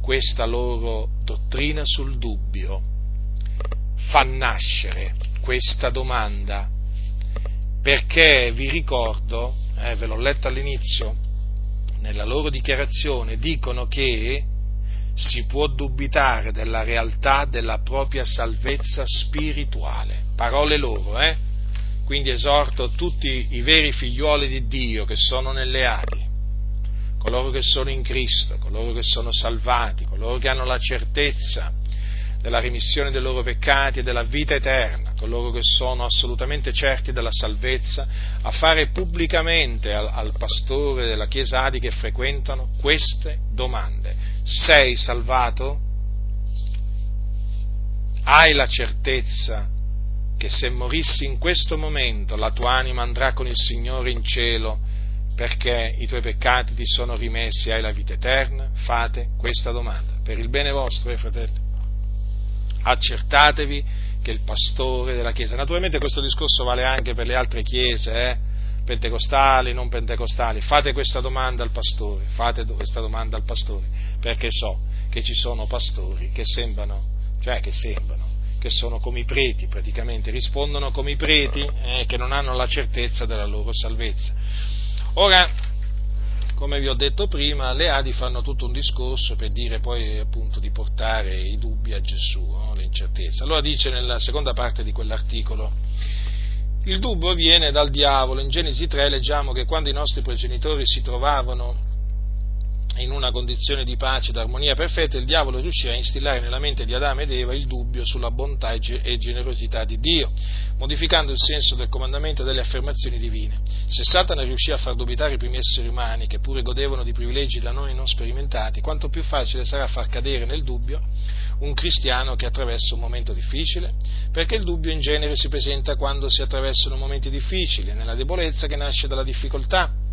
questa loro dottrina sul dubbio fa nascere questa domanda perché vi ricordo, eh, ve l'ho letto all'inizio, nella loro dichiarazione dicono che si può dubitare della realtà della propria salvezza spirituale. Parole loro, eh? Quindi esorto tutti i veri figlioli di Dio che sono nelle ali, coloro che sono in Cristo, coloro che sono salvati, coloro che hanno la certezza della rimissione dei loro peccati e della vita eterna, coloro che sono assolutamente certi della salvezza, a fare pubblicamente al, al pastore della Chiesa Adi che frequentano queste domande. Sei salvato? Hai la certezza che se morissi in questo momento la tua anima andrà con il Signore in cielo perché i tuoi peccati ti sono rimessi e hai la vita eterna? Fate questa domanda per il bene vostro, eh, fratelli. Accertatevi che il pastore della Chiesa, naturalmente questo discorso vale anche per le altre chiese, eh, pentecostali, non pentecostali, fate questa domanda al pastore, fate questa domanda al pastore, perché so che ci sono pastori che sembrano, cioè che sembrano, che sono come i preti praticamente, rispondono come i preti eh, che non hanno la certezza della loro salvezza. Ora, come vi ho detto prima, le Adi fanno tutto un discorso per dire poi appunto di portare i dubbi a Gesù, no? l'incertezza. Allora dice nella seconda parte di quell'articolo, il dubbio viene dal diavolo. In Genesi 3 leggiamo che quando i nostri progenitori si trovavano in una condizione di pace, d'armonia perfetta, il diavolo riuscì a instillare nella mente di Adamo ed Eva il dubbio sulla bontà e generosità di Dio, modificando il senso del comandamento e delle affermazioni divine. Se Satana riuscì a far dubitare i primi esseri umani, che pure godevano di privilegi da noi non sperimentati, quanto più facile sarà far cadere nel dubbio un cristiano che attraversa un momento difficile, perché il dubbio in genere si presenta quando si attraversano momenti difficili, nella debolezza che nasce dalla difficoltà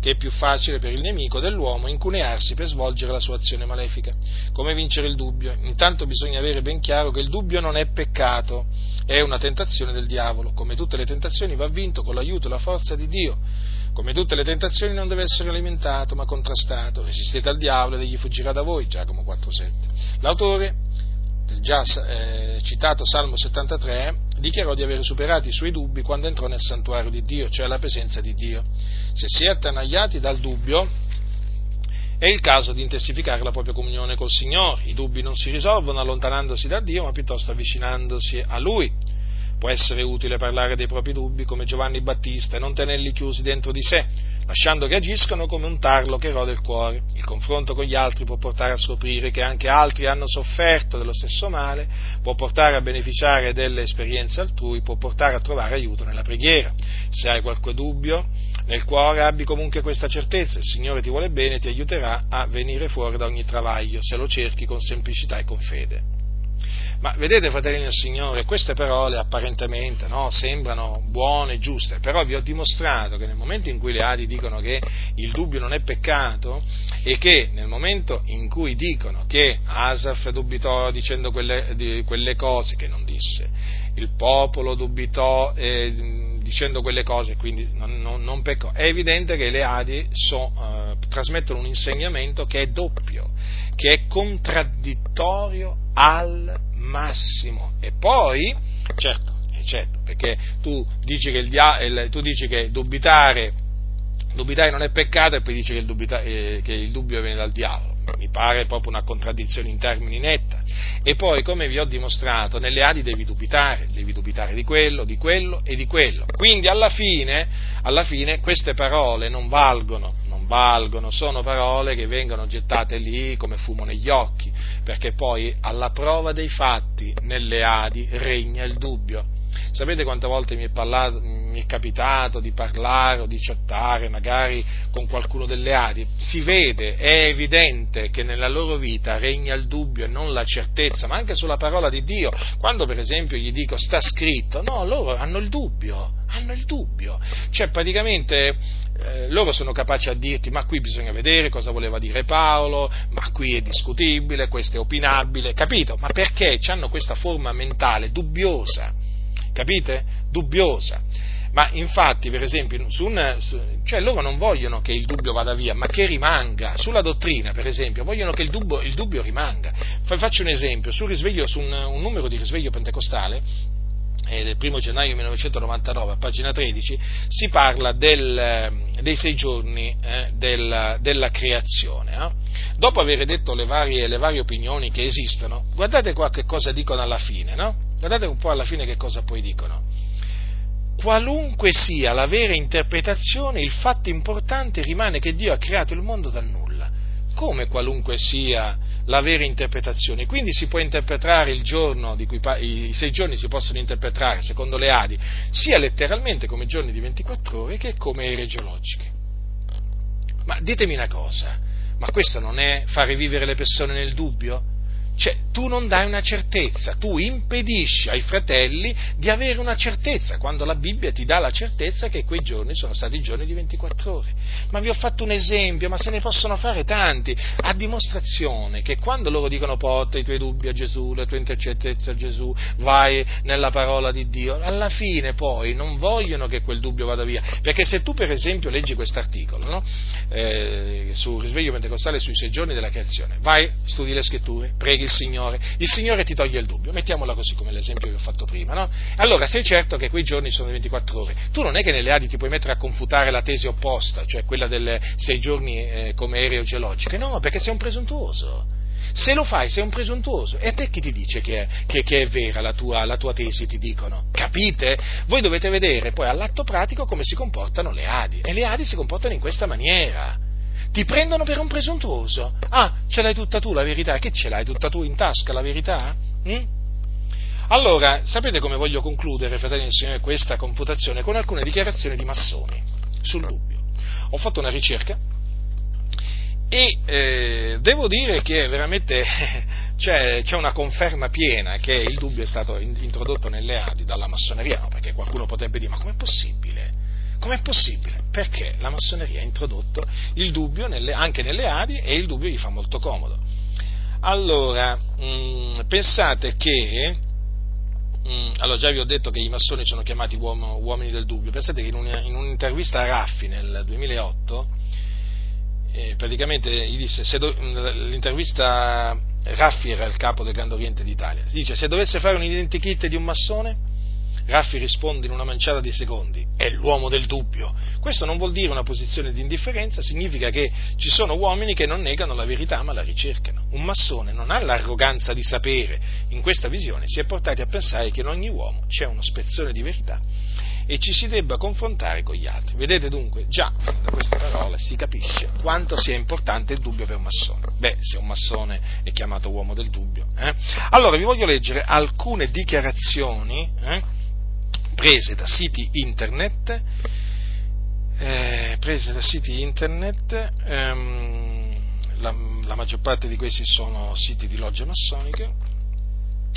che è più facile per il nemico dell'uomo incunearsi per svolgere la sua azione malefica. Come vincere il dubbio? Intanto bisogna avere ben chiaro che il dubbio non è peccato, è una tentazione del diavolo. Come tutte le tentazioni va vinto con l'aiuto e la forza di Dio. Come tutte le tentazioni non deve essere alimentato ma contrastato. Resistete al diavolo ed egli fuggirà da voi. Giacomo 4,7. L'autore del già eh, citato Salmo 73 dichiarò di aver superato i suoi dubbi quando entrò nel santuario di Dio, cioè alla presenza di Dio. Se si è attanagliati dal dubbio, è il caso di intensificare la propria comunione col Signore. I dubbi non si risolvono allontanandosi da Dio, ma piuttosto avvicinandosi a Lui. Può essere utile parlare dei propri dubbi come Giovanni Battista e non tenerli chiusi dentro di sé, lasciando che agiscano come un tarlo che rode il cuore. Il confronto con gli altri può portare a scoprire che anche altri hanno sofferto dello stesso male, può portare a beneficiare delle esperienze altrui, può portare a trovare aiuto nella preghiera. Se hai qualche dubbio nel cuore, abbi comunque questa certezza, il Signore ti vuole bene e ti aiuterà a venire fuori da ogni travaglio, se lo cerchi con semplicità e con fede. Ma vedete, fratelli del Signore, queste parole apparentemente no, sembrano buone giuste, però vi ho dimostrato che nel momento in cui le Adi dicono che il dubbio non è peccato e che nel momento in cui dicono che Asaf dubitò dicendo quelle, di, quelle cose che non disse, il popolo dubitò eh, dicendo quelle cose, quindi non, non, non, peccò, è evidente che le Adi so, eh, trasmettono un insegnamento che è doppio, che è contraddittorio al massimo. E poi, certo, certo perché tu dici che, il, tu dici che dubitare, dubitare, non è peccato e poi dici che il, dubita, eh, che il dubbio viene dal diavolo. Mi pare proprio una contraddizione in termini netta. E poi, come vi ho dimostrato, nelle Adi devi dubitare, devi dubitare di quello, di quello e di quello. Quindi alla fine, alla fine queste parole non valgono, non valgono, sono parole che vengono gettate lì come fumo negli occhi perché poi alla prova dei fatti nelle Adi regna il dubbio. Sapete quante volte mi è, parlato, mi è, capitato di parlare o di chattare magari con qualcuno delle Adi? Si vede, è evidente che nella loro vita regna il dubbio e non la certezza, ma anche sulla parola di Dio. Quando per esempio gli dico sta scritto, no, loro hanno il dubbio, hanno il dubbio. Cioè praticamente eh, loro sono capaci a dirti ma qui bisogna vedere cosa voleva dire Paolo, ma qui è discutibile, questo è opinabile, capito? Ma perché hanno questa forma mentale dubbiosa, capite? Dubbiosa. Ma infatti, per esempio, su un, su, cioè loro non vogliono che il dubbio vada via, ma che rimanga. Sulla dottrina, per esempio, vogliono che il dubbio, il dubbio rimanga. Faccio un esempio, su, su un, un numero di risveglio pentecostale, eh, del 1 gennaio 1999, a pagina 13, si parla del, eh, dei sei giorni eh, del, della creazione. Eh. Dopo aver detto le varie, le varie, opinioni che esistono, guardate qua che cosa dicono alla fine, no? Guardate un po' alla fine che cosa poi dicono. qualunque sia la vera interpretazione, il fatto importante rimane che Dio ha creato il mondo dal nulla. Come qualunque sia la vera interpretazione. Quindi si può interpretare il giorno, di cui, i sei giorni si possono interpretare, secondo le Adi, sia letteralmente come giorni di 24 ore che come ere geologiche. Ma ditemi una cosa, ma questo non è fare vivere le persone nel dubbio? Cioè, tu non dai una certezza, tu impedisci ai fratelli di avere una certezza, quando la Bibbia ti dà la certezza che quei giorni sono stati giorni di 24 ore. Ma vi ho fatto un esempio, ma se ne possono fare tanti, a dimostrazione che quando loro dicono porta i tuoi dubbi a Gesù, la tua incertezza a Gesù, vai nella parola di Dio, alla fine poi non vogliono che quel dubbio vada via. Perché se tu per esempio leggi quest'articolo, no? eh, su risveglio pentecostale sui sei giorni della creazione, vai, studi le scritture, preghi il Signore, il Signore ti toglie il dubbio, mettiamola così come l'esempio che ho fatto prima, no? Allora sei certo che quei giorni sono 24 ore, tu non è che nelle Adi ti puoi mettere a confutare la tesi opposta, cioè quella delle sei giorni eh, come aereo geologiche, no, perché sei un presuntuoso. Se lo fai sei un presuntuoso. E a te chi ti dice che è, che, che è vera la tua, la tua, tesi, ti dicono? Capite? Voi dovete vedere poi all'atto pratico come si comportano le Adi. E le Adi si comportano in questa maniera ti prendono per un presuntuoso. Ah, ce l'hai tutta tu la verità? Che ce l'hai tutta tu in tasca la verità? Mm? Allora, sapete come voglio concludere, fratelli del Signore, questa confutazione? Con alcune dichiarazioni di massoni sul dubbio. Ho fatto una ricerca e eh, devo dire che veramente c'è, c'è, una conferma piena che il dubbio è stato introdotto nelle Adi dalla massoneria, perché qualcuno potrebbe dire ma com'è possibile? Com'è possibile? Perché la massoneria ha introdotto il dubbio nelle, anche nelle Adi e il dubbio gli fa molto comodo. Allora, mh, mm, pensate che, mm, allora già vi ho detto che i massoni sono chiamati uom- uomini del dubbio, pensate che in, un, in un'intervista a Raffi nel 2008, eh, praticamente gli disse, do, l'intervista Raffi era il capo del Grande Oriente d'Italia, dice se dovesse fare un identikit di un massone, Raffi risponde in una manciata di secondi, è l'uomo del dubbio. Questo non vuol dire una posizione di indifferenza, significa che ci sono uomini che non negano la verità ma la ricercano. Un massone non ha l'arroganza di sapere, in questa visione si è portati a pensare che in ogni uomo c'è uno spezzone di verità e ci si debba confrontare con gli altri. Vedete dunque, già da queste parole si capisce quanto sia importante il dubbio per un massone. Beh, se un massone è chiamato uomo del dubbio. Eh? Allora vi voglio leggere alcune dichiarazioni. Eh? Prese da siti internet, eh, prese da siti internet, ehm, la, la, maggior parte di questi sono siti di logge massoniche,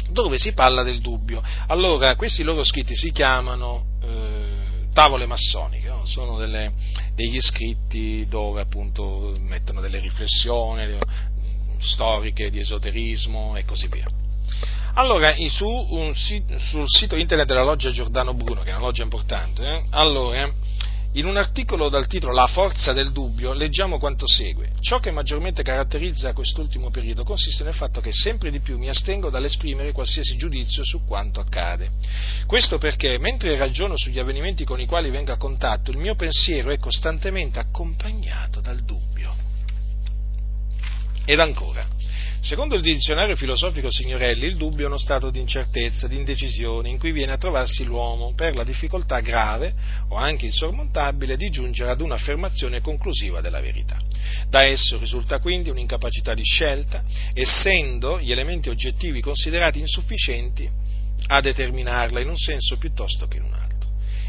dove si parla del dubbio. Allora, questi loro scritti si chiamano eh, tavole massoniche, no? sono delle, degli scritti dove appunto mettono delle riflessioni storiche di esoterismo e così via. Allora, su un, sul sito internet della loggia Giordano Bruno, che è una loggia importante, eh, allora, in un articolo dal titolo La forza del dubbio leggiamo quanto segue. Ciò che maggiormente caratterizza quest'ultimo periodo consiste nel fatto che sempre di più mi astengo dall'esprimere qualsiasi giudizio su quanto accade. Questo perché, mentre ragiono sugli avvenimenti con i quali vengo a contatto, il mio pensiero è costantemente accompagnato dal dubbio. Ed ancora, Secondo il dizionario filosofico Signorelli, il dubbio è uno stato di incertezza, di indecisione, in cui viene a trovarsi l'uomo per la difficoltà grave o anche insormontabile di giungere ad un'affermazione conclusiva della verità. Da esso risulta quindi un'incapacità di scelta, essendo gli elementi oggettivi considerati insufficienti a determinarla in un senso piuttosto che in un altro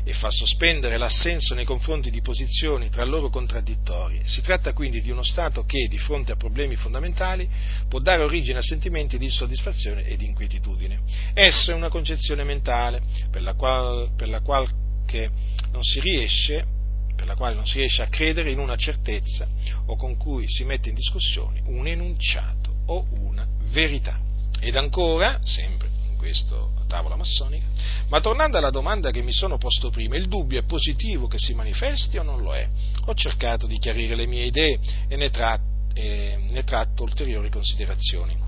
e fa sospendere l'assenso nei confronti di posizioni tra loro contraddittorie. Si tratta quindi di uno stato che, di fronte a problemi fondamentali, può dare origine a sentimenti di insoddisfazione e di inquietudine. Esso è una concezione mentale per la quale, per la quale non si riesce per la quale non si riesce a credere in una certezza o con cui si mette in discussione un enunciato o una verità. Ed ancora, sempre in questo tavola massonica. Ma tornando alla domanda che mi sono posto prima, il dubbio è positivo che si manifesti o non lo è? Ho cercato di chiarire le mie idee e ne, tra, eh, ne tratto ulteriori considerazioni.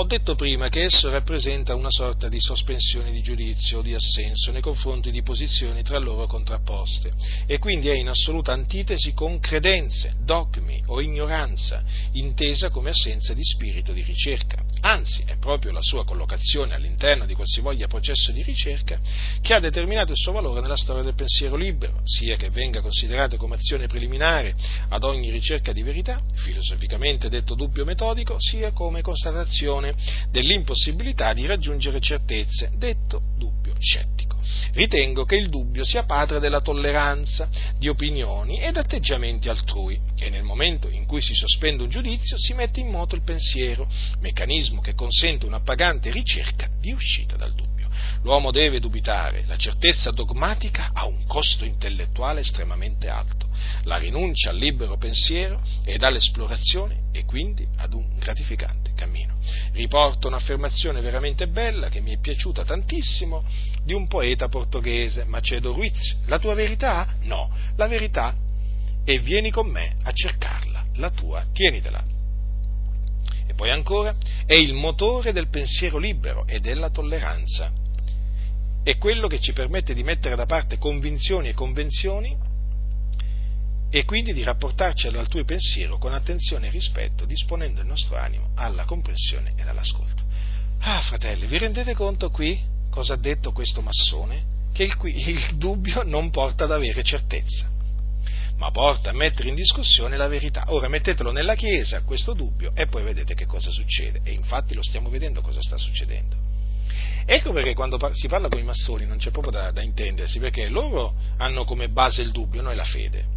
Ho detto prima che esso rappresenta una sorta di sospensione di giudizio o di assenso nei confronti di posizioni tra loro contrapposte e quindi è in assoluta antitesi con credenze, dogmi o ignoranza, intesa come assenza di spirito di ricerca. Anzi, è proprio la sua collocazione all'interno di qualsivoglia processo di ricerca che ha determinato il suo valore nella storia del pensiero libero, sia che venga considerato come azione preliminare ad ogni ricerca di verità, filosoficamente detto dubbio metodico, sia come constatazione dell'impossibilità di raggiungere certezze, detto dubbio scettico. Ritengo che il dubbio sia padre della tolleranza di opinioni ed atteggiamenti altrui e nel momento in cui si sospende un giudizio si mette in moto il pensiero, meccanismo che consente un'appagante ricerca di uscita dal dubbio. L'uomo deve dubitare, la certezza dogmatica ha un costo intellettuale estremamente alto, la rinuncia al libero pensiero ed all'esplorazione e quindi ad un gratificante cammino. Riporto un'affermazione veramente bella che mi è piaciuta tantissimo di un poeta portoghese, Macedo Ruiz. La tua verità? No, la verità e vieni con me a cercarla, la tua tienitela. E poi ancora, è il motore del pensiero libero e della tolleranza. È quello che ci permette di mettere da parte convinzioni e convenzioni e quindi di rapportarci all'altrui pensiero con attenzione e rispetto, disponendo il nostro animo alla comprensione ed all'ascolto. Ah, fratelli, vi rendete conto qui cosa ha detto questo massone? Che il, il dubbio non porta ad avere certezza, ma porta a mettere in discussione la verità. Ora mettetelo nella Chiesa, questo dubbio, e poi vedete che cosa succede. E infatti lo stiamo vedendo cosa sta succedendo. Ecco perché quando si parla con i massoni non c'è proprio da, da intendersi, perché loro hanno come base il dubbio, noi la fede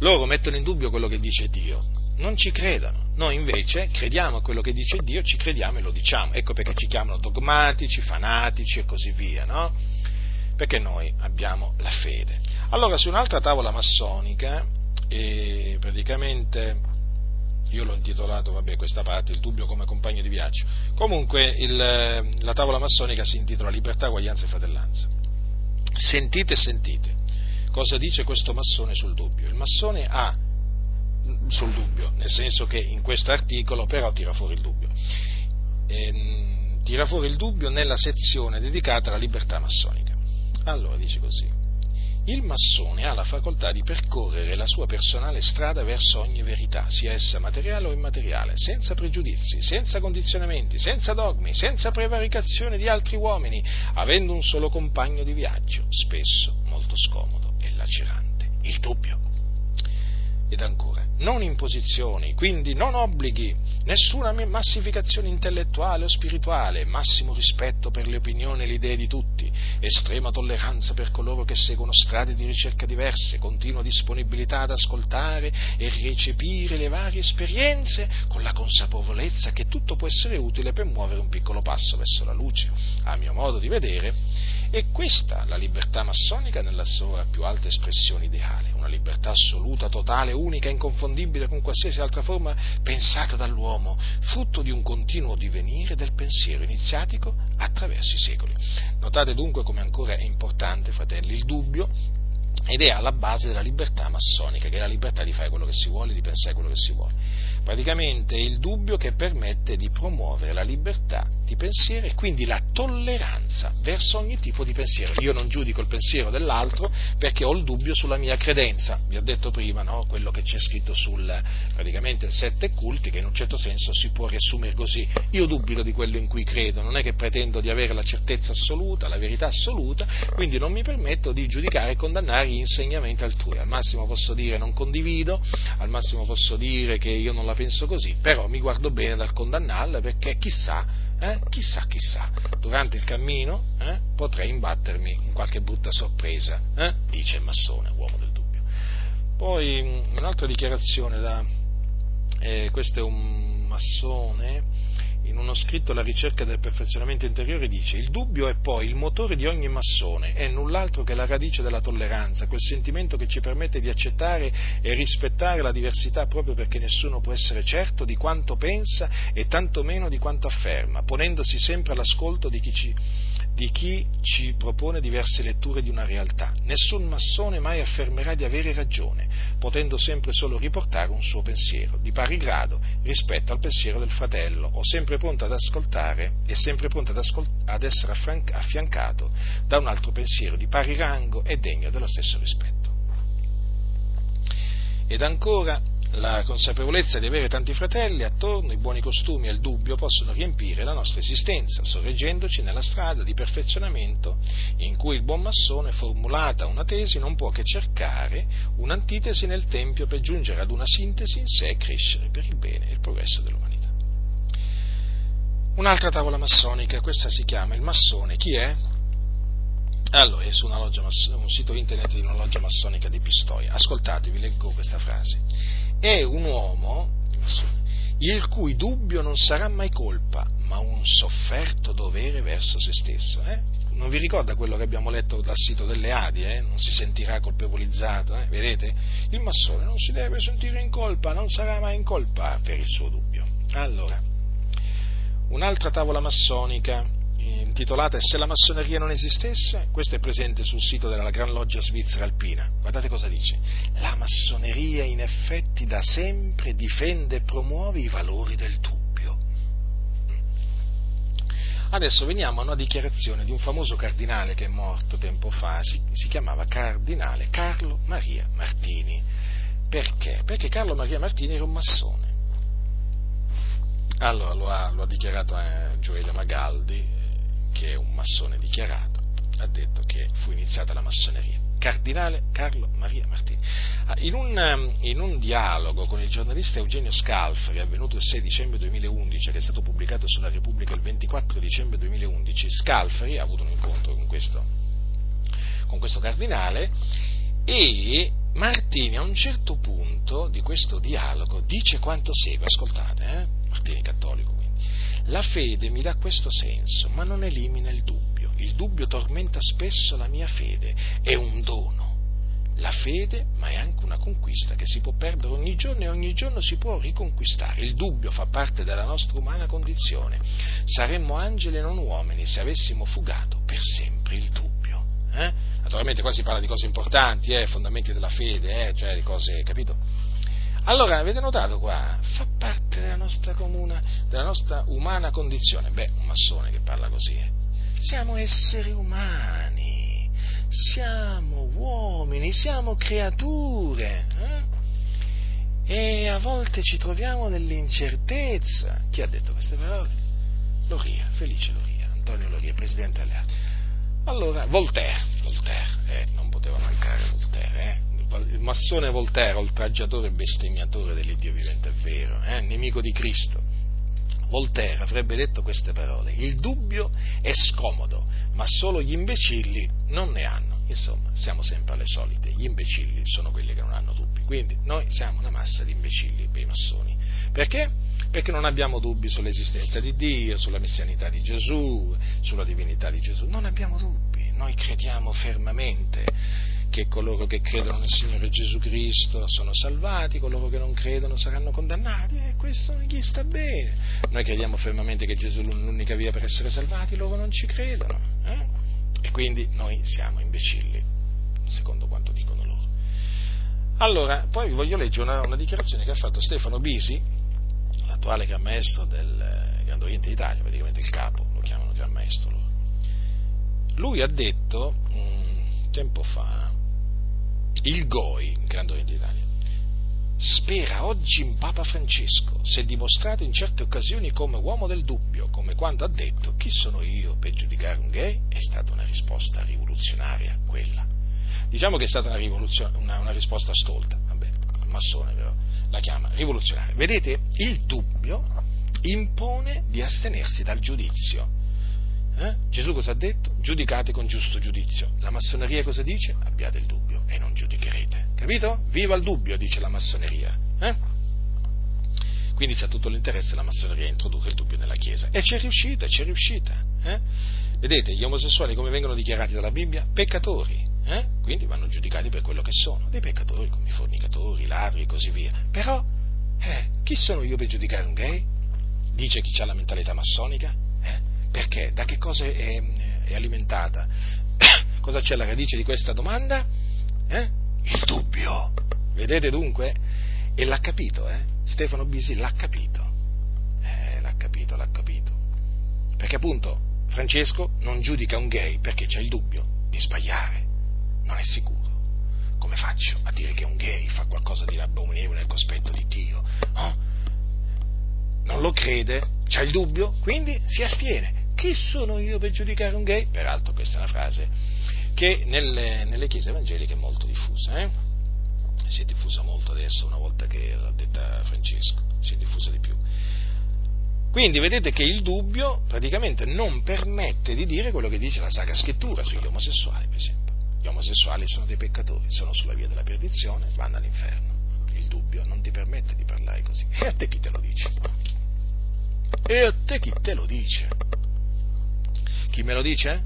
loro mettono in dubbio quello che dice Dio, non ci credono. Noi invece crediamo a quello che dice Dio, ci crediamo e lo diciamo. Ecco perché ci chiamano dogmatici, fanatici e così via, no? Perché noi abbiamo la fede. Allora, su un'altra tavola massonica, e praticamente io l'ho intitolato, vabbè, questa parte, il dubbio come compagno di viaggio. Comunque il, la tavola massonica si intitola Libertà, Uguaglianza e Fratellanza. Sentite sentite cosa dice questo massone sul dubbio. Il massone ha sul dubbio, nel senso che in questo articolo però tira fuori il dubbio. E, tira fuori il dubbio nella sezione dedicata alla libertà massonica. Allora dice così. Il massone ha la facoltà di percorrere la sua personale strada verso ogni verità, sia essa materiale o immateriale, senza pregiudizi, senza condizionamenti, senza dogmi, senza prevaricazione di altri uomini, avendo un solo compagno di viaggio, spesso molto scomodo lacerante, il dubbio. Ed ancora, non imposizioni, quindi non obblighi, nessuna massificazione intellettuale o spirituale, massimo rispetto per le opinioni e le idee di tutti, estrema tolleranza per coloro che seguono strade di ricerca diverse, continua disponibilità ad ascoltare e recepire le varie esperienze con la consapevolezza che tutto può essere utile per muovere un piccolo passo verso la luce. A mio modo di vedere, è questa la libertà massonica nella sua più alta espressione ideale, una libertà assoluta, totale, unica, inconfondibile con qualsiasi altra forma pensata dall'uomo, frutto di un continuo divenire del pensiero iniziatico attraverso i secoli. Notate dunque come ancora è importante, fratelli, il dubbio ed è alla base della libertà massonica, che è la libertà di fare quello che si vuole, di pensare quello che si vuole praticamente il dubbio che permette di promuovere la libertà di pensiero e quindi la tolleranza verso ogni tipo di pensiero. Io non giudico il pensiero dell'altro perché ho il dubbio sulla mia credenza. Vi ho detto prima no? quello che c'è scritto sul praticamente sette culti, che in un certo senso si può riassumere così. Io dubito di quello in cui credo, non è che pretendo di avere la certezza assoluta, la verità assoluta, quindi non mi permetto di giudicare e condannare gli insegnamenti altrui. Al massimo posso dire non condivido, al massimo posso dire che io non la penso così, però mi guardo bene dal condannarla perché chissà, eh, chissà, chissà, durante il cammino eh, potrei imbattermi in qualche brutta sorpresa, eh, dice il massone, uomo del dubbio. Poi mm, un'altra dichiarazione da, eh, questo è un massone, uno scritto La ricerca del perfezionamento interiore dice il dubbio è poi il motore di ogni massone, è null'altro che la radice della tolleranza, quel sentimento che ci permette di accettare e rispettare la diversità proprio perché nessuno può essere certo di quanto pensa e tantomeno di quanto afferma, ponendosi sempre all'ascolto di chi ci di chi ci propone diverse letture di una realtà. Nessun massone mai affermerà di avere ragione, potendo sempre solo riportare un suo pensiero, di pari grado rispetto al pensiero del fratello, o sempre pronto ad ascoltare e sempre pronto ad, ascolt- ad essere affiancato da un altro pensiero di pari rango e degno dello stesso rispetto. Ed ancora, la consapevolezza di avere tanti fratelli attorno, i buoni costumi e il dubbio possono riempire la nostra esistenza, sorreggendoci nella strada di perfezionamento in cui il buon massone, formulata una tesi, non può che cercare un'antitesi nel tempio per giungere ad una sintesi in sé e crescere per il bene e il progresso dell'umanità. Un'altra tavola massonica, questa si chiama il massone, chi è? Allora, è su loggia, un sito internet di una loggia massonica di Pistoia. Ascoltate, vi leggo questa frase. È un uomo il cui dubbio non sarà mai colpa, ma un sofferto dovere verso se stesso. Eh? Non vi ricorda quello che abbiamo letto dal sito delle Adi? Eh? Non si sentirà colpevolizzato, eh? vedete? Il massone non si deve sentire in colpa, non sarà mai in colpa per il suo dubbio. Allora, un'altra tavola massonica intitolata se la massoneria non esistesse? Questo è presente sul sito della Gran Loggia Svizzera Alpina. Guardate cosa dice. La massoneria in effetti da sempre difende e promuove i valori del dubbio. Adesso veniamo a una dichiarazione di un famoso cardinale che è morto tempo fa, si, si chiamava cardinale Carlo Maria Martini. Perché? Perché Carlo Maria Martini era un massone. Allora lo ha, lo ha dichiarato eh, Gioele Magaldi, che è un massone dichiarato, ha detto che fu iniziata la massoneria. Cardinale Carlo Maria Martini. Ah, in un, um, in un, dialogo con il giornalista Eugenio Scalfari, avvenuto il 6 dicembre 2011, che è stato pubblicato sulla Repubblica il 24 dicembre 2011, Scalfari ha avuto un incontro con questo, con questo cardinale e Martini a un certo punto di questo dialogo dice quanto segue, ascoltate, eh? Martini cattolico la fede mi dà questo senso, ma non elimina il dubbio. Il dubbio tormenta spesso la mia fede, è un dono. La fede, ma è anche una conquista che si può perdere ogni giorno e ogni giorno si può riconquistare. Il dubbio fa parte della nostra umana condizione. Saremmo angeli e non uomini se avessimo fugato per sempre il dubbio. Eh? Naturalmente qua si parla di cose importanti, eh, fondamenti della fede, eh, cioè di cose, capito? Allora, avete notato qua? Fa parte della nostra, comuna, della nostra umana condizione. Beh, un massone che parla così. Eh. Siamo esseri umani, siamo uomini, siamo creature. Eh? E a volte ci troviamo nell'incertezza. Chi ha detto queste parole? Loria, Felice Loria, Antonio Loria, presidente alleato. Allora, Voltaire, Voltaire, eh, non poteva mancare Voltaire, eh? Il massone Voltaire, oltraggiatore e bestemmiatore dell'Iddio vivente è vero, eh? nemico di Cristo. Voltaire avrebbe detto queste parole, il dubbio è scomodo, ma solo gli imbecilli non ne hanno. Insomma, siamo sempre alle solite, gli imbecilli sono quelli che non hanno dubbi, quindi noi siamo una massa di imbecilli per i massoni. Perché? Perché non abbiamo dubbi sull'esistenza di Dio, sulla messianità di Gesù, sulla divinità di Gesù, non abbiamo dubbi, noi crediamo fermamente che coloro che credono nel Signore Gesù Cristo sono salvati, coloro che non credono saranno condannati e questo gli sta bene. Noi crediamo fermamente che Gesù è l'unica via per essere salvati, loro non ci credono. Eh? E quindi noi siamo imbecilli, secondo quanto dicono loro. Allora, poi vi voglio leggere una, una dichiarazione che ha fatto Stefano Bisi, l'attuale Gran Maestro del Grande Oriente d'Italia, praticamente il capo, lo chiamano Gran Maestro loro. Lui ha detto, un tempo fa, il Goi, Grande Oriente d'Italia, spera oggi in Papa Francesco, si è dimostrato in certe occasioni come uomo del dubbio, come quando ha detto chi sono io per giudicare un gay, è stata una risposta rivoluzionaria quella. Diciamo che è stata una, una, una risposta stolta, vabbè, il massone però la chiama rivoluzionaria. Vedete, il dubbio impone di astenersi dal giudizio eh? Gesù cosa ha detto? Giudicate con giusto giudizio. La massoneria cosa dice? Abbiate il dubbio e non giudicherete. Capito? Viva il dubbio, dice la massoneria. Eh? Quindi c'è tutto l'interesse la massoneria a introdurre il dubbio nella Chiesa. E c'è riuscita, c'è riuscita. Eh? Vedete, gli omosessuali come vengono dichiarati dalla Bibbia? Peccatori. Eh? Quindi vanno giudicati per quello che sono, dei peccatori come i fornicatori, i ladri e così via. Però, eh, chi sono io per giudicare un gay? Dice chi ha la mentalità massonica. Perché? Da che cosa è, è alimentata. Cosa c'è alla radice di questa domanda? Eh? Il dubbio. Vedete dunque? E l'ha capito, eh? Stefano Bisi l'ha capito. Eh, l'ha capito, l'ha capito. Perché appunto Francesco non giudica un gay perché c'è il dubbio di sbagliare, non è sicuro. Come faccio a dire che un gay fa qualcosa di abominevole nel cospetto di Dio? Oh? Non lo crede, c'ha il dubbio, quindi si astiene. Chi sono io per giudicare un gay? Peraltro questa è una frase che nelle, nelle chiese evangeliche è molto diffusa. Eh? Si è diffusa molto adesso, una volta che l'ha detta Francesco, si è diffusa di più. Quindi vedete che il dubbio praticamente non permette di dire quello che dice la Sacra Scrittura sugli omosessuali, per esempio. Gli omosessuali sono dei peccatori, sono sulla via della perdizione, vanno all'inferno. Il dubbio non ti permette di parlare così. E a te chi te lo dice? E a te chi te lo dice? Chi me lo dice?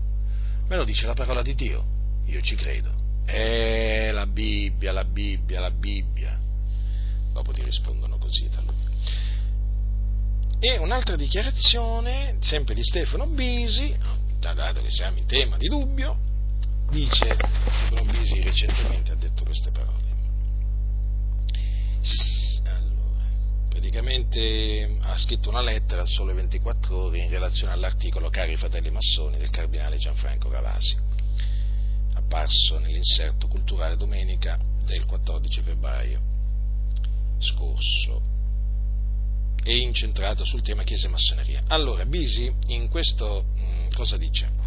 Me lo dice la parola di Dio. Io ci credo. Eh, la Bibbia, la Bibbia, la Bibbia. Dopo ti rispondono così. E un'altra dichiarazione, sempre di Stefano Bisi, dato che siamo in tema di dubbio, dice, Stefano Bisi recentemente ha detto queste parole. Praticamente ha scritto una lettera a sole 24 ore in relazione all'articolo Cari fratelli massoni del cardinale Gianfranco Ravasi, apparso nell'inserto culturale domenica del 14 febbraio scorso e incentrato sul tema Chiesa e Massoneria. Allora, Bisi in questo mh, cosa dice?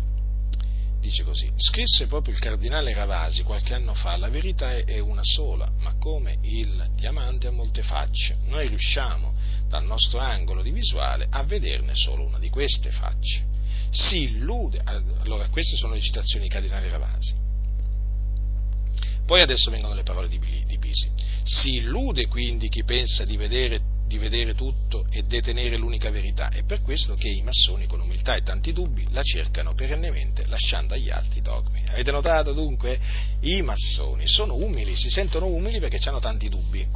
Dice così, scrisse proprio il cardinale Ravasi qualche anno fa, la verità è una sola, ma come il diamante ha molte facce, noi riusciamo dal nostro angolo di visuale a vederne solo una di queste facce. Si illude, allora queste sono le citazioni di cardinale Ravasi. Poi adesso vengono le parole di, Bisi. Si illude quindi chi pensa di vedere di vedere tutto e detenere l'unica verità. È per questo che i massoni, con umiltà e tanti dubbi, la cercano perennemente, lasciando agli altri dogmi. Avete notato dunque? I massoni sono umili, si sentono umili perché hanno tanti dubbi.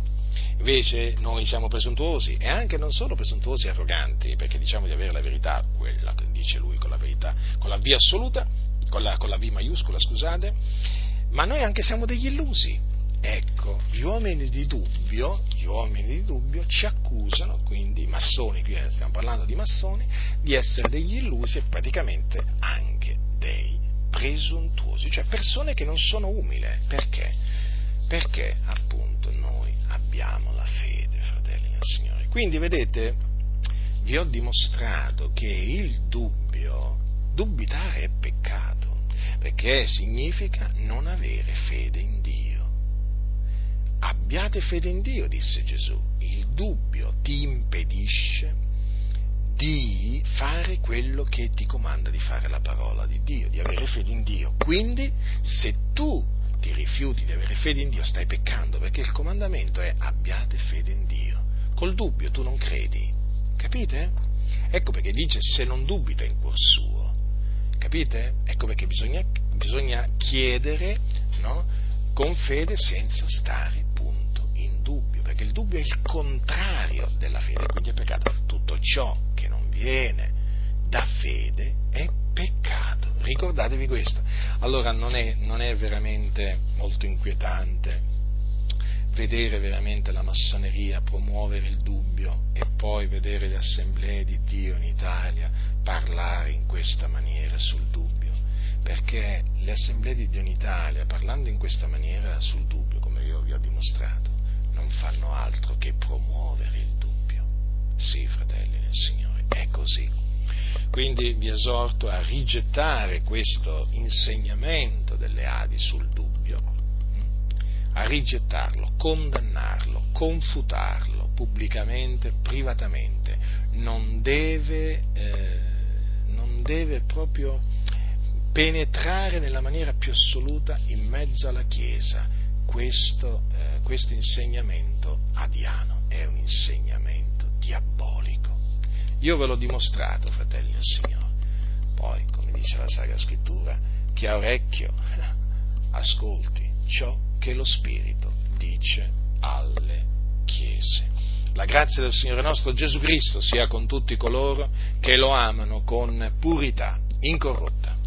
Invece noi siamo presuntuosi e anche non solo presuntuosi e arroganti, perché diciamo di avere la verità, quella che dice lui con la verità, con la V assoluta, con la, con la V maiuscola, scusate, ma noi anche siamo degli illusi Ecco, gli uomini di dubbio, gli uomini di dubbio ci accusano, quindi i massoni, qui stiamo parlando di massoni, di essere degli illusi e praticamente anche dei presuntuosi, cioè persone che non sono umili. Perché? Perché appunto noi abbiamo la fede, fratelli del Signore. Quindi vedete, vi ho dimostrato che il dubbio, dubitare è peccato, perché significa non avere fede in abbiate fede in Dio, disse Gesù. Il dubbio ti impedisce di fare quello che ti comanda di fare la parola di Dio, di avere fede in Dio. Quindi, se tu ti rifiuti di avere fede in Dio, stai peccando, perché il comandamento è abbiate fede in Dio. Col dubbio tu non credi. Capite? Ecco perché dice se non dubita in cuor suo. Capite? Ecco perché bisogna, bisogna chiedere no? con fede senza stare perché il dubbio è il contrario della fede, quindi è peccato. Tutto ciò che non viene da fede è peccato. Ricordatevi questo. Allora non è, non è veramente molto inquietante vedere veramente la massoneria promuovere il dubbio e poi vedere le assemblee di Dio in Italia parlare in questa maniera sul dubbio, perché le assemblee di Dio in Italia parlando in questa maniera sul dubbio, come io vi ho dimostrato, fanno altro che promuovere il dubbio. Sì, fratelli nel Signore, è così. Quindi vi esorto a rigettare questo insegnamento delle Adi sul dubbio, hm? a rigettarlo, condannarlo, confutarlo pubblicamente, privatamente. Non deve, eh, non deve proprio penetrare nella maniera più assoluta in mezzo alla Chiesa questo, eh, questo insegnamento adiano, è un insegnamento diabolico. Io ve l'ho dimostrato, fratelli del Signore. Poi, come dice la Sacra Scrittura, chi ha orecchio ascolti ciò che lo Spirito dice alle chiese. La grazia del Signore nostro Gesù Cristo sia con tutti coloro che lo amano con purità incorrotta